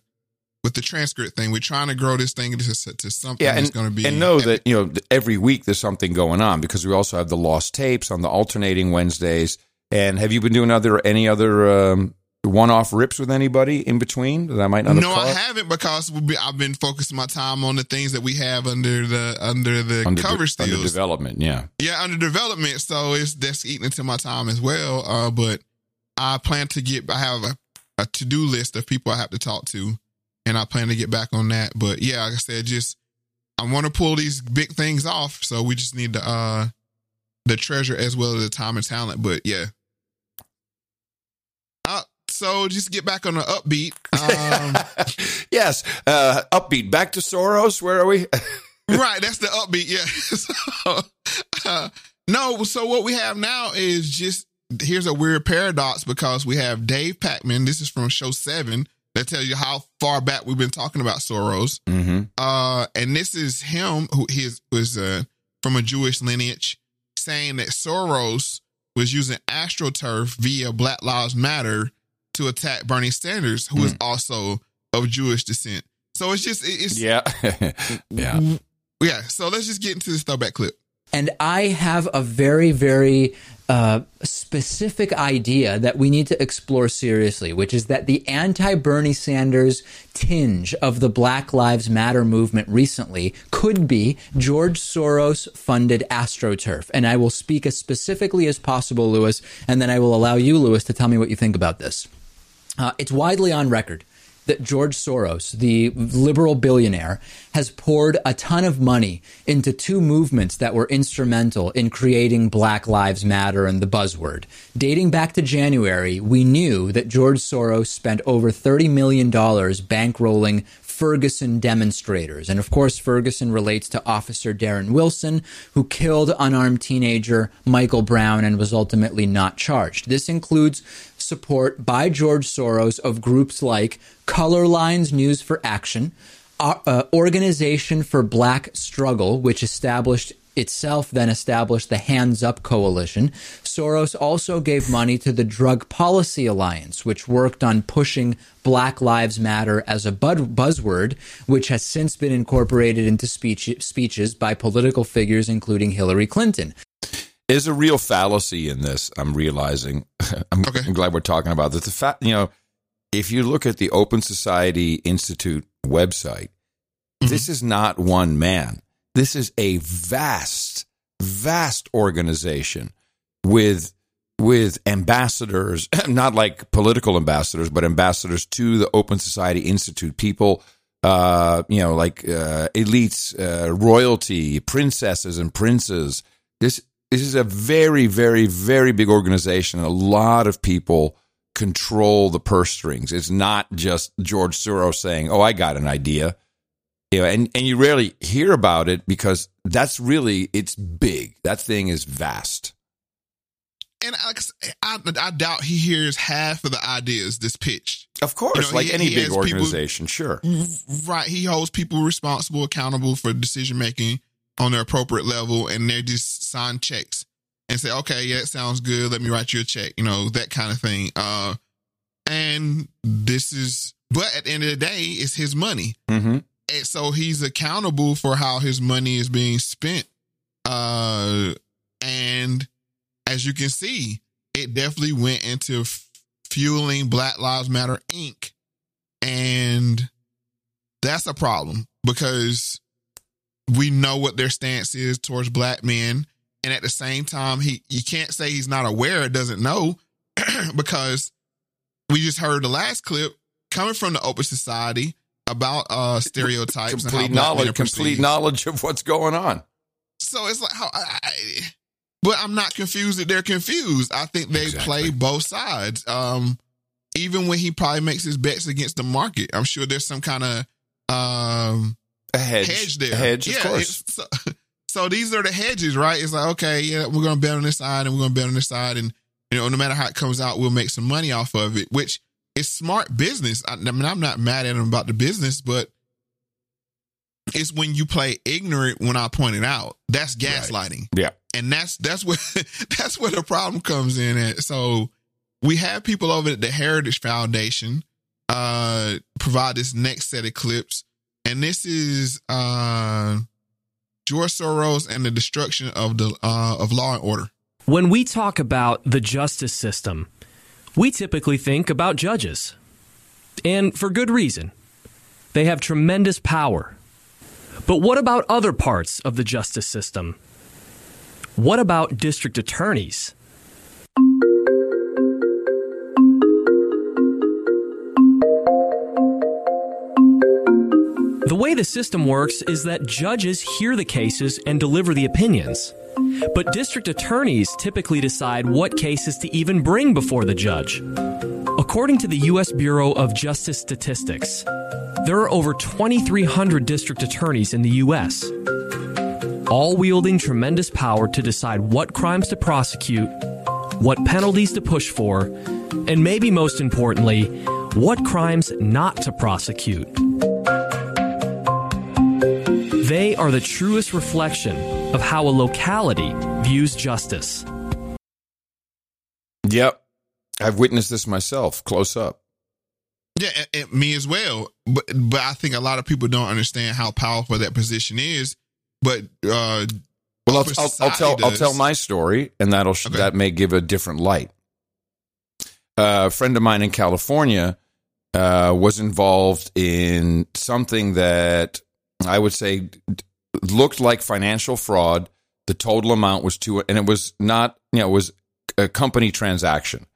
with the transcript thing, we're trying to grow this thing to, to something Yeah, that's and, going to be and know that you know every week there's something going on because we also have the lost tapes on the alternating Wednesdays. And have you been doing other any other um, one-off rips with anybody in between that I might not have No, I haven't because I've been focusing my time on the things that we have under the under the under, de- cover under development. Yeah. Yeah, under development. So it's that's eating into my time as well. Uh, but I plan to get. I have a, a to do list of people I have to talk to, and I plan to get back on that. But yeah, like I said, just I want to pull these big things off. So we just need the uh the treasure as well as the time and talent. But yeah. So just get back on the upbeat. Um, Yes. Uh, upbeat. Back to Soros. Where are we? right, that's the upbeat. Yeah. so, uh, no, so what we have now is just here's a weird paradox because we have Dave Pakman. This is from show seven that tells you how far back we've been talking about Soros. mm-hmm. Uh, and this is him who his was uh, from a Jewish lineage saying that Soros was using AstroTurf via Black Lives Matter to attack Bernie Sanders, who is also of Jewish descent. So it's just it- it's Yeah. yeah. yeah. So let's just get into this throwback clip. And I have a very, very uh, specific idea that we need to explore seriously, which is that the anti Bernie Sanders tinge of the Black Lives Matter movement recently could be George Soros funded AstroTurf. And I will speak as specifically as possible, Lewis, and then I will allow you, Lewis, to tell me what you think about this. Uh, it's widely on record that George Soros, the liberal billionaire, has poured a ton of money into two movements that were instrumental in creating Black Lives Matter and the buzzword. Dating back to January, we knew that George Soros spent over $30 million bankrolling Ferguson demonstrators. And of course, Ferguson relates to Officer Darren Wilson, who killed unarmed teenager Michael Brown and was ultimately not charged. This includes support by George Soros of groups like Color Lines News for Action, uh, uh, Organization for Black Struggle, which established itself then established the Hands Up Coalition. Soros also gave money to the Drug Policy Alliance, which worked on pushing Black Lives Matter as a buzzword, which has since been incorporated into speech, speeches by political figures, including Hillary Clinton. There's a real fallacy in this. I'm realizing. I'm, okay. I'm glad we're talking about this. The fact, you know, if you look at the Open Society Institute website, mm-hmm. this is not one man this is a vast, vast organization with with ambassadors, not like political ambassadors, but ambassadors to the Open Society Institute, people, uh, you know, like uh, elites, uh, royalty, princesses and princes. This this is a very, very, very big organization. A lot of people control the purse strings. It's not just George Soros saying, "Oh, I got an idea." You know, and, and you rarely hear about it because that's really it's big. That thing is vast. And I, I, I doubt he hears half of the ideas this pitched. Of course, you know, like he, any he big organization, people, sure. Right. He holds people responsible, accountable for decision making on their appropriate level, and they just sign checks and say, okay, yeah, it sounds good. Let me write you a check, you know, that kind of thing. Uh, and this is, but at the end of the day, it's his money. Mm-hmm. And so he's accountable for how his money is being spent. Uh, and as you can see, it definitely went into f- fueling Black Lives Matter Inc. And that's a problem because we know what their stance is towards black men. And at the same time, he you can't say he's not aware or doesn't know because we just heard the last clip coming from the Open Society about uh stereotypes complete knowledge complete knowledge of what's going on so it's like how I, I, but i'm not confused that they're confused i think they exactly. play both sides um even when he probably makes his bets against the market i'm sure there's some kind of um a hedge, hedge there a hedge yeah, of course so, so these are the hedges right it's like okay yeah we're gonna bet on this side and we're gonna bet on this side and you know no matter how it comes out we'll make some money off of it which is smart business. I, I mean, I'm not mad at him about the business, but it's when you play ignorant when I point it out. That's gaslighting. Right. Yeah. And that's that's where that's where the problem comes in at. So we have people over at the Heritage Foundation uh provide this next set of clips. And this is uh George Soros and the destruction of the uh of law and order. When we talk about the justice system, we typically think about judges. And for good reason. They have tremendous power. But what about other parts of the justice system? What about district attorneys? The way the system works is that judges hear the cases and deliver the opinions. But district attorneys typically decide what cases to even bring before the judge. According to the U.S. Bureau of Justice Statistics, there are over 2,300 district attorneys in the U.S., all wielding tremendous power to decide what crimes to prosecute, what penalties to push for, and maybe most importantly, what crimes not to prosecute. They are the truest reflection of how a locality views justice. Yep. I've witnessed this myself close up. Yeah, and, and me as well. But but I think a lot of people don't understand how powerful that position is. But uh, well, I'll, I'll, I'll tell does. I'll tell my story, and that'll okay. that may give a different light. Uh, a friend of mine in California uh, was involved in something that I would say looked like financial fraud. The total amount was two, and it was not, you know, it was a company transaction.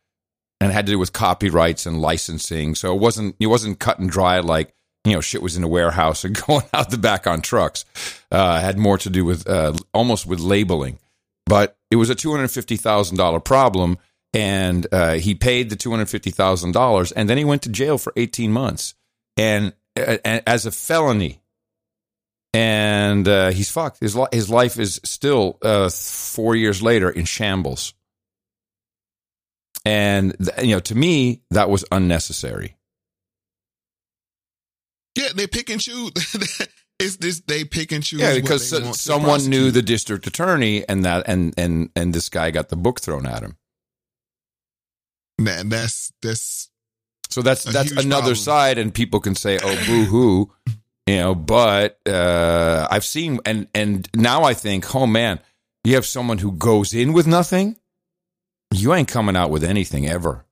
and it had to do with copyrights and licensing. So it wasn't it wasn't cut and dry like you know shit was in a warehouse and going out the back on trucks. Uh, had more to do with uh, almost with labeling, but it was a two hundred fifty thousand dollar problem, and uh, he paid the two hundred fifty thousand dollars, and then he went to jail for eighteen months, and, uh, and as a felony. And uh, he's fucked. His li- his life is still uh, four years later in shambles. And th- you know, to me, that was unnecessary. Yeah, they pick and choose. it's this they pick and choose. Yeah, because so- someone knew the district attorney, and that and and and this guy got the book thrown at him. That, that's that's So that's that's another problem. side, and people can say, "Oh, boo hoo," you know. But uh, I've seen, and and now I think, oh man, you have someone who goes in with nothing. You ain't coming out with anything ever.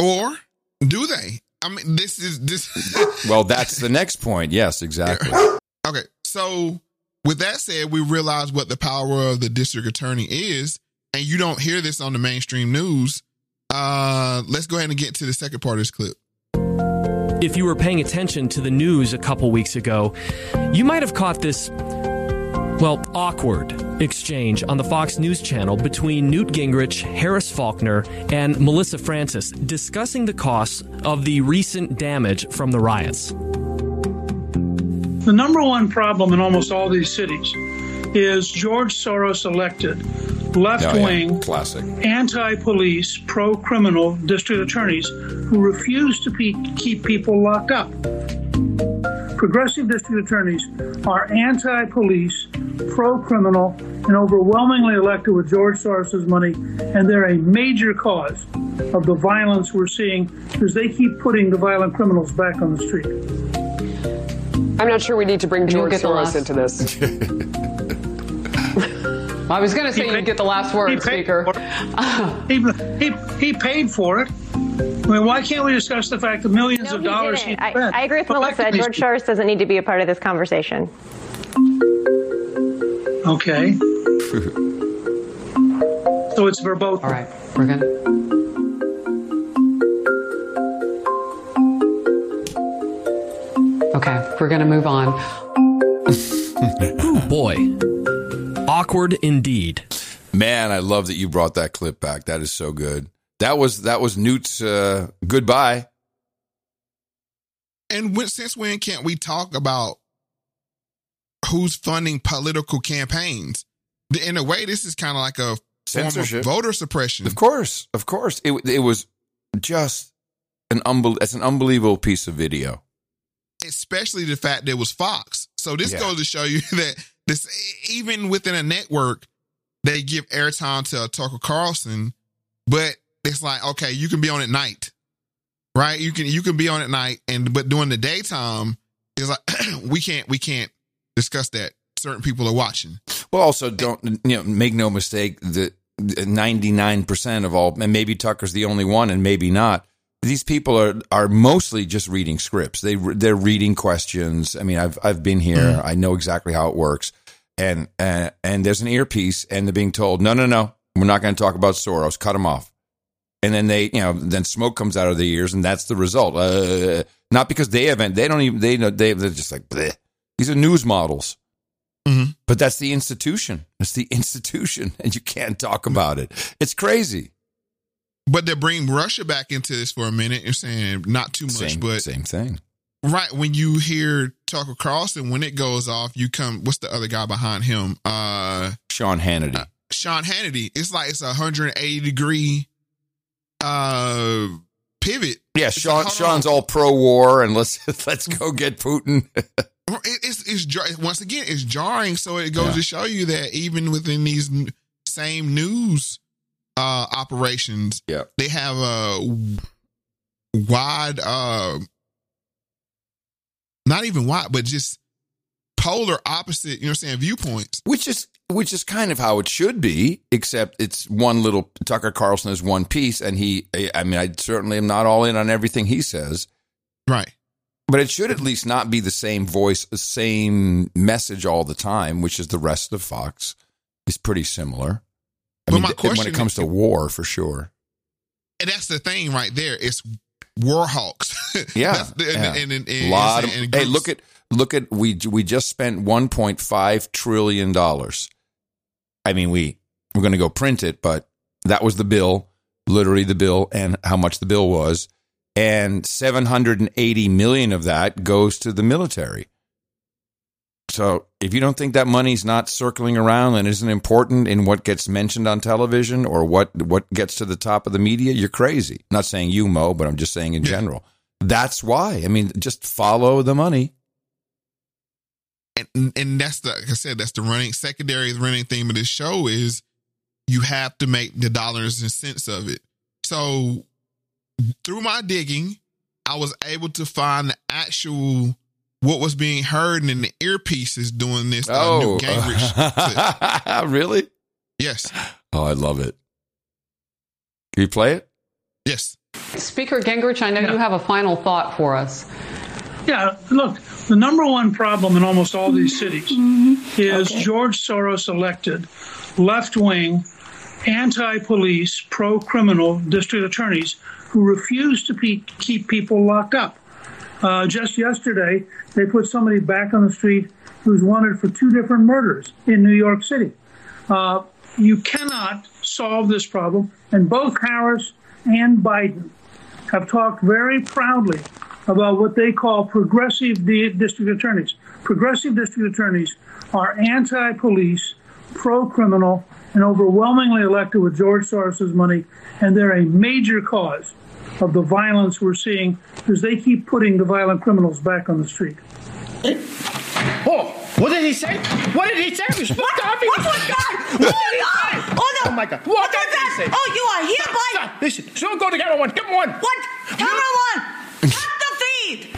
or do they? I mean, this is this. Well, that's the next point. Yes, exactly. Okay, so with that said, we realize what the power of the district attorney is, and you don't hear this on the mainstream news. Uh, let's go ahead and get to the second part of this clip. If you were paying attention to the news a couple weeks ago, you might have caught this, well, awkward exchange on the Fox News channel between Newt Gingrich, Harris Faulkner, and Melissa Francis discussing the costs of the recent damage from the riots. The number one problem in almost all these cities is George Soros elected left Oh, yeah. wing, Classic. anti police, pro criminal district attorneys who refuse to pe- keep people locked up. Progressive district attorneys are anti police, pro criminal, and overwhelmingly elected with George Soros' money, and they're a major cause of the violence we're seeing because they keep putting the violent criminals back on the street. I'm not sure we need to bring George Soros into this. I was going to say you get the last word, Speaker. he, he, he paid for it. I mean, why can't we discuss the fact that millions of dollars he didn't. I, spent? I agree with Melissa. George Soros doesn't need to be a part of this conversation. Okay. so it's for both. All right, we're gonna. Okay, we're going to move on. Ooh, boy. Awkward indeed. Man, I love that you brought that clip back. That is so good. That was that was Newt's uh, goodbye. And when, since when can't we talk about who's funding political campaigns? In a way, this is kind of like a form of Censorship. voter suppression. Of course, of course. It it was just an unbel- it's an unbelievable piece of video. especially the fact that it was Fox. So this Yeah. goes to show you that this even within a network, they give airtime to Tucker Carlson, but it's like okay, you can be on at night, right? You can you can be on at night, and but during the daytime, it's like we can't we can't discuss that. Certain people are watching. Well, also don't you know make no mistake that uh, ninety nine percent of all, and maybe Tucker's the only one, and maybe not. These people are are mostly just reading scripts. They they're reading questions. I mean, I've I've been here. I know exactly how it works. And uh, and there's an earpiece, and they're being told, no, no, no, we're not going to talk about Soros. Cut them off. And then they, you know, then smoke comes out of their ears, and that's the result. Uh, not because they haven't. They don't even. They know. They, they're just like Bleh. these are news models. But that's the institution. That's the institution, and you can't talk about it. It's crazy. But to bring Russia back into this for a minute, you're saying not too much, Same- but same thing. Right when you hear Tucker Carlson, when it goes off, you come. What's the other guy behind him? Uh, Sean Hannity. Sean Hannity. It's like it's a 180 degree uh pivot. Yeah, Sean, Sean's all pro war, and let's let's go get Putin. It- It's it's once again it's jarring. So it goes to show you that even within these same news uh operations, yeah, they have a wide uh not even wide, but just polar opposite. You know, what I'm saying viewpoints. which is which is kind of how it should be, except it's one little Tucker Carlson is one piece, and he. I mean, I certainly am not all in on everything he says, right? But it should at least not be the same voice, the same message all the time, which is the rest of Fox is pretty similar. I But mean, my th- when it comes to war, for sure. and that's the thing right there. It's war hawks. Yeah, the- and, yeah. and, and, and, lot of, and hey, look at look at we we just spent 1.5 trillion dollars. I mean, we we're going to go print it, but that was the bill, literally the bill, and how much the bill was, and 780 million of that goes to the military. So, if you don't think that money's not circling around and isn't important in what gets mentioned on television or what what gets to the top of the media, you're crazy. not saying you, Mo, but I'm just saying in general. That's why. I mean, just follow the money. and and that's the like I said, that's the running secondary running theme of this show is you have to make the dollars and cents of it. So through my digging, I was able to find the actual what was being heard in the earpieces doing this uh, Oh, Newt Gingrich. clip. really? Yes. Oh, I love it. Can you play it? Yes. Speaker Gingrich, I know you have a final thought for us. Yeah, look, the number one problem in almost all these cities is George Soros elected left wing, anti police, pro criminal district attorneys who refuse to pe- keep people locked up. Uh, just yesterday, they put somebody back on the street who's wanted for two different murders in New York City. Uh, you cannot solve this problem, and both Harris and Biden have talked very proudly about what they call progressive di- district attorneys. Progressive district attorneys are anti police, pro criminal, and overwhelmingly elected with George Soros' money, and they're a major cause of the violence we're seeing because they keep putting the violent criminals back on the street. Oh, what did he say? What did he say? We spoke to Harvey. What was that? What was that? Oh no! Oh my God! What What was did he say? that? Oh, you are here by. Stop, Listen, so go to camera one. Give him one. What? Camera one! Cut the feed!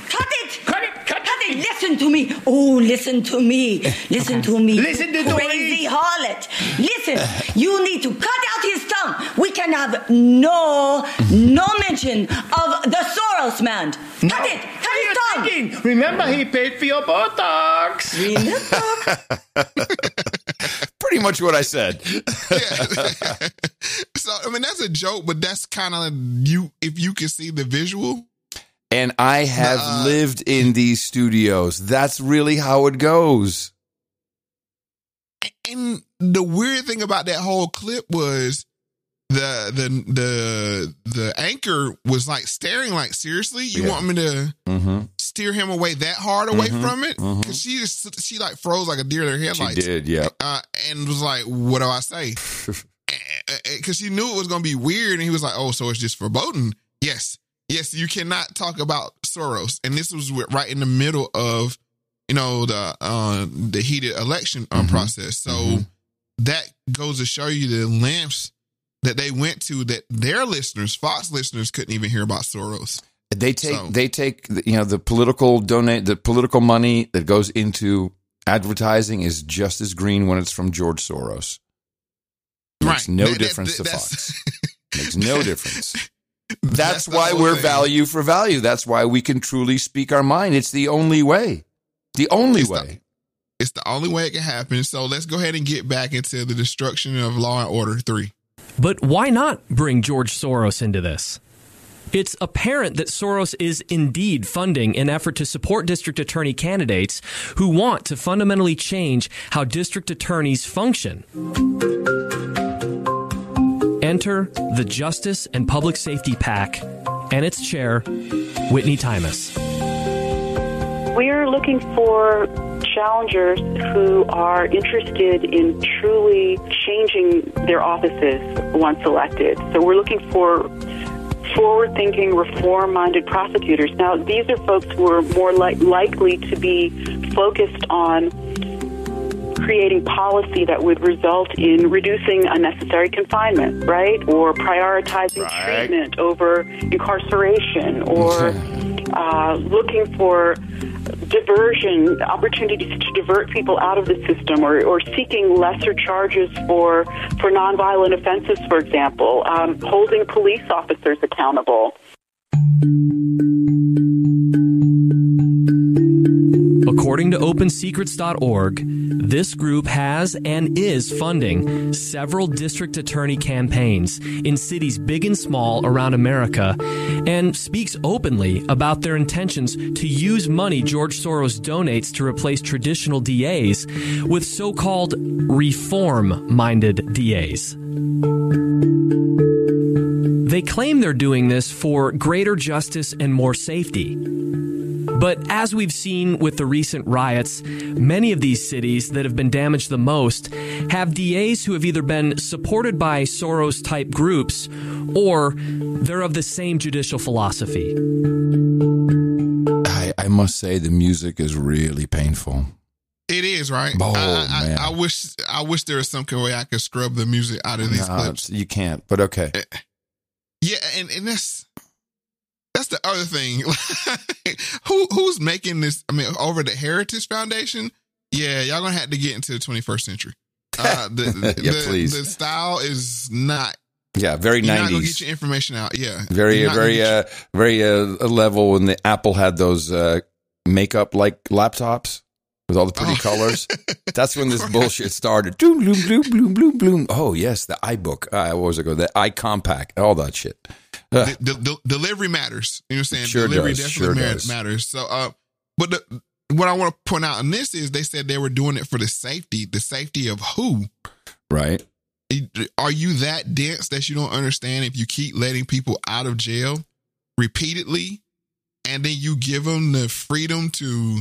Listen to me! Oh, listen to me! Listen to me! Listen to Crazy harlot! Listen! You need to cut out his tongue! We can have no, no mention of the Soros man! Cut it! Cut his tongue! Thinking. Remember, he paid for your Botox. Pretty much what I said. So I mean that's a joke, but that's kind of you if you can see the visual. And I have lived in these studios. That's really how it goes. And the weird thing about that whole clip was the the the the anchor was like staring like seriously you Yeah. want me to Mm-hmm. steer him away that hard away Mhm, from it mhm. because she just she like froze like a deer in her She headlights did, yeah. uh, and was like what do i say because she knew it was gonna be weird and he was like oh so it's just foreboding yes yes you cannot talk about soros and this was right in the middle of you know the uh the heated election uh, process so that goes to show you the lengths that they went to that their listeners fox listeners couldn't even hear about soros They take So- they take you know the political donate the political money that goes into advertising is just as green when it's from George Soros. Makes Right. no That- that- difference to Fox. Makes no difference. That's, That's why we're thing. value for value. That's why we can truly speak our mind. It's the only way. The only It's the- way. it's the only way it can happen so let's go ahead and get back into the destruction of law and order 3 But why not bring George Soros into this? It's apparent that Soros is indeed funding an effort to support district attorney candidates who want to fundamentally change how district attorneys function. Enter the Justice and Public Safety PAC and its chair, Whitney Tymas. We're looking for challengers who are interested in truly changing their offices once elected. So we're looking for forward thinking, reform minded prosecutors. Now, these are folks who are more li- likely to be focused on creating policy that would result in reducing unnecessary confinement, right? Or prioritizing treatment over incarceration or uh, looking for diversion, opportunities to divert people out of the system or, or seeking lesser charges for, for nonviolent offenses, for example, um, holding police officers accountable. According to OpenSecrets.org, this group has and is funding several district attorney campaigns in cities big and small around America and speaks openly about their intentions to use money George Soros donates to replace traditional DAs with so called reform minded DAs. They claim they're doing this for greater justice and more safety. But as we've seen with the recent riots, many of these cities that have been damaged the most have DAs who have either been supported by Soros type groups or they're of the same judicial philosophy. I, I must say the music is really painful. It is right. Oh, I, I, man. I wish I wish there was some kind way I could scrub the music out of these Nah, clips. you can't, but okay. Eh, yeah, and, and that's that's the other thing. Who who's making this? I mean, over the Heritage Foundation. Yeah, y'all gonna have to get into the 21st century. Uh, the, the, Yeah, the- please. The style is not. Yeah, very You're not gonna nineties. get your information out. Yeah, very very uh very uh level when the apple had those uh makeup like laptops with all the pretty Oh. colors that's when this bullshit started bloom bloom bloom bloom bloom bloom oh yes the ibook uh, what was it called the iCompact all that shit The, the, the delivery matters. You know what I'm saying? Sure delivery does, definitely sure does. matters. So, uh, but the, what I want to point out in this is they said they were doing it for the safety. The safety of who? right Are you that dense that you don't understand if you keep letting people out of jail repeatedly, and then you give them the freedom to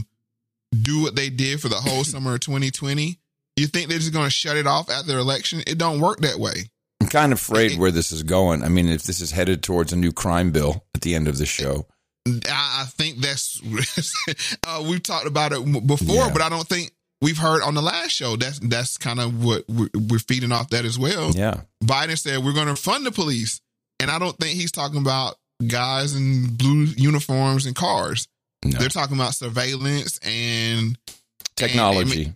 do what they did for the whole summer of 2020? You think they're just going to shut it off after the election? It don't work that way. I'm kind of afraid where this is going i mean if this is headed towards a new crime bill at the end of the show I, think that's uh, we've talked about it before, but I don't think we've heard on the last show. That's that's kind of what we're, we're feeding off that as well. yeah Biden said we're going to fund the police, and I don't think he's talking about guys in blue uniforms and cars. They're talking about surveillance and technology technology, and,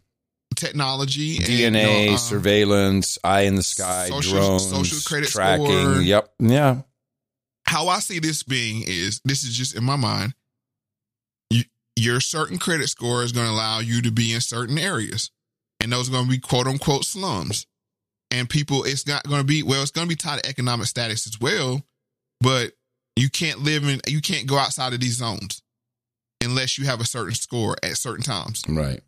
dna you know, um, surveillance eye in the sky social- drones social credit tracking score. yep yeah how I see this being is this is just in my mind. You, your certain credit score is going to allow you to be in certain areas, and those are going to be quote unquote slums. And people, it's not going to be well. It's going to be tied to economic status as well, but you can't live in, you can't go outside of these zones unless you have a certain score at certain times. right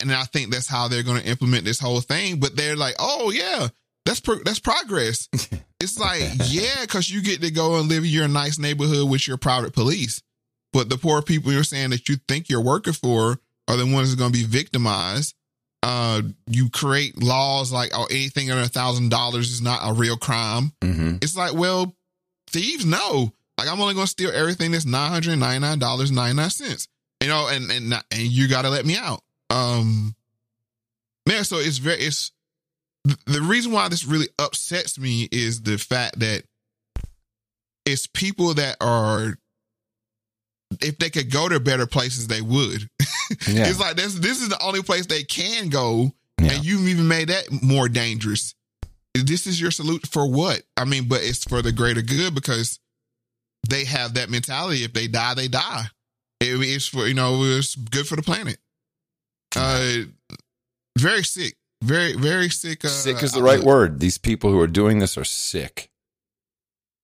And I think that's how they're going to implement this whole thing. But they're like, oh yeah, that's pro- that's progress. it's like yeah, because you get to go and live in your nice neighborhood with your private police. But the poor people you're saying that you think you're working for are the ones that are going to be victimized. Uh, you create laws like oh anything under a thousand dollars is not a real crime. mm-hmm. It's like well, thieves know. Like I'm only going to steal everything that's nine hundred ninety nine dollars ninety nine cents. You know, and and and you got to let me out. Um, man, so it's very it's the reason why this really upsets me is the fact that it's people that are if they could go to better places they would. Yeah. it's like this this is the only place they can go and you've even made that more dangerous. This is your salute for what? I mean but it's for the greater good because they have that mentality. If they die they die. It- it's for you know it's good for the planet uh very sick. Very very sick uh, sick is the right outlook. word. These people who are doing this are sick.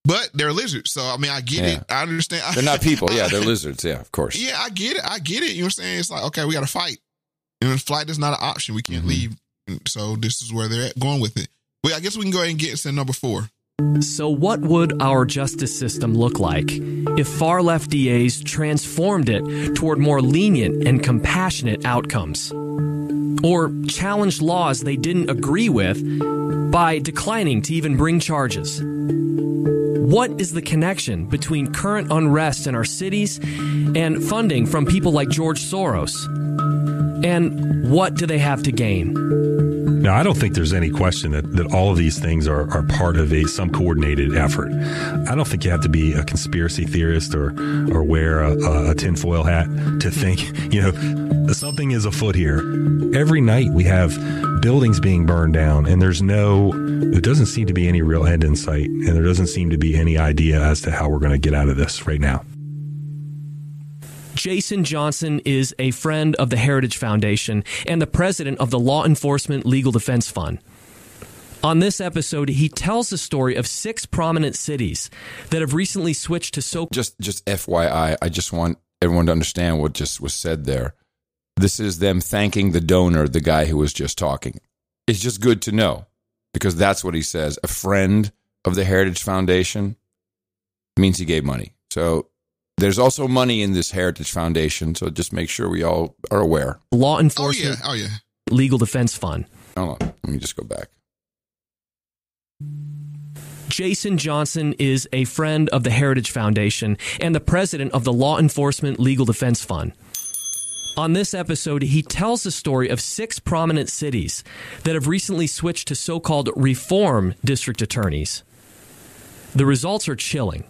But they're lizards so i mean i get Yeah. it i understand. They're not people. Yeah they're lizards. Yeah of course. Yeah i get it. I get it. You know what i'm saying? It's like okay we gotta fight. And flight is not an option. We can't leave. So this is where they're at going with it. Well i guess we can go ahead and get into number four So, what would our justice system look like if far left DAs transformed it toward more lenient and compassionate outcomes? Or challenged laws they didn't agree with by declining to even bring charges? What is the connection between current unrest in our cities and funding from people like George Soros? And what do they have to gain? Now, I don't think there's any question that, that all of these things are, are part of a some coordinated effort. I don't think you have to be a conspiracy theorist or or wear a, a, tinfoil hat to think, you know, something is afoot here. Every night we have buildings being burned down, and there's no, there doesn't seem to be any real end in sight, and there doesn't seem to be any idea as to how we're going to get out of this right now. Jason Johnson is a friend of the Heritage Foundation and the president of the Law Enforcement Legal Defense Fund. On this episode, he tells the story of six prominent cities that have recently switched to so. Just, just FYI, I just want everyone to understand what just was said there. This is them thanking the donor, the guy who was just talking. It's just good to know because that's what he says. A friend of the Heritage Foundation means he gave money. So there's also money in this Heritage Foundation. So just make sure we all are aware. Law Enforcement Oh yeah. Oh yeah. Legal Defense Fund. Hold on. Let me just go back. Jason Johnson is a friend of the Heritage Foundation and the president of the Law Enforcement Legal Defense Fund. On this episode, he tells the story of six prominent cities that have recently switched to so called reform district attorneys. The results are chilling.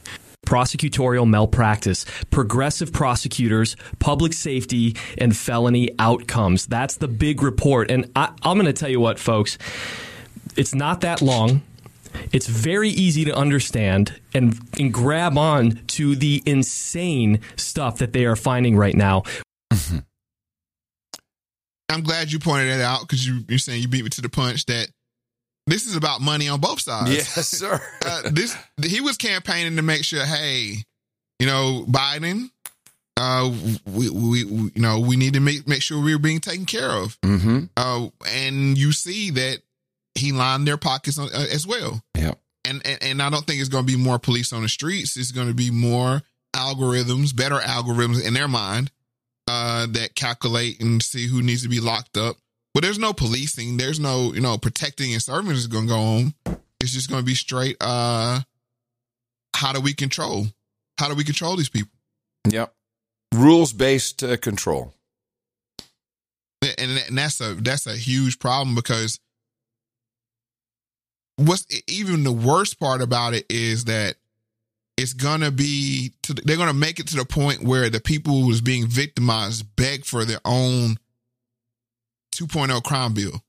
Prosecutorial malpractice, progressive prosecutors, public safety, and felony outcomes. That's the big report. And I, I'm going to tell you what, folks, it's not that long. It's very easy to understand and, and grab on to the insane stuff that they are finding right now. I'm glad you pointed that out because you, you're saying you beat me to the punch that this is about money on both sides. Yes, sir. uh, this he was campaigning to make sure, hey, you know, Biden, uh, we, we, we you know we need to make make sure we're being taken care of. Mm-hmm. Uh, and you see that he lined their pockets on, uh, as well. Yeah. And, and and I don't think it's going to be more police on the streets. It's going to be more algorithms, better algorithms in their mind uh, that calculate and see who needs to be locked up. But there's no policing. There's no you know protecting and serving is going to go on. It's just going to be straight. Uh, how do we control? How do we control these people? Yep. Rules based uh, control. and, and that's a that's a huge problem because what's even the worst part about it is that it's gonna be to, they're gonna make it to the point where the people who's being victimized beg for their own 2.0 crime bill.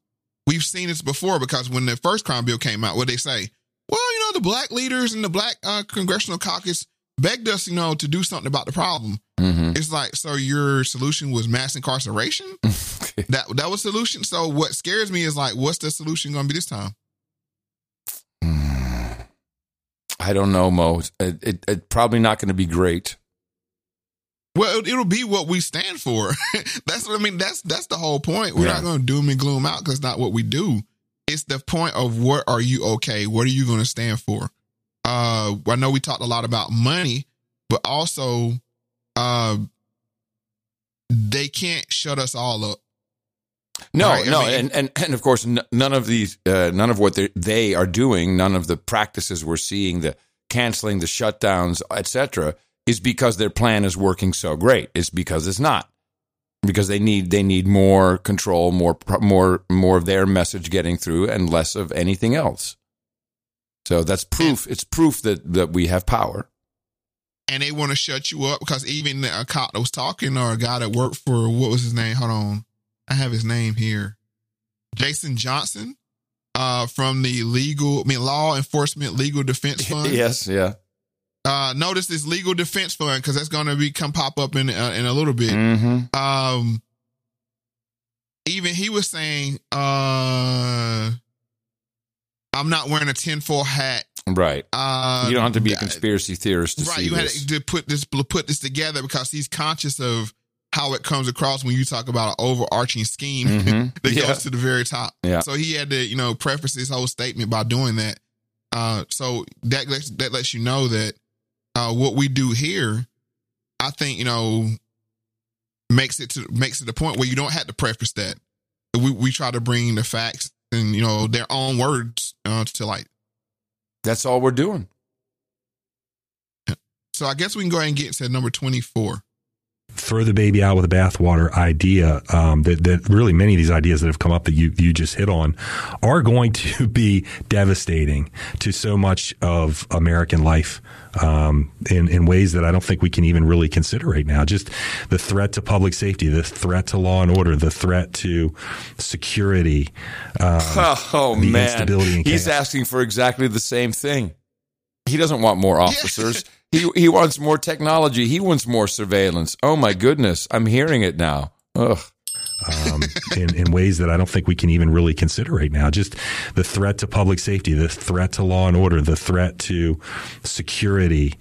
We've seen this before because when the first crime bill came out, what they say? Well, you know, the black leaders and the black uh, congressional caucus begged us, you know, to do something about the problem. Mm-hmm. It's like, so your solution was mass incarceration? that that was solution. So what scares me is like, what's the solution going to be this time? I don't know, Mo. It, it, it probably not going to be great. Well, it, will be what we stand for. that's what I mean. That's that's the whole point. We're Yeah. not going to doom and gloom out because it's not what we do. It's the point of what are you okay? What are you going to stand for? Uh, I know we talked a lot about money, but also, uh, they can't shut us all up. No, Right, I no, mean- and, and and of course, n- none of these, uh, none of what they, they are doing, none of the practices we're seeing, the canceling, the shutdowns, etc., is because their plan is working so great. It's because it's not, because they need they need more control, more more more of their message getting through, and less of anything else. So that's proof. It's proof that that we have power. and they want to shut you up because even a cop that was talking or a guy that worked for what was his name? Hold on, I have his name here, Jason Johnson, uh, from the legal, I mean, law enforcement legal defense fund. yes, yeah. Uh, notice this legal defense fund because that's going to be come pop up in uh, in a little bit. Mm-hmm. Um, even he was saying, uh, I'm not wearing a tinfoil hat. Right. Uh, you don't have to be a conspiracy theorist to see it. right you had to put this put this together because he's conscious of how it comes across when you talk about an overarching scheme Mhm. that Yeah. goes to the very top Yeah. so he had to you know preface his whole statement by doing that uh so that lets that lets you know that uh what we do here i think you know makes it to makes it the point where you don't have to preface that. We we try to bring the facts and you know their own words uh, to light. That's all we're doing. so i guess we can go ahead and get to number 24 throw the baby out with the bathwater idea um, that, that really many of these ideas that have come up that you, you just hit on are going to be devastating to so much of American life um, in, in ways that I don't think we can even really consider right now. Just the threat to public safety, the threat to law and order, the threat to security. Um, Oh the man, instability and he's asking for exactly the same thing. He doesn't want more officers. He he wants more technology. He wants more surveillance. Oh my goodness, I'm hearing it now. Ugh. um, in, in ways that I don't think we can even really consider right now. Just the threat to public safety, the threat to law and order, the threat to security,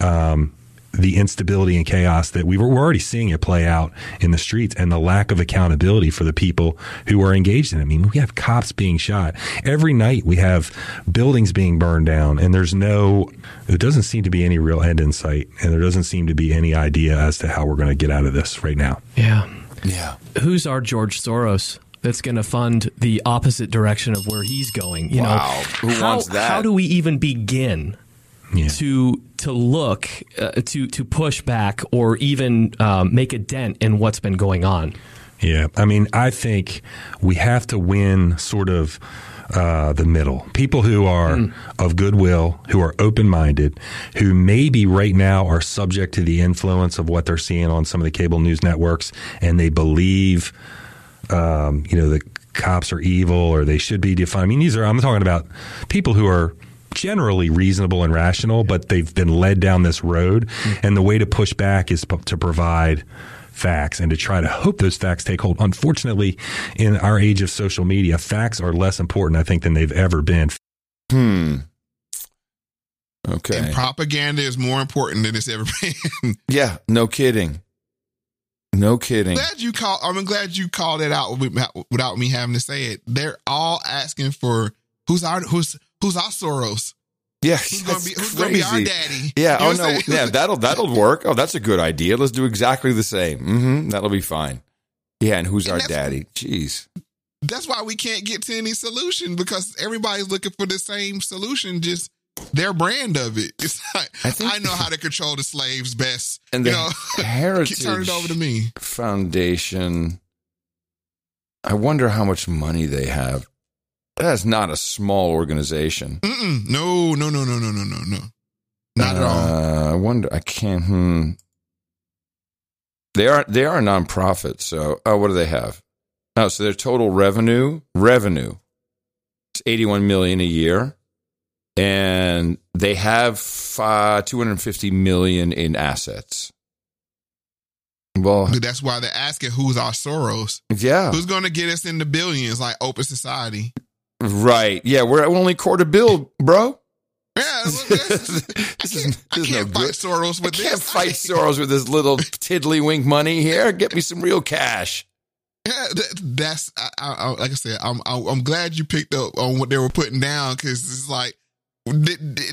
um, the instability and chaos that we were, we're already seeing it play out in the streets and the lack of accountability for the people who are engaged in it. I mean, we have cops being shot every night. We have buildings being burned down and there's no, there doesn't seem to be any real end in sight and there doesn't seem to be any idea as to how we're going to get out of this right now. Yeah. Yeah. Who's our George Soros? That's going to fund the opposite direction of where he's going. You Wow. know, Who how, wants that? How do we even begin to to look uh, to to push back or even um, make a dent in what's been going on? Yeah, I mean, I think we have to win sort of uh, the middle. People who are of goodwill, who are open minded, who maybe right now are subject to the influence of what they're seeing on some of the cable news networks, and they believe, um, you know, the cops are evil or they should be defined. I mean, these are I'm talking about people who are generally reasonable and rational, but they've been led down this road, and the way to push back is p- to provide facts and to try to hope those facts take hold. Unfortunately, in our age of social media, facts are less important, I think, than they've ever been. Hmm. Okay. And propaganda is more important than it's ever been. Yeah, no kidding. No kidding. glad you call. I'm glad you called it out without without me having to say it. They're all asking for who's our who's who's our Soros. Yeah, Who's gonna be who's gonna be our daddy? Yeah. You know oh no. Yeah. That'll that'll work. Oh, that's a good idea. Let's do exactly the same. Mm-hmm, That'll be fine. Yeah. And who's our daddy? Jeez. That's why we can't get to any solution because everybody's looking for the same solution, just their brand of it. It's like I, know how to control the slaves best. And you the know, Heritage turn it over to me. Foundation. I wonder how much money they have. That's not a small organization. Mm-mm. No, no, no, no, no, no, no, no. Not at all. Uh, I wonder. I can't. Hmm. They are they are a nonprofit. So, oh, what do they have? Oh, so their total revenue revenue is eighty one million a year, and they have uh, two hundred fifty million in assets. Well, That's why they're asking who's our Soros. yeah, Who's going to get us into billions like Open Society? Right. Yeah, we're only quarter bill, bro. Yeah, this is, this is no fight good. Soros with I can't this. fight Soros with this little tiddlywink money here. Get me some real cash. Yeah, that, that's I, I, like I said. I'm I, I'm glad you picked up on what they were putting down because it's like, and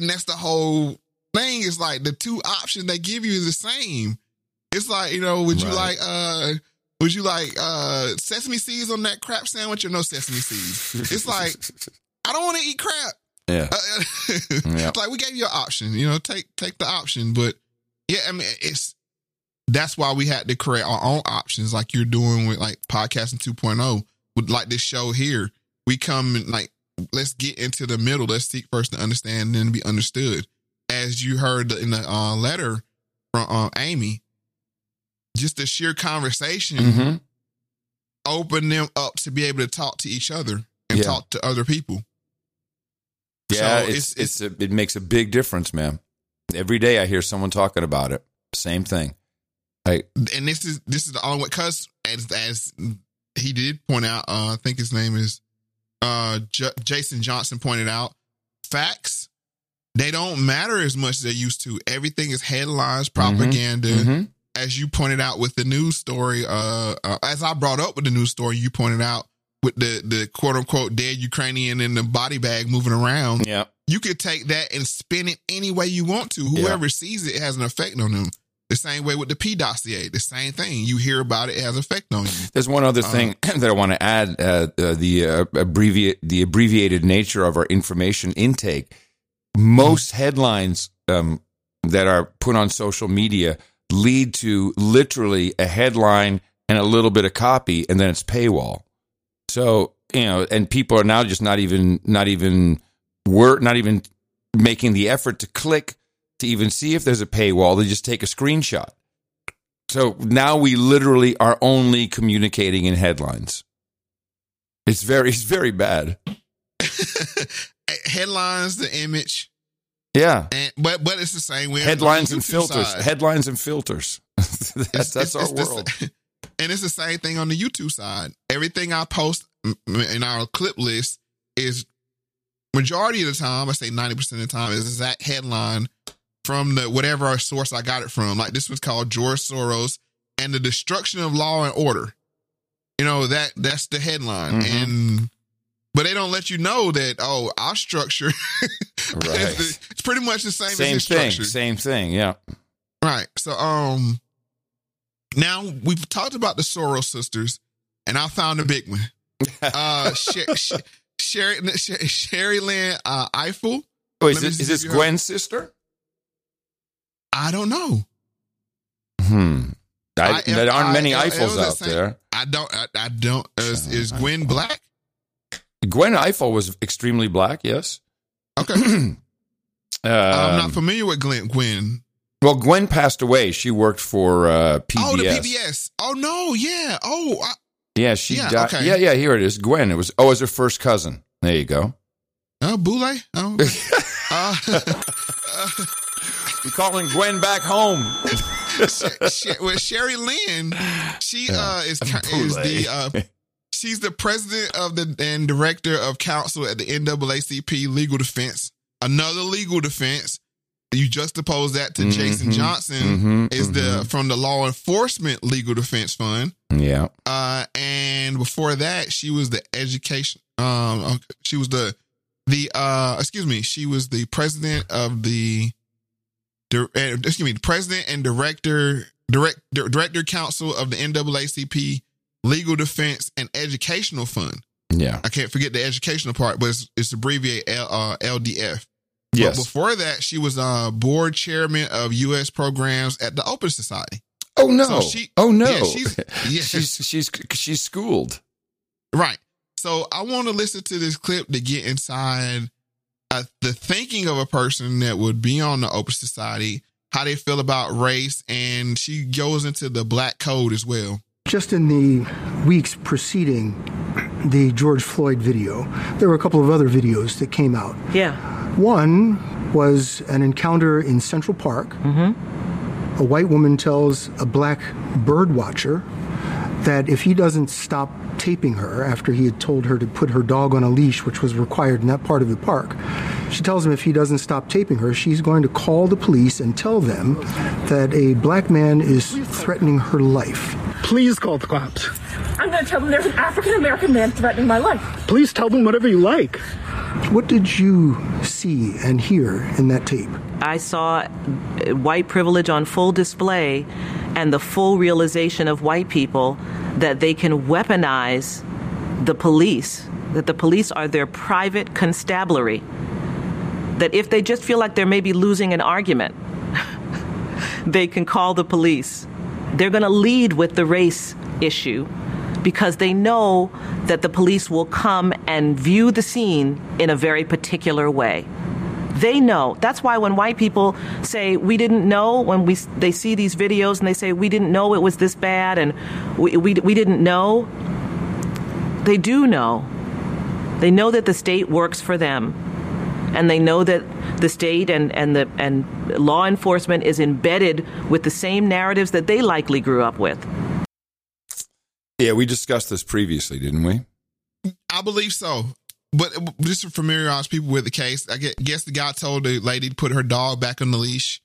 that's the whole thing. Is like the two options they give you is the same. It's like you know, would you Right. like uh, would you like uh, sesame seeds on that crap sandwich or no sesame seeds? It's like I don't want to eat crap. Yeah. It's like we gave you an option, you know, take take the option. But yeah, I mean, it's that's why we had to create our own options, like you're doing with like podcasting 2.0, with like this show here. We come and like let's get into the middle. Let's seek first to understand, and then be understood. As you heard in the uh, letter from uh, Amy, just the sheer conversation Mm-hmm. open them up to be able to talk to each other and Yeah. talk to other people. Yeah, So it's, it's, a, it makes a big difference, man. Every day I hear someone talking about it. Same thing. I and this is this is the only way because as as he did point out, uh, I think his name is uh J- Jason Johnson pointed out, facts they don't matter as much as they used to. Everything is headlines, propaganda. Mhm. As you pointed out with the news story, uh, uh, as I brought up with the news story, you pointed out with the the quote unquote dead Ukrainian in the body bag moving around. Yeah. You could take that and spin it any way you want to. Whoever sees it, it has an effect on them. The same way with the P dossier, the same thing. You hear about it, it has effect on you. There's one other thing that I want to add: uh, uh, the uh, abbreviate the abbreviated nature of our information intake. Most headlines um, that are put on social media lead to literally a headline and a little bit of copy, and then it's paywall. So you know, and people are now just not even not even word not even making the effort to click to even see if there's a paywall. They just take a screenshot. So now we literally are only communicating in headlines. It's very, it's very bad. Headlines, the image, Yeah. And but but it's the same way. Headlines and filters. side. Headlines and filters. that's It's- that's it's- our it's world. sa- and it's the same thing on the YouTube side. Everything I post in our clip list is majority of the time, I say 90% of the time, is exact headline from the whatever our source I got it from. Like this was called George Soros and the destruction of law and order. You know, that that's the headline. Mhm. And but they don't let you know that, oh, our structure Right. it's, it's pretty much the same, Same as thing. structure. Same thing. Same thing. Yeah. Right. So um now we've talked about the Soros sisters, and I found a big one. Uh Sher- Sher- Sherry Sher- Sherrilyn uh, Ifill. Oh, is this, is this if you heard- Gwen's sister? I don't know. Hmm. I, I- there aren't many Ifills the out there. I don't I, I don't is, is Gwen black? Gwen Ifill was extremely black. Yes. Okay. Um, I'm not familiar with Glenn Gwen. well, Gwen passed away. She worked for uh, PBS. Oh, the PBS. Oh no, yeah. Oh, I, Yeah, she Yeah, died. okay. Yeah, yeah. Here it is. Gwen. It was. Oh, it was her first cousin. There you go. oh, Boule. Oh, uh, You're calling Gwen back home. Well, Sherrilyn, she uh, is is the uh, she's the president of the and director of counsel at the NAACP Legal Defense. Another legal defense. You juxtapose that to Jason Mhm, Johnson mhm, is the from the Law Enforcement Legal Defense Fund. Yeah. Uh, and before that, she was the education. Um, she was the the uh, excuse me, she was the president of the. uh, Excuse me, the president and director, direct, director council of the NAACP Legal Defense and Educational Fund. Yeah. I can't forget the educational part, but it's, it's abbreviated L, uh, LDF. Yes. But before that, she was uh, board chairman of U.S. programs at the Open Society. Oh no. So she- oh no. yeah, she's- yeah. she's she's she's schooled. Right. So I want to listen to this clip to get inside uh, the thinking of a person that would be on the Open Society, how they feel about race, and she goes into the black code as well. Just in the weeks preceding the George Floyd video, there were a couple of other videos that came out. Yeah. One was an encounter in Central Park. Mm-hmm. A white woman tells a black bird watcher that if he doesn't stop taping her after he had told her to put her dog on a leash, which was required in that part of the park, she tells him if he doesn't stop taping her, she's going to call the police and tell them that a black man is threatening her life. Please call the cops. I'm going to tell them there's an African American man threatening my life. Please tell them whatever you like. What did you see and hear in that tape? I saw uh, white privilege on full display and the full realization of white people that they can weaponize the police, that the police are their private constabulary. That if they just feel like they're maybe losing an argument, they can call the police. They're going to lead with the race issue because they know that the police will come and view the scene in a very particular way. They know. That's why when white people say we didn't know, when we they see these videos and they say we didn't know it was this bad and we, we, we didn't know, they do know. They know that the state works for them. And they know that the state and, and the and law enforcement is embedded with the same narratives that they likely grew up with. Yeah, we discussed this previously, didn't we? I believe so. But just to familiarize people with the case, I guess the guy told the lady to put her dog back on the leash,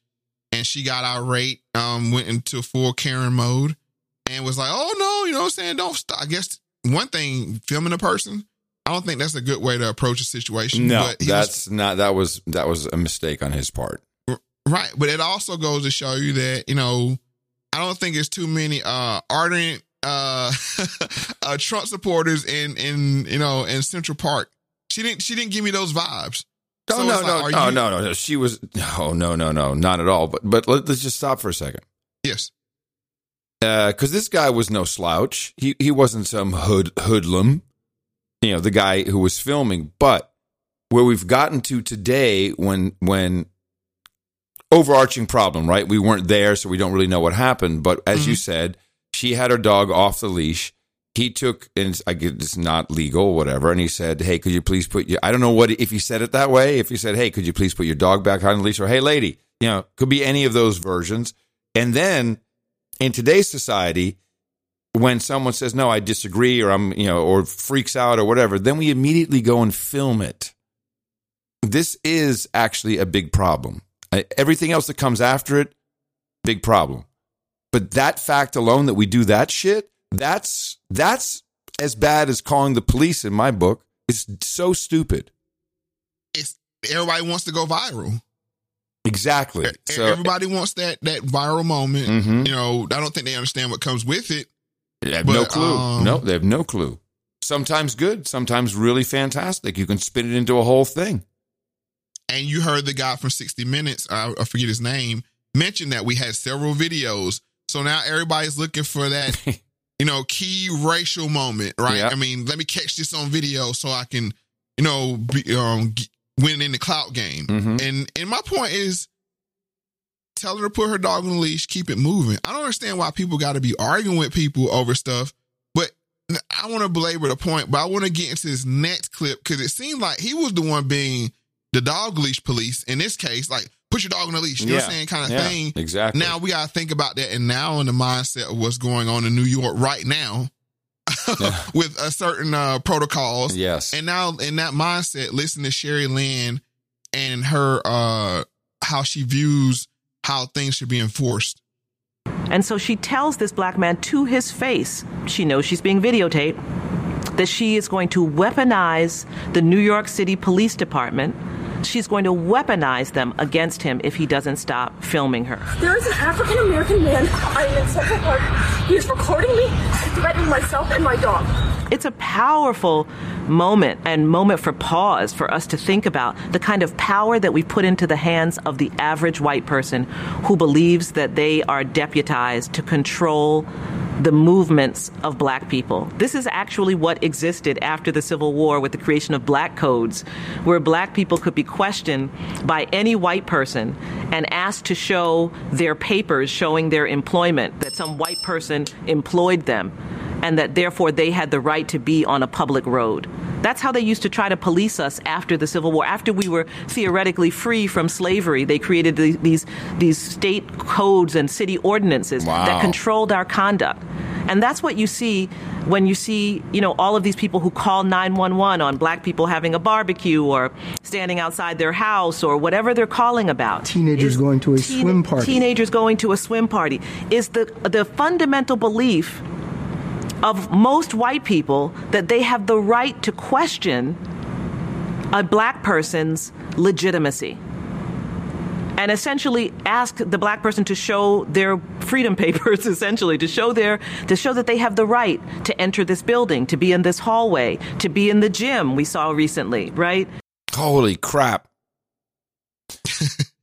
and she got irate, um, went into full Karen mode, and was like, "Oh no, you know what I'm saying? Don't stop." I guess one thing, filming a person, I don't think that's a good way to approach a situation. No, but he was- that's not. That was that was a mistake on his part. Right, but it also goes to show you that you know, I don't think it's too many uh ardent uh, uh Trump supporters in in you know in Central Park. She didn't she didn't give me those vibes. No, So no, it's like, no, no, you- no, no, no. She was. No, no, no, no, not at all. But but let, us just stop for a second. Yes. because this guy was no slouch. He he wasn't some hood hoodlum, you know, the guy who was filming. But where we've gotten to today, when when overarching problem, right? We weren't there, so we don't really know what happened. But as you mm-hmm. said, she had her dog off the leash, he took and I get it's not legal, whatever. And he said, "Hey, could you please put your?" I don't know what if he said it that way. If he said, "Hey, could you please put your dog back on the leash?" or "Hey, lady," you know, could be any of those versions. And then in today's society, when someone says, "No, I disagree," or I'm, you know, or freaks out or whatever, then we immediately go and film it. This is actually a big problem. Everything else that comes after it, big problem. But that fact alone that we do that shit, that's that's as bad as calling the police in my book. It's so stupid. It's everybody wants to go viral. Exactly. So everybody wants that that viral moment. Mhm. You know, I don't think they understand what comes with it. They have no clue. um, no, they have no clue. Sometimes good, sometimes really fantastic. You can spin it into a whole thing. And you heard the guy from 60 Minutes, I, I forget his name, mention that we had several videos. So now everybody's looking for that, you know, key racial moment, right? Yeah. I mean, let me catch this on video so I can, you know, be, um, win in the clout game. Mhm. And and my point is, tell her to put her dog on the leash, keep it moving. I don't understand why people got to be arguing with people over stuff, but I want to belabor the point, but I want to get into this next clip because it seemed like he was the one being the dog leash police in this case, like put your dog on the leash, you know what I'm saying, kind of Yeah, thing. exactly. Now we got to think about that, and now in the mindset of what's going on in New York right now. with a certain uh, protocols, Yes. and now in that mindset, listen to Sherrilyn and her uh how she views how things should be enforced. And so she tells this black man to his face, she knows she's being videotaped, that she is going to weaponize the New York City Police Department. She's going to weaponize them against him if he doesn't stop filming her. There is an African American man. I am in Central Park. He is recording me, threatening myself and my dog. It's a powerful moment and moment for pause for us to think about the kind of power that we put into the hands of the average white person who believes that they are deputized to control the movements of black people. This is actually what existed after the Civil War with the creation of black codes, where black people could be questioned by any white person and asked to show their papers showing their employment, that some white person employed them and that therefore they had the right to be on a public road. That's how they used to try to police us after the Civil War. After we were theoretically free from slavery, they created the, these these state codes and city ordinances Wow. that controlled our conduct. And that's what you see when you see, you know, all of these people who call 911 on black people having a barbecue or standing outside their house or whatever they're calling about. Teenagers going to a Teen- swim party. Teenagers going to a swim party is the the fundamental belief of most white people that they have the right to question a black person's legitimacy. And essentially ask the black person to show their freedom papers, essentially, to show their to show that they have the right to enter this building, to be in this hallway, to be in the gym we saw recently, right? Holy crap.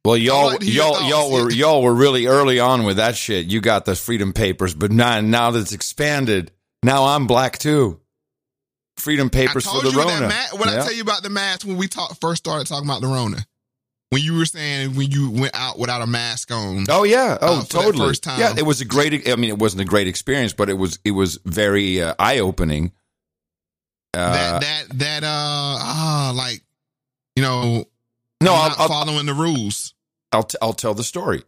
Well, y'all, like to hear your y'all, y'all were y'all were really early on with that shit. You got the freedom papers, but now now that it's expanded, now I'm black too. Freedom papers for the you Rona. that what I tell you about the mask when we talk, first started talking about the Rona. When you were saying when you went out without a mask on. Oh yeah, oh uh, totally. first time. Yeah, it was a great. I mean, it wasn't a great experience, but it was it was very uh, eye opening. Uh, that that that uh ah like you know no, I'm I'll, not I'll, following the rules. I'll, t- I'll tell the story.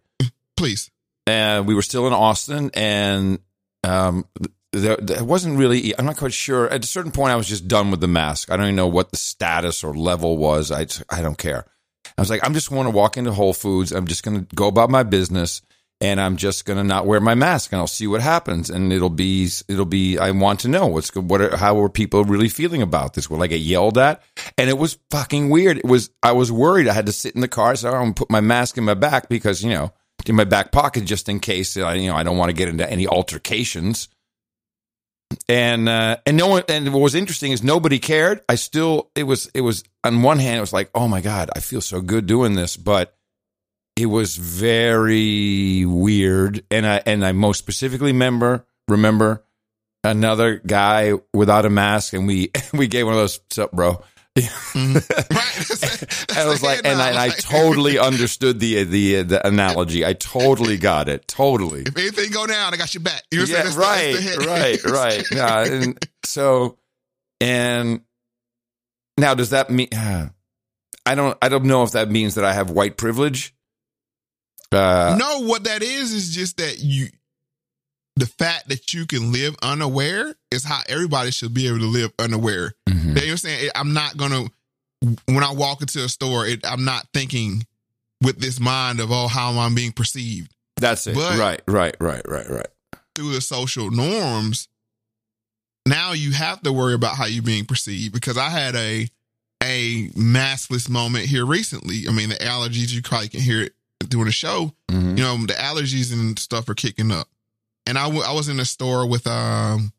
Please. and we were still in Austin, and um, there, there wasn't really. I'm not quite sure. At a certain point, I was just done with the mask. I don't even know what the status or level was. I I don't care. I was like, I'm just want to walk into Whole Foods. I'm just going to go about my business, and I'm just going to not wear my mask, and I'll see what happens. And it'll be it'll be. I want to know what's what. Are, how are people really feeling about this? Will I get yelled at? And it was fucking weird. It was. I was worried. I had to sit in the car. So oh, I'm gonna put my mask in my back because you know in my back pocket just in case I you know I don't want to get into any altercations. And uh, and no one and what was interesting is nobody cared. I still it was it was on one hand it was like oh my god I feel so good doing this, but it was very weird. And I and I most specifically remember remember another guy without a mask, and we we gave one of those "What's up, bro?" I was like, and I, and I totally understood the the the analogy. I totally got it. Totally. If anything go down, I got your back. You know yeah, I'm saying? The- right, right, right. Yeah, and so, and now does that mean? I don't. I don't know if that means that I have white privilege. Uh, no, what that is is just that you, the fact that you can live unaware is how everybody should be able to live unaware. Mm-hmm. You know I'm saying? I'm not gonna when I walk into a store, it, I'm not thinking with this mind of oh how am I being perceived That's it. But- right, right, right, right, right. through the social norms. Now you have to worry about how you're being perceived because I had a a maskless moment here recently. I mean, the allergies you probably can hear it during the show. Mm-hmm. You know, the allergies and stuff are kicking up. And I, w- I was in a store with um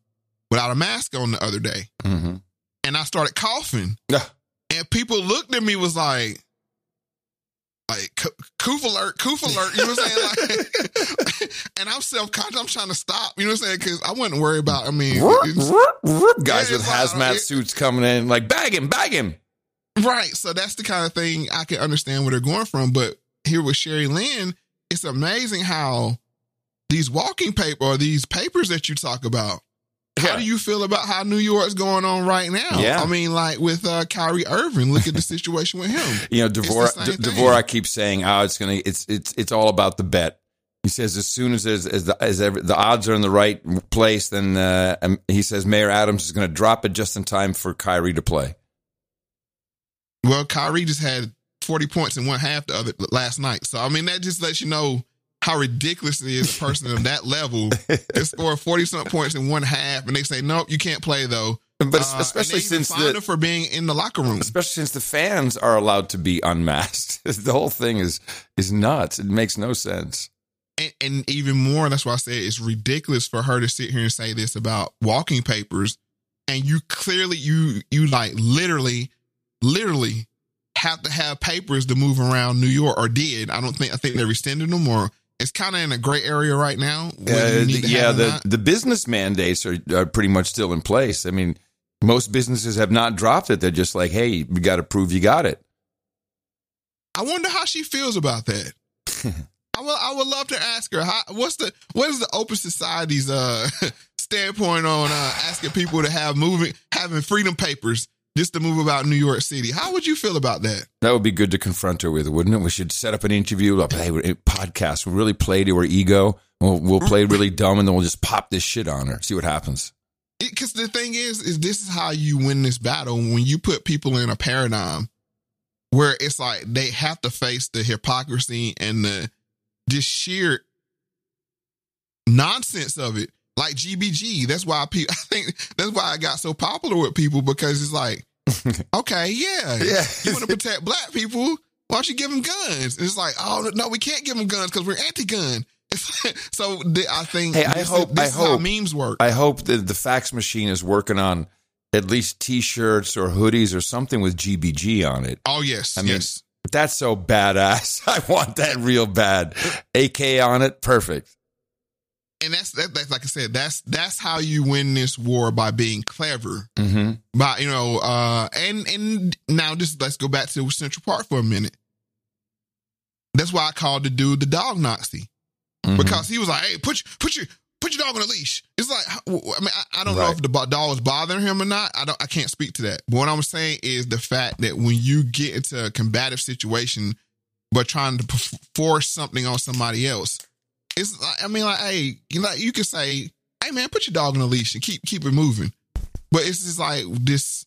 without a mask on the other day, Mm-hmm. and I started coughing, and people looked at me was like. Like "Coo- coof alert, coof alert, you know what I'm saying? Like, and I'm self conscious. I'm trying to stop, you know what I'm saying? Because I wouldn't worry about. I mean, Guys with like, hazmat suits coming in, like bag him, bag him. Right. So that's the kind of thing I can understand where they're going from. But here with Sherrilyn, it's amazing how these walking paper or these papers that you talk about. How do you feel about how New York's going on right now? Yeah. I mean, like with uh, Kyrie Irving, look at the situation with him. You know, Dvorak, same D- Dvorak keeps saying, "Oh, it's gonna, it's, it's, it's all about the bet." He says, as soon as there's, as the, as every, the odds are in the right place, then uh, um, he says Mayor Adams is going to drop it just in time for Kyrie to play. Well, Kyrie just had 40 points in one half the other last night. So I mean, that just lets you know how ridiculous it is a person of that level to score 40 something points in one half, and they say, Nope, you can't play though. But Uh, especially since the- for being in the locker room. Especially since the fans are allowed to be unmasked. the whole thing is is nuts. It makes no sense. and, and even more, that's why I say it's ridiculous for her to sit here and say this about walking papers, and you clearly you you like literally, literally have to have papers to move around New York, or did I don't think I think they rescinded them, or it's kind of in a gray area right now. Uh, the- yeah, have them or the, not. the business mandates are, are pretty much still in place. I mean, most businesses have not dropped it. They're just like, hey, you got to prove you got it. I wonder how she feels about that. I would I would love to ask her how what's the what is the open society's uh standpoint on uh asking people to have moving having freedom papers just to move about New York City. How would you feel about that? That would be good to confront her with, wouldn't it? We should set up an interview, like, hey, podcast. We'll really play to her ego. We'll, we'll play mm-hmm. really dumb, and then we'll just pop this shit on her. See what happens. Because the thing is, is this is how you win this battle when you put people in a paradigm where it's like they have to face the hypocrisy and the just sheer nonsense of it. Like GBG, that's why people. I think that's why I got so popular with people because it's like, okay, yeah, Yeah. you want to protect black people. Why don't you give them guns? And It's like, oh no, we can't give them guns because we're anti-gun. so the- I think. Hey, I hope. This I is how hope memes work. I hope that the fax machine is working on at least T-shirts or hoodies or something with GBG on it. Oh yes, I mean, yes. that's so badass. I want that real bad. AK on it, perfect. And that's that, that's like I said, that's that's how you win this war by being clever. Mm-hmm. By you know, uh, and and now just let's go back to Central Park for a minute. That's why I called the dude the dog Nazi Mm-hmm. because he was like, "Hey, put your, put your put your dog on a leash." It's like, I mean, I, I don't know if the dog was bothering him or not. I don't, I can't speak to that. But what I'm saying is the fact that when you get into a combative situation, but trying to force something on somebody else, it's like, I mean, like, hey, you know, you could say, "Hey, man, put your dog on a leash and keep keep it moving," but it's just like this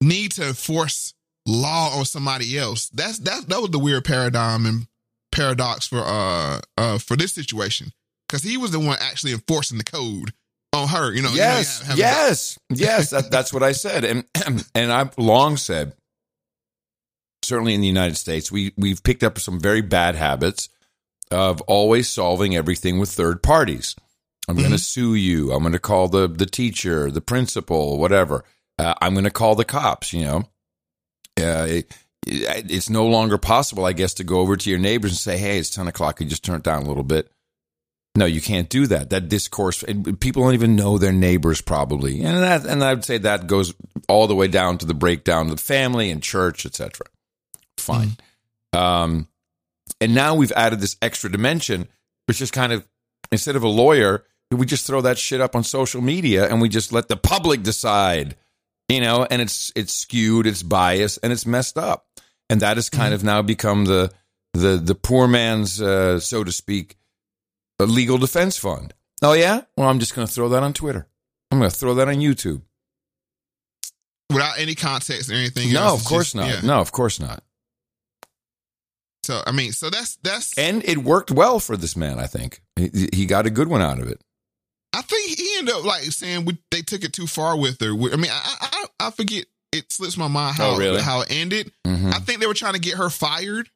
need to enforce law on somebody else. That's that that was the weird paradigm and paradox for uh uh for this situation because he was the one actually enforcing the code on her. You know, you know, yes, have- have- yes, yes. That, that's what I said, and and I've long said, certainly in the United States, we we've picked up some very bad habits of always solving everything with third parties. I'm going to sue you. I'm going to call the the teacher, the principal, whatever. Uh, I'm going to call the cops. You know, uh, it, it- it's no longer possible, I guess, to go over to your neighbors and say, "Hey, it's ten o'clock. You just turn it down a little bit." No, you can't do that. That discourse, people don't even know their neighbors probably, and that, and I would say that goes all the way down to the breakdown of the family and church, etc. Fine. Um, and now we've added this extra dimension, which is kind of instead of a lawyer, we just throw that shit up on social media and we just let the public decide, you know, and it's it's skewed, it's biased, and it's messed up. And that has kind of now become the the the poor man's, uh, so to speak, a legal defense fund. Oh yeah, well I'm just going to throw that on Twitter. I'm going to throw that on YouTube. Without any context or anything No, else. of course just- not. yeah. No, of course not. So I mean, so that's that's And it worked well for this man. I think he, he got a good one out of it. I think he ended up like saying we, they took it too far with her. I mean, I I, I forget. It slips my mind how Oh, really? how it ended. Mhm. I think they were trying to get her fired.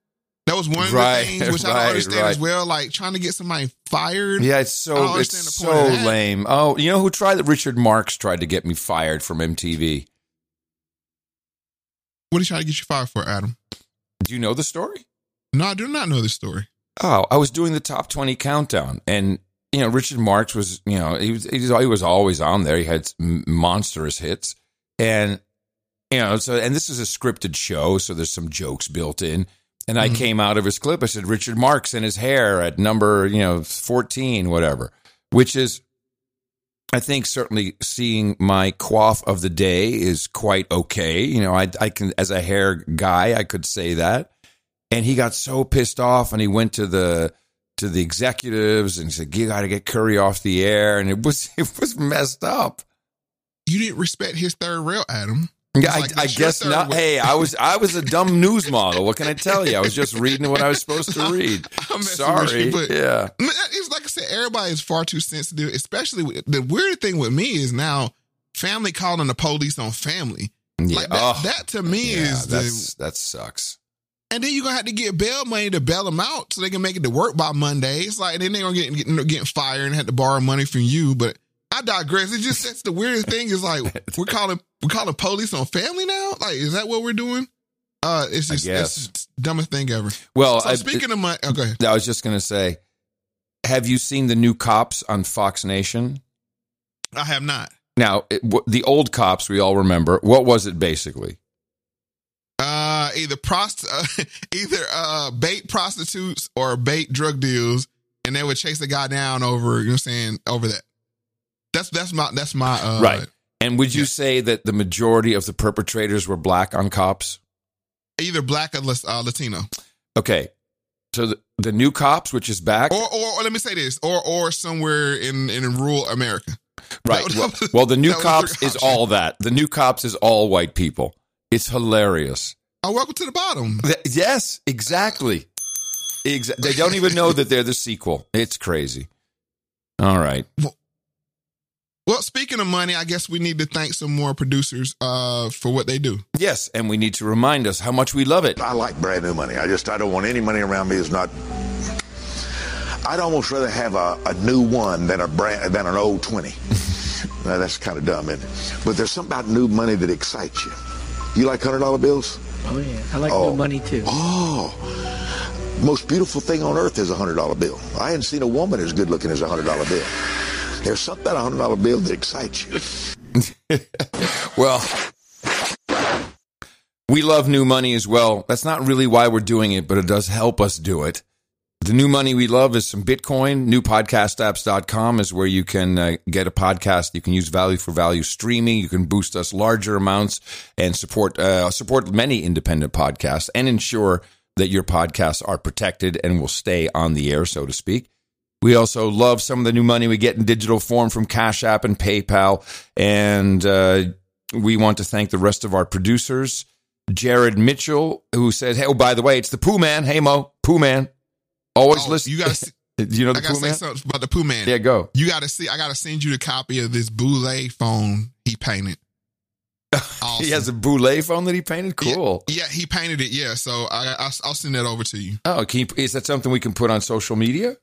That was one of Right, the things which I don't right, understand as well. Like trying to get somebody fired. Yeah, it's so it's understand the so lame. Oh, you know who tried that? Richard Marx tried to get me fired from MTV. What are you trying to get you fired for, Adam? Do you know the story? No, I do not know this story. Oh, I was doing the top 20 countdown and you know, Richard Marx was, you know, he was, he was, he was always on there. He had monstrous hits and, you know, so, and this is a scripted show. So there's some jokes built in. And I mm-hmm. came out of his clip. I said, Richard Marx and his hair at number, you know, 14, whatever, which is, I think certainly seeing my quaff of the day is quite okay. You know, I, I can, as a hair guy, I could say that. And he got so pissed off and he went to the, to the executives and he said, you got to get Curry off the air. And it was, it was messed up. You didn't respect his third rail, Adam. Yeah, I, like, I guess not. rail. Hey, I was I was a dumb news model. What can I tell you? I was just reading what I was supposed to read. I'm Sorry. you, but- yeah. It's like I said, everybody is far too sensitive. Especially with, the weird thing with me is now family calling the police on family. Yeah. Like that, Oh, that to me oh, yeah, is the, that sucks. And then you're gonna have to get bail money to bail them out so they can make it to work by Monday. It's like then they're gonna get getting, getting fired and have to borrow money from you. But I digress. It just that's the weirdest thing is like we're calling we're calling police on family now. Like is that what we're doing? Uh, it's just it's dumbest thing ever. Well, so I- speaking of money, okay. I was just gonna say, have you seen the new cops on Fox Nation? I have not. Now, it, w- the old cops we all remember. What was it basically? Uh, either prost, uh, either uh, bait prostitutes or bait drug deals, and they would chase a guy down over. You know, what I'm saying over that. That's that's my that's my uh, right. And would you say that the majority of the perpetrators were black on cops? Either black or uh, Latino, Okay. So the, the new cops, which is back, or, or or let me say this, or or somewhere in in rural America. right? that Well, was- well, the new cops is all that. The new cops is all white people. It's hilarious. Oh, welcome to the bottom. Th- yes, exactly. Exa- they don't even know that they're the sequel. It's crazy. All right. Well, speaking of money, I guess we need to thank some more producers uh for what they do. Yes, and we need to remind us how much we love it. I like brand new money. I just I don't want any money around me that's not. I'd almost rather have a, a new one than a brand than an old twenty. now, that's kind of dumb, isn't it? But there's something about new money that excites you. You like hundred dollar bills? Oh yeah, I like Oh. new money too. Oh, most beautiful thing on earth is a hundred dollar bill. I hadn't seen a woman as good looking as a hundred dollar bill. There's something about a hundred dollar bill that excites you. Well, we love new money as well. That's not really why we're doing it, but it does help us do it. The new money we love is some Bitcoin. Newpodcastapps.com is where you can uh, get a podcast. You can use value for value streaming. You can boost us larger amounts and support uh, support many independent podcasts and ensure that your podcasts are protected and will stay on the air, so to speak. We also love some of the new money we get in digital form from Cash App and PayPal. And uh, we want to thank the rest of our producers. Jared Mitchell, who said, Hey, oh, by the way, it's the Pooh Man. Hey, Mo, Pooh Man. Always oh, listen. You got to. You know the I gotta Pooh say Man? something about the Pooh Man. Yeah, go. You got to see. I got to send you the copy of this Boule phone he painted. He has a Boule phone that he painted. Cool. Yeah, he painted it. Yeah, so I, I I'll send that over to you. Oh, can you, is that something we can put on social media?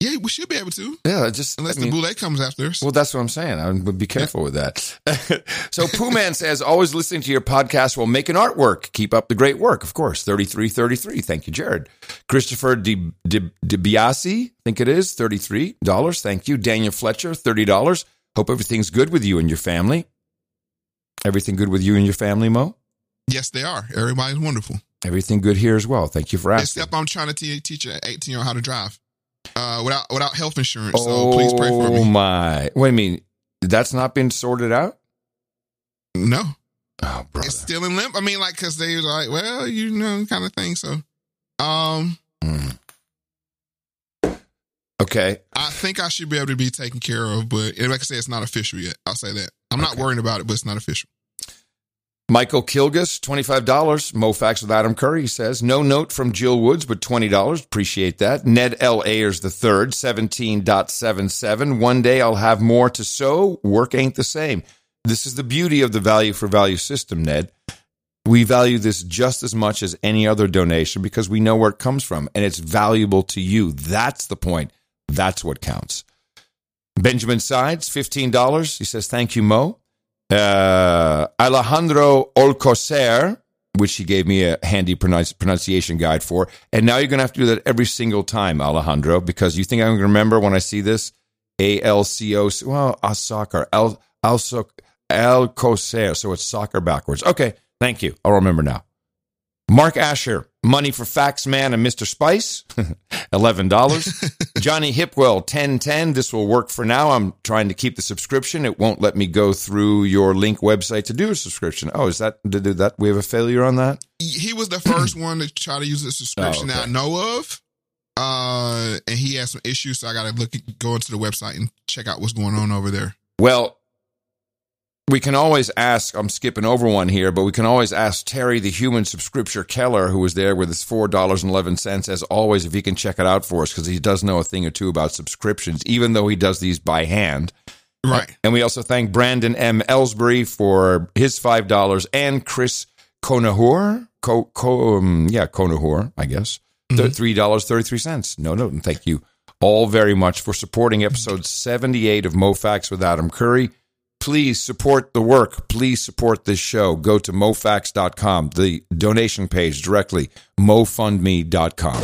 Yeah, we should be able to. Yeah, just Unless I mean- the Boule comes after us. Well, that's what I'm saying. I would be careful with that. so Pooh Man says, always listening to your podcast while making artwork. Keep up the great work. Of course, 3333. Thank you, Jared. Christopher Di, Di, DiBiase, I think it is, $33. Thank you. Daniel Fletcher, $30. Hope everything's good with you and your family. Everything good with you and your family, Mo? Yes, they are. Everybody's wonderful. Everything good here as well. Thank you for asking. Except I'm trying to te- teach an 18 year old how to drive uh, without without health insurance. So please pray for me. Oh my! Wait a minute. That's not been sorted out. No. Oh, brother. It's still in limp. I mean, like, because they was like, well, you know, kind of thing. So, um, Okay. I think I should be able to be taken care of, but like I said, it's not official yet. I'll say that. I'm not worrying about it, but it's not official. Michael Kilgus, $25. Mo Facts with Adam Curry says, no note from Jill Woods, but $20. Appreciate that. Ned L. Ayers the third, 17.77. One day I'll have more to sow. Work ain't the same. This is the beauty of the value for value system, Ned. We value this just as much as any other donation because we know where it comes from and it's valuable to you. That's the point. That's what counts. Benjamin Sides, $15. He says, thank you, Mo. Uh, Alejandro Alcocer, which he gave me a handy pronounce- pronunciation guide for. And now you're going to have to do that every single time, Alejandro, because you think I'm going to remember when I see this? A L C O, well, a soccer, Al, Alco, Alcocer. So it's soccer backwards. Okay. Thank you. I'll remember now. Mark Asher, money for Fax Man and Mr. Spice, $11. Johnny Hipwell, 1010. This will work for now. I'm trying to keep the subscription. It won't let me go through your link website to do a subscription. Oh, is that, did that, we have a failure on that? He was the first one to try to use a subscription Oh, that I know of. Uh, and he had some issues, so I got to look, go into the website and check out what's going on over there. Well, we can always ask, I'm skipping over one here, but we can always ask Terry, the human subscription Keller, who was there with his $4.11, as always, if he can check it out for us, because he does know a thing or two about subscriptions, even though he does these by hand. Right. And we also thank Brandon M. Ellsbury for his $5 and Chris Conahor. Co, co, um, yeah, Conahor, I guess. Th- $3.33. No, no, thank you all very much for supporting episode 78 of Mo Facts with Adam Curry. Please support the work. Please support this show. Go to mofax.com, the donation page directly, mofundme.com.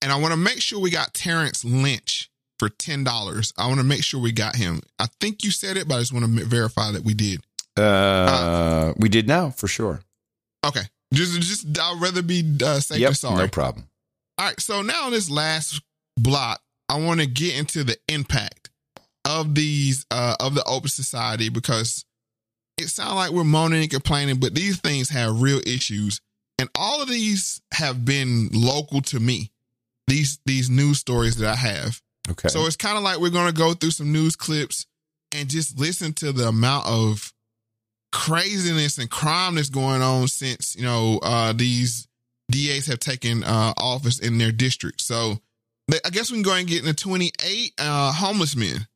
And I want to make sure we got Terrence Lynch for $10. I want to make sure we got him. I think you said it, but I just want to verify that we did. Uh, we did now, for sure. Okay. Just, just I'd rather be uh, safe Yep, than sorry. no problem. All right. So now in this last block, I want to get into the impact of these uh of the open society because it sounds like we're moaning and complaining, but these things have real issues. And all of these have been local to me. These these news stories that I have. Okay. So it's kind of like we're going to go through some news clips and just listen to the amount of craziness and crime that's going on since, you know, uh, these DAs have taken uh, office in their district. So I guess we can go and get into 28 uh, homeless men.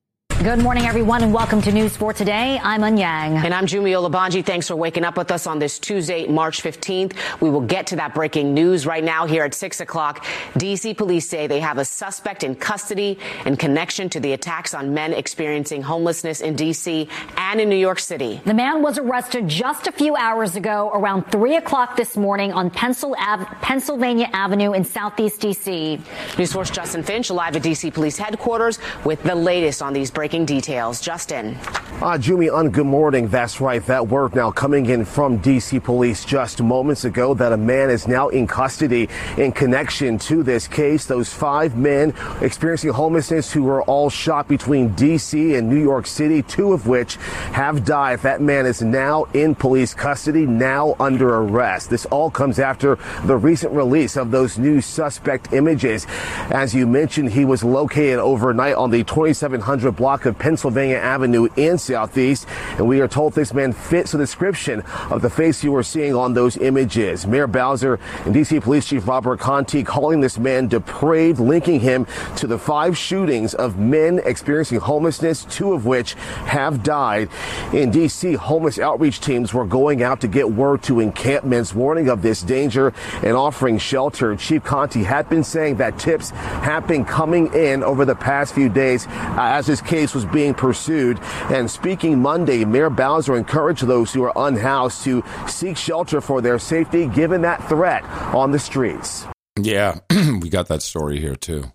Good morning, everyone, and welcome to News4 Today. I'm Eun Yang. And I'm Jummy Olabanji. Thanks for waking up with us on this Tuesday, March 15th. We will get to that breaking news right now here at 6 o'clock. D.C. police say they have a suspect in custody in connection to the attacks on men experiencing homelessness in D.C. and in New York City. The man was arrested just a few hours ago around 3 o'clock this morning on Pennsylvania Avenue in Southeast D.C. News Source Justin Finch live at D.C. Police headquarters with the latest on these breaking details. Justin. Uh, Jummy, on good morning. That's right. That word now coming in from D.C. police just moments ago that a man is now in custody in connection to this case. Those five men experiencing homelessness who were all shot between D.C. and New York City, two of which have died. That man is now in police custody, now under arrest. This all comes after the recent release of those new suspect images. As you mentioned, he was located overnight on the 2700 block of Pennsylvania Avenue in Southeast, and we are told this man fits the description of the face you were seeing on those images. Mayor Bowser and D.C. Police Chief Robert Contee calling this man depraved, linking him to the five shootings of men experiencing homelessness, two of which have died. In D.C., homeless outreach teams were going out to get word to encampments, warning of this danger and offering shelter. Chief Contee had been saying that tips have been coming in over the past few days uh, as this case was being pursued. And speaking Monday, Mayor Bowser encouraged those who are unhoused to seek shelter for their safety given that threat on the streets. Yeah, we got that story here too.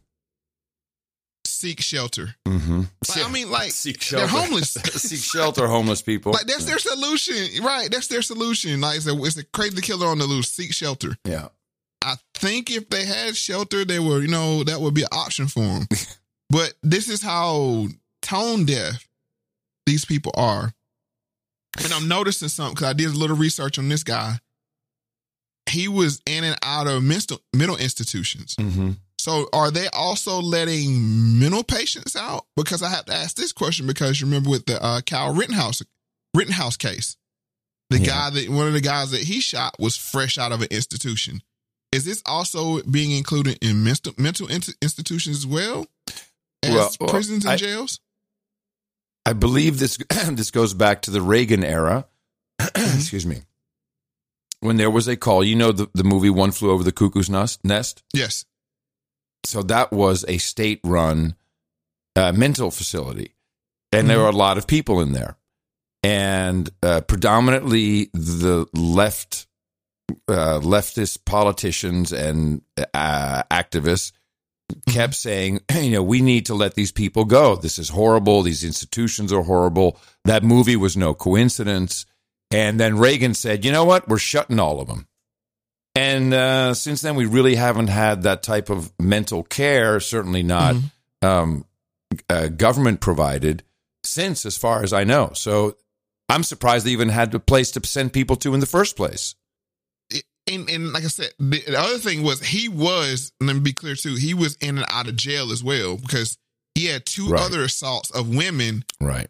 seek shelter. Mm-hmm. Like, I mean, like seek they're shelter. homeless. seek shelter, homeless people. Like that's their solution, right? That's their solution. Like it's a, it's a crazy killer on the loose. Seek shelter. Yeah. I think if they had shelter, they were, you know, that would be an option for them. but this is how tone deaf these people are. And I'm noticing something because I did a little research on this guy. He was in and out of mental, mental institutions. Mm-hmm. So are they also letting mental patients out? Because I have to ask this question because you remember with the uh, Kyle Rittenhouse Rittenhouse case, the Yeah. guy that one of the guys that he shot was fresh out of an institution. Is this also being included in mental mental institutions as well as well, prisons and I- jails? I believe this this goes back to the Reagan era. Excuse me. When there was a call, you know the, the movie One Flew Over the Cuckoo's Nest? Nest? Yes. So that was a state run uh, mental facility. And there were a lot of people in there. And uh, predominantly the left, uh, leftist politicians and uh, activists kept saying, you know, we need to let these people go. This is horrible. These institutions are horrible. That movie was no coincidence. And then Reagan said, you know what? We're shutting all of them. And uh, since then, we really haven't had that type of mental care, certainly not um, uh, government provided, since, as far as I know. So I'm surprised they even had a place to send people to in the first place. And, and like I said, the, the other thing was he was, let me be clear too, he was in and out of jail as well because he had two Right. other assaults of women Right.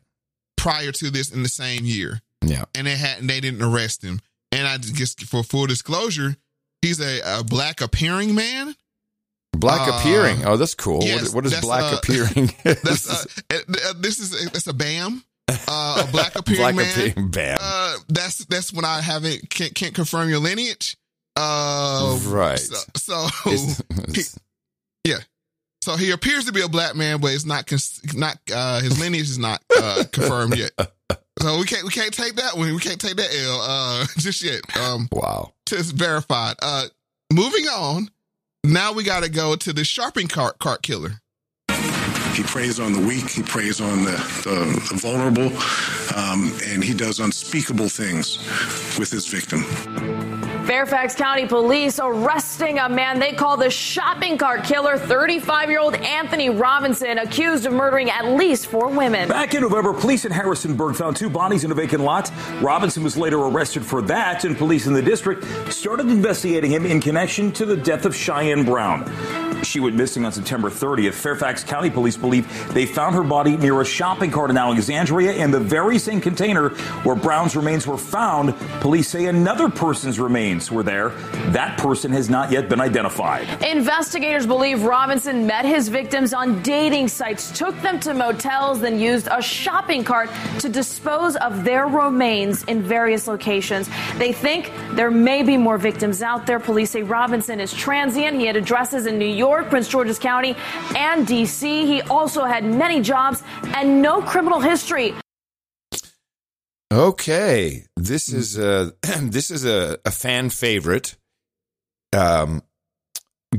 prior to this in the same year. Yeah. and they had they didn't arrest him. And I just for full disclosure, he's a, a black appearing man. Black Uh, appearing. Oh, that's cool. yes, what, what is that's, black uh, appearing? That's uh, uh, this is it's a BAM, uh, a black appearing Black man. appearing BAM. Uh, that's that's when I haven't can't, can't confirm your lineage. Uh, Right. So, so he- yeah. So he appears to be a black man, but it's not cons- not uh, his lineage is not uh, confirmed yet. So we can't we can't take that one. We can't take that L uh, just yet. Um, wow. Just verified. Uh, moving on. Now we got to go to the shopping cart cart killer. He preys on the weak, he preys on the, the, the vulnerable, um, and he does unspeakable things with his victim. Fairfax County Police arresting a man they call the shopping cart killer, 35 year old Anthony Robinson, accused of murdering at least four women. Back in November, police in Harrisonburg found two bodies in a vacant lot. Robinson was later arrested for that, and police in the district started investigating him in connection to the death of Cheyenne Brown. She went missing on September 30th. Fairfax County police believe they found her body near a shopping cart in Alexandria in the very same container where Brown's remains were found. Police say another person's remains were there. That person has not yet been identified. Investigators believe Robinson met his victims on dating sites, took them to motels, then used a shopping cart to dispose of their remains in various locations. They think there may be more victims out there. Police say Robinson is transient. He had addresses in New York, Prince George's County, and D.C. He also had many jobs and no criminal history. Okay, this is a this is a, a fan favorite. Um,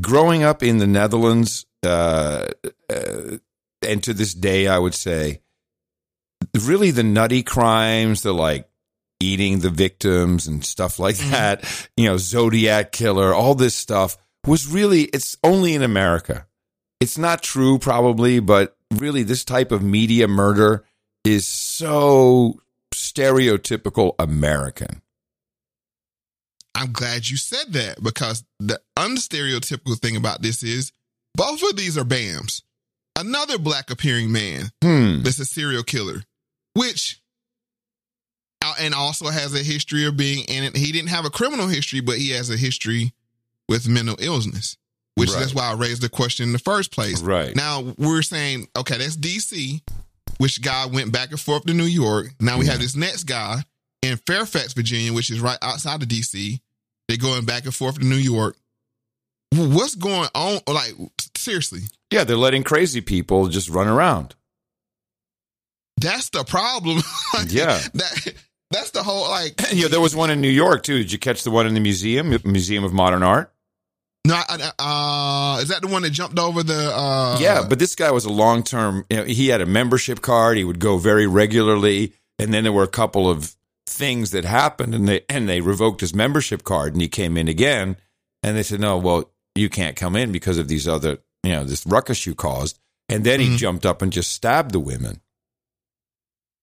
growing up in the Netherlands, uh, uh, and to this day, I would say, really the nutty crimes, the like eating the victims and stuff like that. You know, Zodiac killer, all this stuff was really it's only in America. It's not true, probably, but really, this type of media murder is so stereotypical American. I'm glad you said that because the unstereotypical thing about this is both of these are BAMs. Another black appearing man Hmm. that's a serial killer, which uh, and also has a history of being in it. He didn't have a criminal history, but he has a history with mental illness, which Right. that's why I raised the question in the first place. Right. Now we're saying, okay, that's DC, which guy went back and forth to New York. Now we have this next guy in Fairfax, Virginia, which is right outside of DC. They're going back and forth to New York. What's going on? Like, seriously, Yeah, they're letting crazy people just run around. that's the problem. Like, Yeah. that that's the whole like. Yeah, there was one in New York too. Did you catch the one in the museum, Museum of Modern Art? No, I, uh, is that the one that jumped over the? Uh, yeah, but this guy was a long term. You know, he had a membership card. He would go very regularly, and then there were a couple of things that happened, and they and they revoked his membership card, and he came in again, and they said, no, well, you can't come in because of these other, you know, this ruckus you caused, and then he jumped up and just stabbed the women.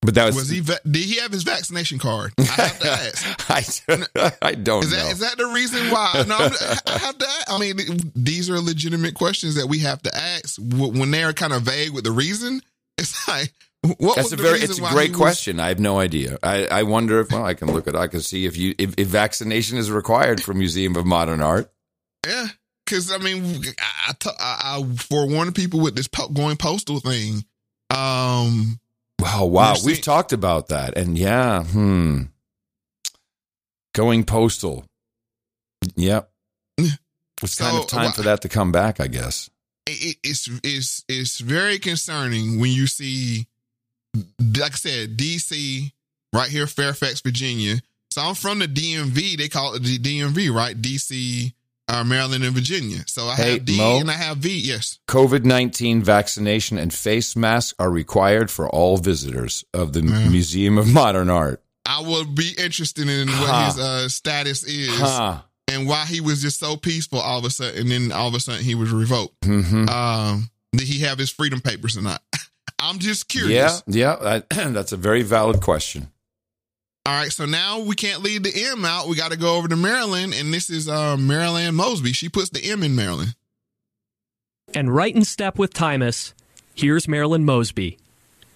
But that was, was he? va- Did he have his vaccination card? I have to ask. I, I don't Is that know. is that the reason why? No, I'm, have to. I mean, these are legitimate questions that we have to ask when they're kind of vague with the reason. It's like, what That's was a the very reason it's a great was- question. I have no idea. I, I wonder if well, I can look it. I can see if you if, if vaccination is required for Museum of Modern Art. Yeah, because I mean, I I forewarned people with this po- going postal thing. Um, Wow, wow. We've talked about that. And yeah, hmm. Going postal. Yep. It's kind So, of time wha- for that to come back, I guess. it, it's it's it's very concerning when you see, like I said, DC right here, Fairfax, Virginia. So I'm from the DMV. They call it the DMV, right? DC, uh, Maryland, and Virginia. So I Hey, have D Mo? and I have V. Yes. COVID 19 vaccination and face masks are required for all visitors of the Museum of Modern Art. I will be interested in what Huh. his uh, status is Huh. and why he was just so peaceful all of a sudden, and then all of a sudden he was revoked. Mhm. Um, did he have his freedom papers or not? I'm just curious. Yeah, yeah. I, that's a very valid question. All right, so now we can't leave the M out. We got to go over to Maryland, and this is uh, Marilyn Mosby. She puts the M in Maryland. And right in step with Tymas, here's Marilyn Mosby.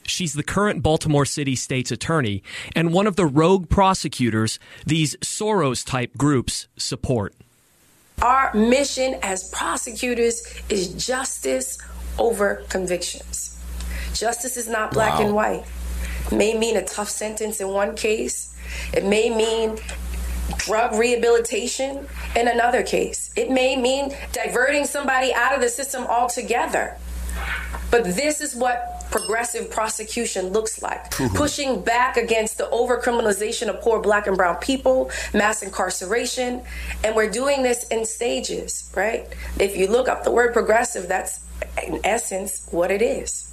She's the current Baltimore City State's attorney and one of the rogue prosecutors these Soros type groups support. Our mission as prosecutors is justice over convictions. Justice is not black Wow. and white. May mean a tough sentence in one case, it may mean drug rehabilitation in another case, it may mean diverting somebody out of the system altogether. But this is what progressive prosecution looks like mm-hmm. pushing back against the overcriminalization of poor black and brown people, mass incarceration. And we're doing this in stages, right? If you look up the word progressive, that's in essence what it is.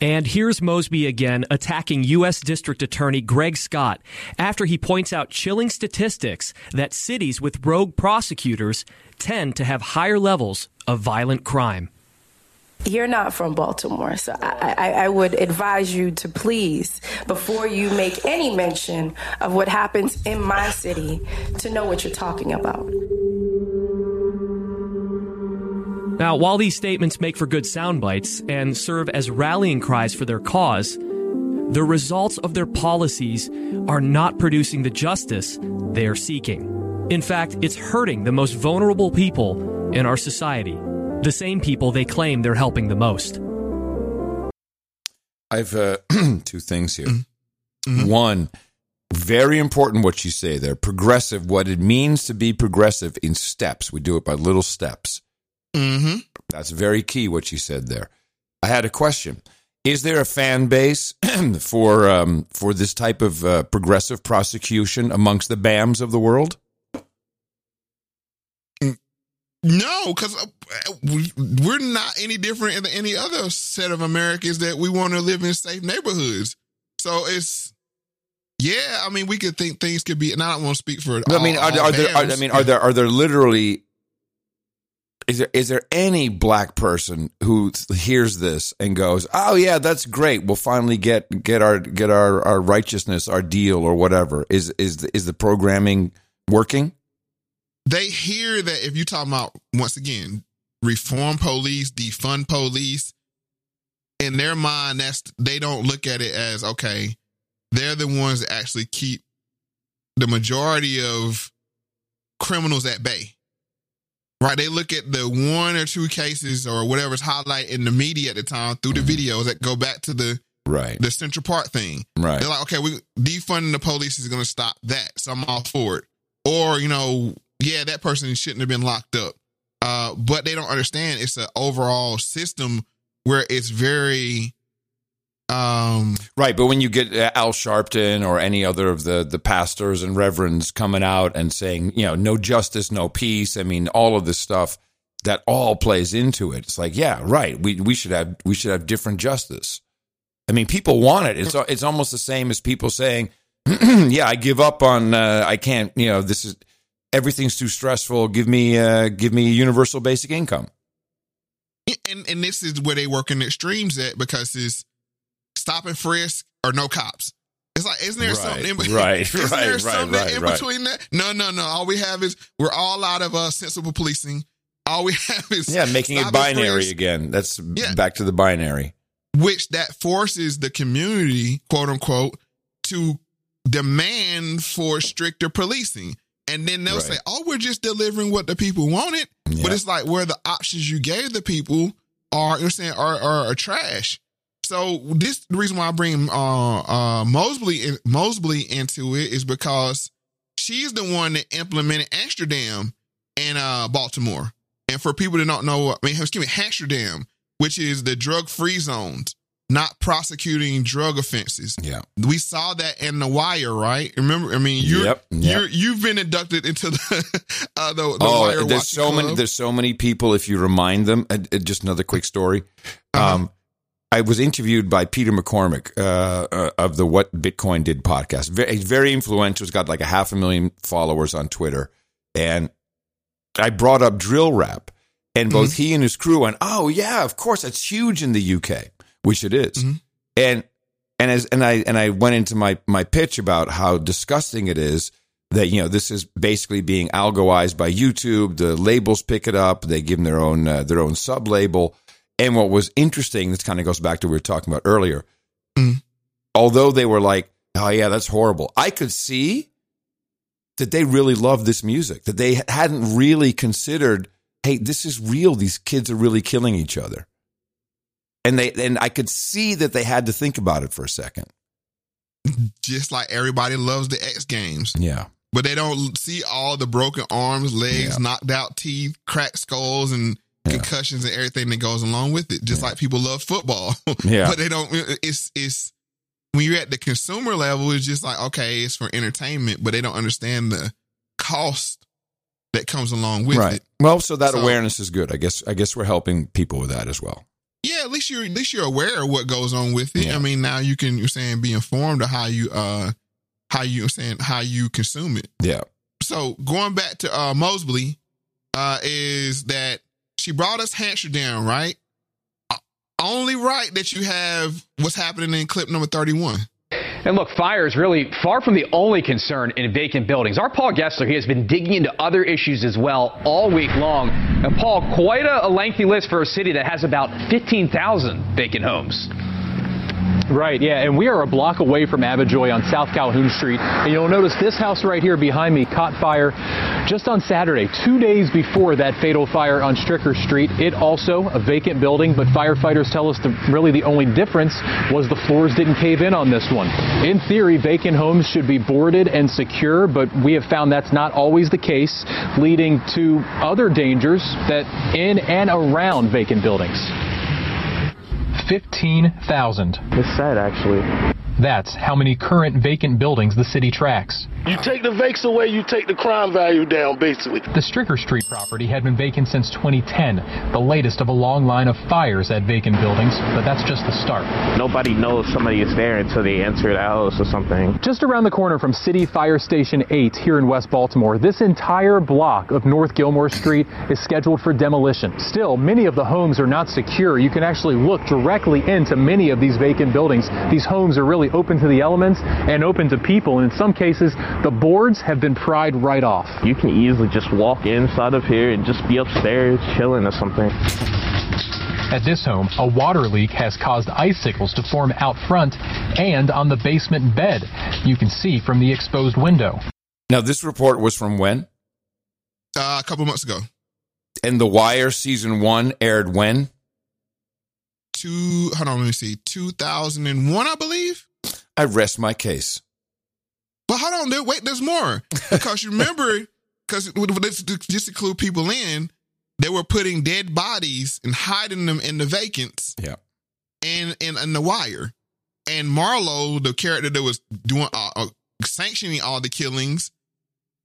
And here's Mosby again attacking U.S. District Attorney Greg Scott after he points out chilling statistics that cities with rogue prosecutors tend to have higher levels of violent crime. You're not from Baltimore, so I, I, I would advise you to please, before you make any mention of what happens in my city, to know what you're talking about. Now, while these statements make for good sound bites and serve as rallying cries for their cause, the results of their policies are not producing the justice they are seeking. In fact, it's hurting the most vulnerable people in our society, the same people they claim they're helping the most. I've uh, two things here. One, very important what you say there. Progressive, what it means to be progressive in steps. We do it by little steps. Mm-hmm. That's very key what you said there. I had a question. Is there a fan base for um, for this type of uh, progressive prosecution amongst the BAMs of the world? No, because we're not any different than any other set of Americans that we want to live in safe neighborhoods. So it's, yeah, I mean, we could think things could be, and I don't want to speak for. I mean, are, there- all are there? I mean, are there? Are there literally? Is there is there any black person who hears this and goes, "Oh yeah, that's great. We'll finally get get our get our, our righteousness, our deal, or whatever." Is is is the programming working? they hear that if you talk about once again reform police, defund police, in their mind, that's they don't look at it as okay. They're the ones that actually keep the majority of criminals at bay. Right? They look at the one or two cases or whatever's highlight in the media at the time through the videos that go back to the Right. the Central Park thing. Right. They're like, okay, we defunding the police is going to stop that, so I'm all for it. Or you know, yeah, that person shouldn't have been locked up. Uh, but they don't understand it's an overall system where it's very Um, right, but when you get uh, Al Sharpton or any other of the the pastors and reverends coming out and saying, you know, no justice, no peace. I mean, all of this stuff that all plays into it. It's like, yeah, right. We we should have we should have different justice. I mean, people want it. It's it's almost the same as people saying, yeah, I give up on. Uh, I can't. You know, this is everything's too stressful. Give me uh, give me universal basic income. and and this is where they work in extremes at because it's stop and frisk or no cops. It's like, isn't there Right, something in, right, isn't right, there right, something right, in right. between that? No, no, no. All we have is we're all out of uh, sensible policing. All we have is Yeah, making it binary frisk, again. That's Yeah. back to the binary. which that forces the community, quote unquote, to demand for stricter policing. And then they'll say, "Oh, we're just delivering what the people wanted," but it's like where the options you gave the people are, you're saying, are, are, are trash. So this the reason why I bring uh, uh, Mosley in, Mosley into it is because she's the one that implemented Hamsterdam in uh, Baltimore. And for people that don't know, I mean, excuse me, Hamsterdam, which is the drug free zones, not prosecuting drug offenses. Yeah, we saw that in the Wire, right? Remember, I mean, you're Yep, yep. you're you've been inducted into the uh, the, the oh, Wire there's so many. There's so many people. If you remind them, uh, uh, just another quick story. Uh-huh. I was interviewed by Peter McCormack uh, uh, of the What Bitcoin Did podcast. Very, very influential. He's got like a half a million followers on Twitter, and I brought up drill rap, and both Mm-hmm. he and his crew went, "Oh yeah, of course, it's huge in the UK, which it is." Mm-hmm. and and as and I and I went into my my pitch about how disgusting it is that you know this is basically being algoized by YouTube. The labels pick it up. They give them their own uh, their own sub label. And what was interesting, this kind of goes back to what we were talking about earlier. Mm. Although they were like, "Oh yeah, that's horrible," I could see that they really loved this music. That they hadn't really considered, "Hey, this is real. These kids are really killing each other." And they and I could see that they had to think about it for a second. just like everybody loves the X Games. Yeah. But they don't see all the broken arms, legs, knocked out teeth, cracked skulls, and concussions and everything that goes along with it. Just like people love football. Yeah. but they don't it's it's when you're at the consumer level, it's just like, okay, it's for entertainment, but they don't understand the cost that comes along with right. it. Well, so that So- awareness is good. I guess I guess we're helping people with that as well. Yeah, at least you're at least you're aware of what goes on with it. I mean, now you can you're saying be informed of how you uh how you you're saying how you consume it. Yeah. So going back to uh Mosley, uh, is that she brought us Hampshire down, right? Only right that you have what's happening in clip number 31. And look, fire is really far from the only concern in vacant buildings. Our Paul Gessler, he has been digging into other issues as well all week long. And Paul, quite a, a lengthy list for a city that has about 15,000 vacant homes. Right, yeah, and we are a block away from Abijoy on South Calhoun Street. And you'll notice this house right here behind me caught fire just on Saturday, two days before that fatal fire on Stricker Street. It also a vacant building, but firefighters tell us the, really the only difference was the floors didn't cave in on this one. In theory, vacant homes should be boarded and secure, but we have found that's not always the case, leading to other dangers that in and around vacant buildings. 15,000. It's sad, actually. That's how many current vacant buildings the city tracks. You take the vakes away, you take the crime value down, basically. The Stricker Street property had been vacant since 2010, the latest of a long line of fires at vacant buildings, but that's just the start. Nobody knows somebody is there until they enter the house or something. Just around the corner from City Fire Station 8 here in West Baltimore, this entire block of North Gilmor Street is scheduled for demolition. Still, many of the homes are not secure. You can actually look directly into many of these vacant buildings. These homes are really open to the elements and open to people, and in some cases, the boards have been pried right off. You can easily just walk inside of here and just be upstairs chilling or something. At this home, a water leak has caused icicles to form out front and on the basement bed. You can see from the exposed window. Now, this report was from when? Uh, a couple months ago. And The Wire season one aired when? Two, hold on, let me see, 2001, I believe. I rest my case. But hold on, there, wait, there's more. Because you remember, because just to clue people in, they were putting dead bodies and hiding them in the vacants Yeah. and in, in the wire. And Marlowe, the character that was doing uh, uh, sanctioning all the killings,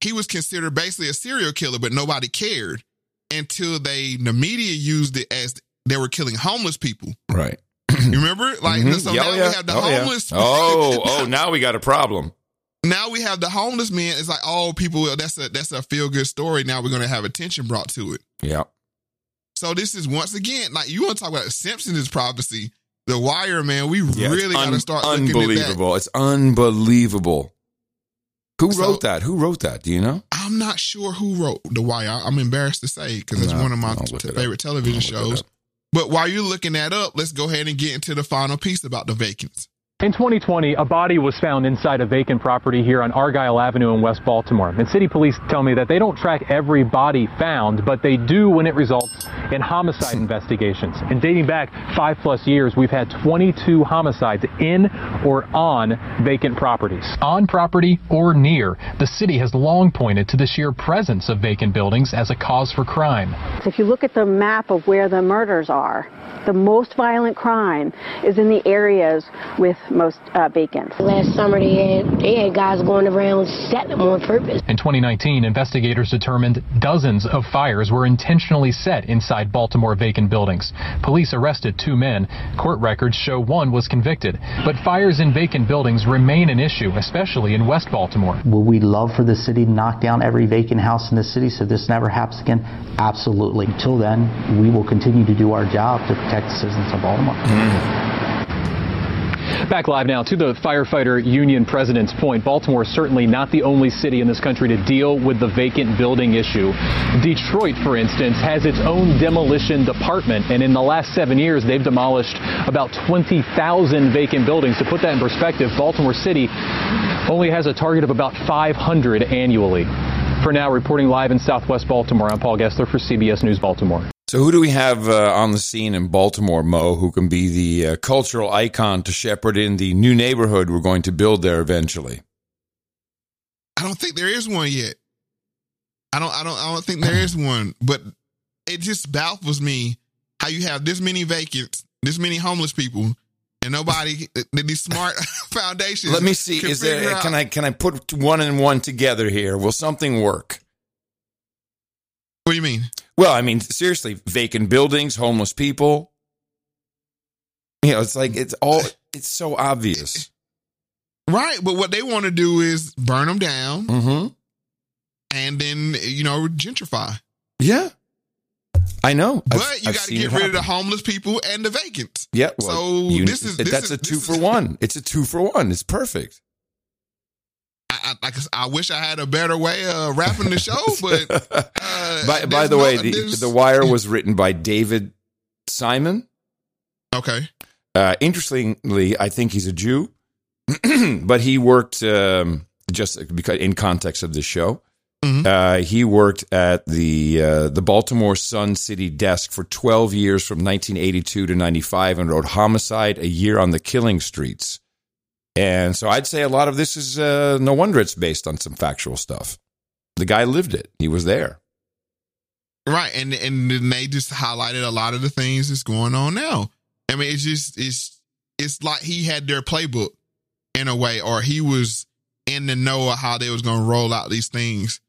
he was considered basically a serial killer, but nobody cared until they the media used it as they were killing homeless people. Right. You remember? Like Mhm. so Yeah, now yeah. we have the Oh, yeah. homeless. Oh, oh, now we got a problem. now we have the homeless man. It's like, oh, people, that's a that's a feel good story. Now we're gonna have attention brought to it. Yeah. So this is once again, like you want to talk about Simpsons prophecy, The Wire, man. We Yeah, really got to un- start looking at that. unbelievable. It's unbelievable. Who wrote that? Who wrote that? Do you know? I'm not sure who wrote The Wire. I'm embarrassed to say because it's No, one of my t- favorite television shows. But while you're looking that up, let's go ahead and get into the final piece about the vacants. In 2020, a body was found inside a vacant property here on Argyle Avenue in West Baltimore. And city police tell me that they don't track every body found, but they do when it results in homicide investigations. And dating back five plus years, we've had 22 homicides in or on vacant properties. On property or near, the city has long pointed to the sheer presence of vacant buildings as a cause for crime. If you look at the map of where the murders are, the most violent crime is in the areas with most uh, vacants. Last summer they had they had guys going around setting them on purpose. In 2019, investigators determined dozens of fires were intentionally set inside Baltimore vacant buildings. Police arrested two men. Court records show one was convicted. But fires in vacant buildings remain an issue, especially in West Baltimore. Will we love for the city to knock down every vacant house in the city so this never happens again? Absolutely. Until then, we will continue to do our job to protect the citizens of Baltimore. Back live now to the firefighter union president's point. Baltimore is certainly not the only city in this country to deal with the vacant building issue. Detroit, for instance, has its own demolition department, and in the last seven years, they've demolished about 20,000 vacant buildings. To put that in perspective, Baltimore City only has a target of about 500 annually. For now, reporting live in Southwest Baltimore, I'm Paul Gessler for CBS News Baltimore. So, who do we have uh, on the scene in Baltimore, Mo, who can be the uh, cultural icon to shepherd in the new neighborhood we're going to build there eventually? I don't think there is one yet. I don't. I don't. I don't think there is one. But it just baffles me how you have this many vacants, this many homeless people, and nobody. these smart foundations. Let me see. Is there? figure Can I can I put one and one together here? Will something work? What do you mean? Well, I mean seriously, vacant buildings, homeless people. You know, it's like it's all. It's so obvious. Right, but what they want to do is burn them down, Mm-hmm. and then you know gentrify. Yeah, I know. But I've- you got to get rid of the homeless people and the vacants. Yeah. Well, so this is this that's is, a two for one. It's a two for one. It's perfect. I, like I wish I had a better way of wrapping the show, but uh, by by the no- way, the, the Wire was written by David Simon. Okay. Uh, interestingly, I think he's a Jew, but he worked um, just because in context of the show. Mm-hmm. Uh, he worked at the uh, the Baltimore Sun City desk for 12 years from 1982 to 95 and wrote Homicide, a year on the killing streets. And so I'd say a lot of this is uh, no wonder it's based on some factual stuff. The guy lived it. He was there. Right, and and they just highlighted a lot of the things that's going on now. I mean, it's just it's it's like he had their playbook in a way, or he was in the know of how they was to roll out these things.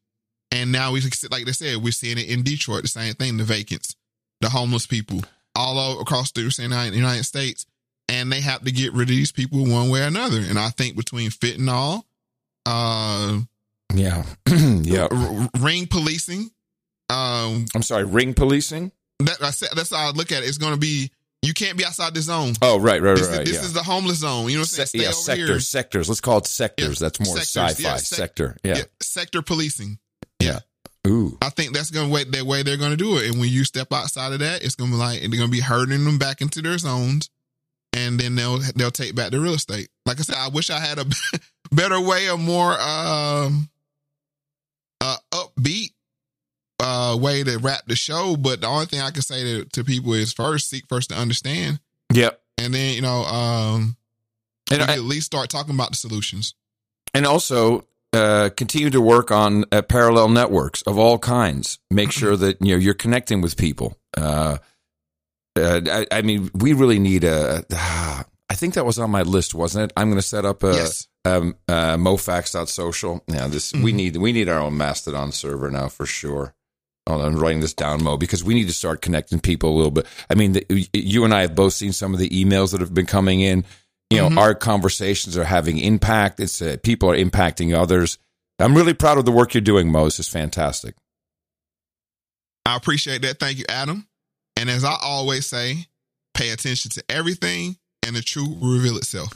And now we like they said, we're seeing it in Detroit, the same thing, the vacants, the homeless people, all over across the United States, and they have to get rid of these people one way or another. And I think between fentanyl, uh, Yeah. yeah. r- ring policing, um, I'm sorry, ring policing? that, I said, that's how I look at it. It's going to be you can't be outside the zone. Oh, right, right, This, right. is, this yeah. is the homeless zone. You know what I'm saying? Se- yeah, sectors, here. sectors. Let's call it sectors. That's more Sectors, sci-fi. yeah, sec- sector. Yeah. Sector policing. Yeah. Ooh. I think that's going to wait the way they're going to do it. And when you step outside of that, it's going to be like they're going to be herding them back into their zones, and then they'll they'll take back the real estate. Like I said, I wish I had a better way, a more um, uh, upbeat uh, way to wrap the show. But the only thing I can say to, to people is first seek first to understand, Yep. and then you know, um, And I- at least start talking about the solutions. And also uh, continue to work on uh, parallel networks of all kinds. Make sure that you know you're connecting with people. Uh, uh, I, I mean, we really need a. ah, I think that was on my list, wasn't it? I'm going to set up a Yes. um, uh, mofax.social. Yeah, this we Mhm. need we need our own Mastodon server now for sure. Oh, I'm writing this down, Mo, because we need to start connecting people a little bit. I mean, the, you and I have both seen some of the emails that have been coming in. You know, Mhm. our conversations are having impact. It's uh, people are impacting others. I'm really proud of the work you're doing, Mo. This is fantastic. I appreciate that. Thank you, Adam. And as I always say, pay attention to everything and the truth will reveal itself.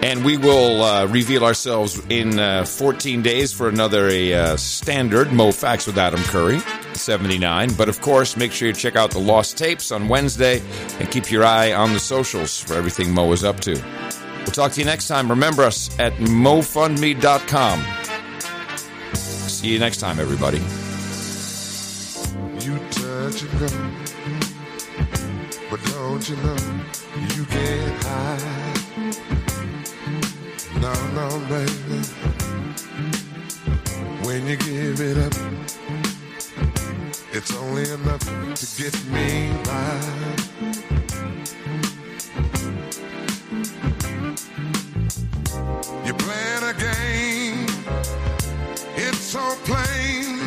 And we will uh, reveal ourselves in uh, 14 days for another a, uh, standard Mo Facts with Adam Curry, 79. But of course, make sure you check out the Lost Tapes on Wednesday and keep your eye on the socials for everything Mo is up to. We'll talk to you next time. Remember us at mofundme.com. See you next time, everybody. You touch and go, but don't you know you can't hide? No, no, baby. When you give it up, it's only enough to get me by. You're playing a game, it's so plain.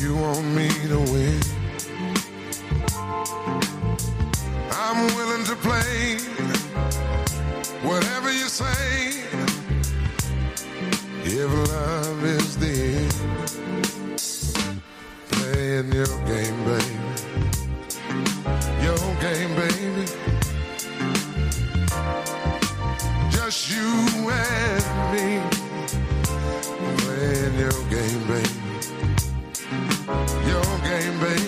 You want me to win. I'm willing to play whatever you say. If love is the end, playing your game, baby. Your game, baby. Just you and me. Playing your game, baby. Your game, baby.